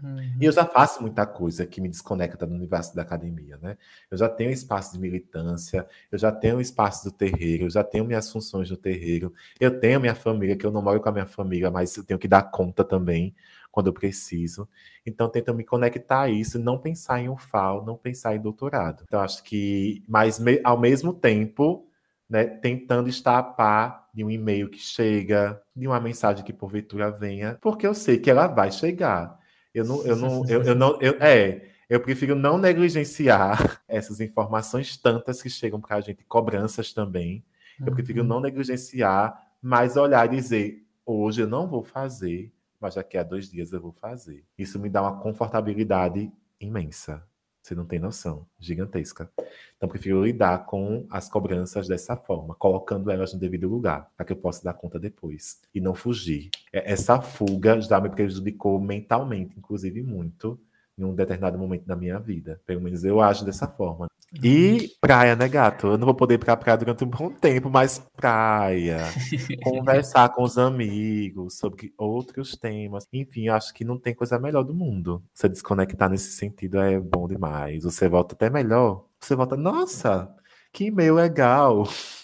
Uhum. E eu já faço muita coisa que me desconecta do universo da academia, né? Eu já tenho espaço de militância, eu já tenho espaço do terreiro, eu já tenho minhas funções no terreiro, eu tenho minha família, que eu não moro com a minha família, mas eu tenho que dar conta também quando eu preciso. Então, tento me conectar a isso, não pensar em UFAL, não pensar em doutorado. Então, acho que, mas me- ao mesmo tempo, né, tentando estar a par de um e-mail que chega, de uma mensagem que porventura venha, porque eu sei que ela vai chegar. Eu não, eu não, eu, eu não, eu, é, eu prefiro não negligenciar essas informações tantas que chegam para a gente, cobranças também. Eu prefiro Uhum. não negligenciar, mas olhar e dizer, hoje eu não vou fazer, mas daqui a dois dias eu vou fazer. Isso me dá uma confortabilidade imensa. Você não tem noção. Gigantesca. Então, prefiro lidar com as cobranças dessa forma, colocando elas no devido lugar, para que eu possa dar conta depois. E não fugir. É, essa fuga já me prejudicou mentalmente, inclusive, muito, em um determinado momento da minha vida. Pelo menos eu acho dessa forma. E praia, né, gato? Eu não vou poder ir pra praia durante um bom tempo, mas praia. conversar com os amigos sobre outros temas. Enfim, acho que não tem coisa melhor do mundo. Você desconectar nesse sentido é bom demais. Você volta até melhor. Você volta, nossa, que e-mail legal.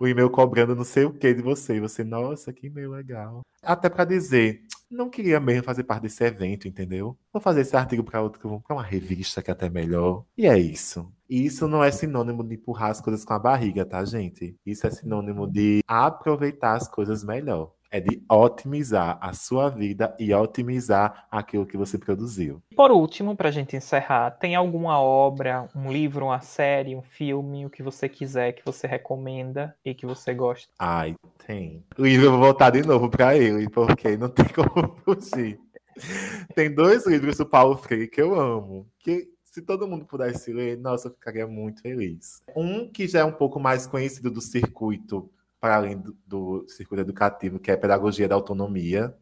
O e-mail cobrando não sei o que de você. E você, nossa, que e-mail legal. Até para dizer, não queria mesmo fazer parte desse evento, entendeu? Vou fazer esse artigo para outro, para uma revista que é até melhor. E é isso. E isso não é sinônimo de empurrar as coisas com a barriga, tá, gente? Isso é sinônimo de aproveitar as coisas melhor é de otimizar a sua vida e otimizar aquilo que você produziu. Por último, para a gente encerrar, tem alguma obra, um livro, uma série, um filme, o que você quiser, que você recomenda e que você gosta? Ai, tem. O livro eu vou voltar de novo para ele, porque não tem como fugir. Tem dois livros do Paulo Freire que eu amo, que se todo mundo pudesse ler, nossa, eu ficaria muito feliz. Um que já é um pouco mais conhecido do circuito para além do, do, circuito educativo, que é pedagogia da autonomia.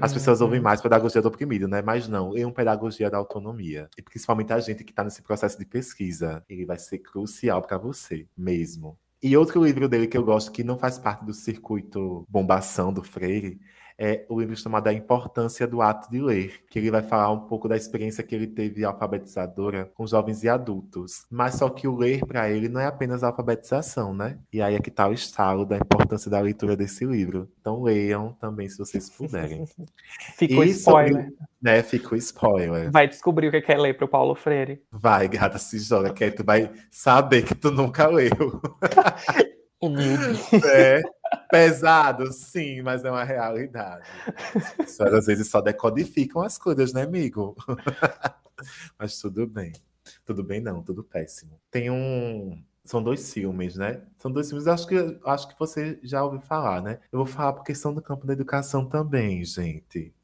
As uhum. pessoas ouvem mais pedagogia do oprimido, né? Mas não, é uma pedagogia da autonomia. E principalmente a gente que está nesse processo de pesquisa. Ele vai ser crucial para você mesmo. E outro livro dele que eu gosto, que não faz parte do circuito bombação do Freire, é o livro chamado A Importância do Ato de Ler, que ele vai falar um pouco da experiência que ele teve alfabetizadora com jovens e adultos. Mas só que o ler para ele não é apenas alfabetização, né? E aí é que está o estalo da importância da leitura desse livro. Então leiam também se vocês puderem. Ficou e spoiler. Sobre, né, ficou spoiler. Vai descobrir o que é ler para o Paulo Freire. Vai, gata, se joga, que aí tu vai saber que tu nunca leu. é, pesado, sim, mas é uma realidade. As às vezes só decodificam as coisas, né, amigo? mas tudo bem. Tudo bem, não, tudo péssimo. Tem um. São dois filmes, né? São dois filmes, acho que, acho que você já ouviu falar, né? Eu vou falar por questão do campo da educação também, gente.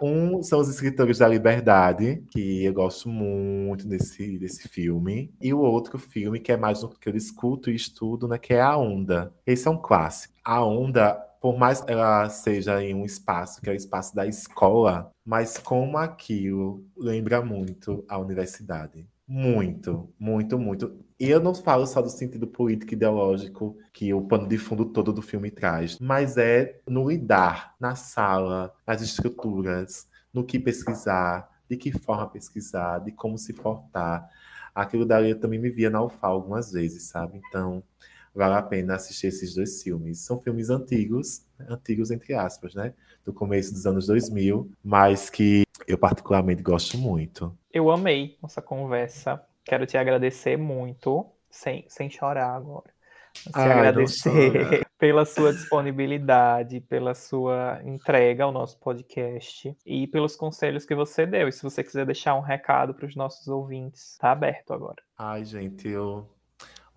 Um são os Escritores da Liberdade, que eu gosto muito desse, desse filme. E o outro filme, que é mais um que eu escuto e estudo, né? Que é A Onda. Esse é um clássico. A Onda, por mais ela seja em um espaço, que é o espaço da escola, mas como aquilo lembra muito a universidade. Muito, muito, muito. E eu não falo só do sentido político ideológico que o pano de fundo todo do filme traz, mas é no lidar, na sala, nas estruturas, no que pesquisar, de que forma pesquisar, de como se portar. Aquilo dali eu também me via na UFA algumas vezes, sabe? Então, vale a pena assistir esses dois filmes. São filmes antigos, antigos entre aspas, né? Do começo dos anos 2000, mas que eu particularmente gosto muito. Eu amei nossa conversa. Quero te agradecer muito, sem, sem chorar agora. Te Ai, agradecer pela sua disponibilidade, pela sua entrega ao nosso podcast e pelos conselhos que você deu. E se você quiser deixar um recado para os nossos ouvintes, tá aberto agora. Ai, gente, eu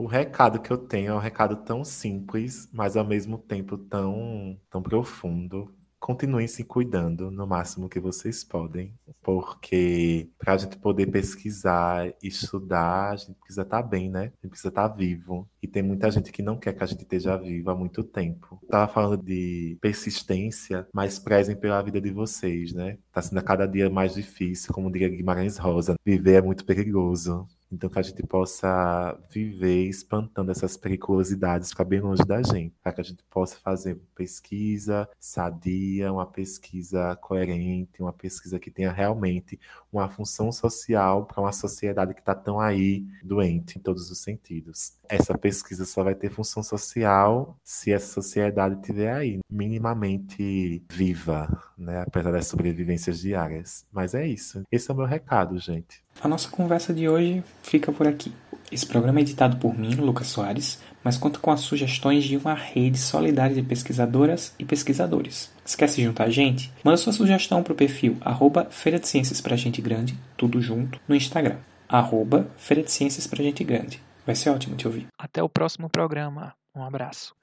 o recado que eu tenho é um recado tão simples, mas ao mesmo tempo tão, tão profundo continuem se cuidando no máximo que vocês podem, porque para a gente poder pesquisar, estudar, a gente precisa estar tá bem, né? A gente precisa estar tá vivo. E tem muita gente que não quer que a gente esteja vivo há muito tempo. Tava falando de persistência, mas prezem pela vida de vocês, né? Tá sendo a cada dia mais difícil, como diria Guimarães Rosa. Viver é muito perigoso. Então, que a gente possa viver espantando essas periculosidades para bem longe da gente, para que a gente possa fazer pesquisa sadia, uma pesquisa coerente, uma pesquisa que tenha realmente uma função social para uma sociedade que está tão aí doente em todos os sentidos. Essa pesquisa só vai ter função social se essa sociedade estiver aí, minimamente viva, né? apesar das sobrevivências diárias. Mas é isso. Esse é o meu recado, gente. A nossa conversa de hoje fica por aqui. Esse programa é editado por mim, Lucas Soares, mas conta com as sugestões de uma rede solidária de pesquisadoras e pesquisadores. Esquece de juntar a gente? Manda sua sugestão para o perfil arroba Feira de Ciências pra Gente Grande, tudo junto, no Instagram. Arroba Feira de Ciências pra Gente Grande. Vai ser ótimo te ouvir. Até o próximo programa. Um abraço.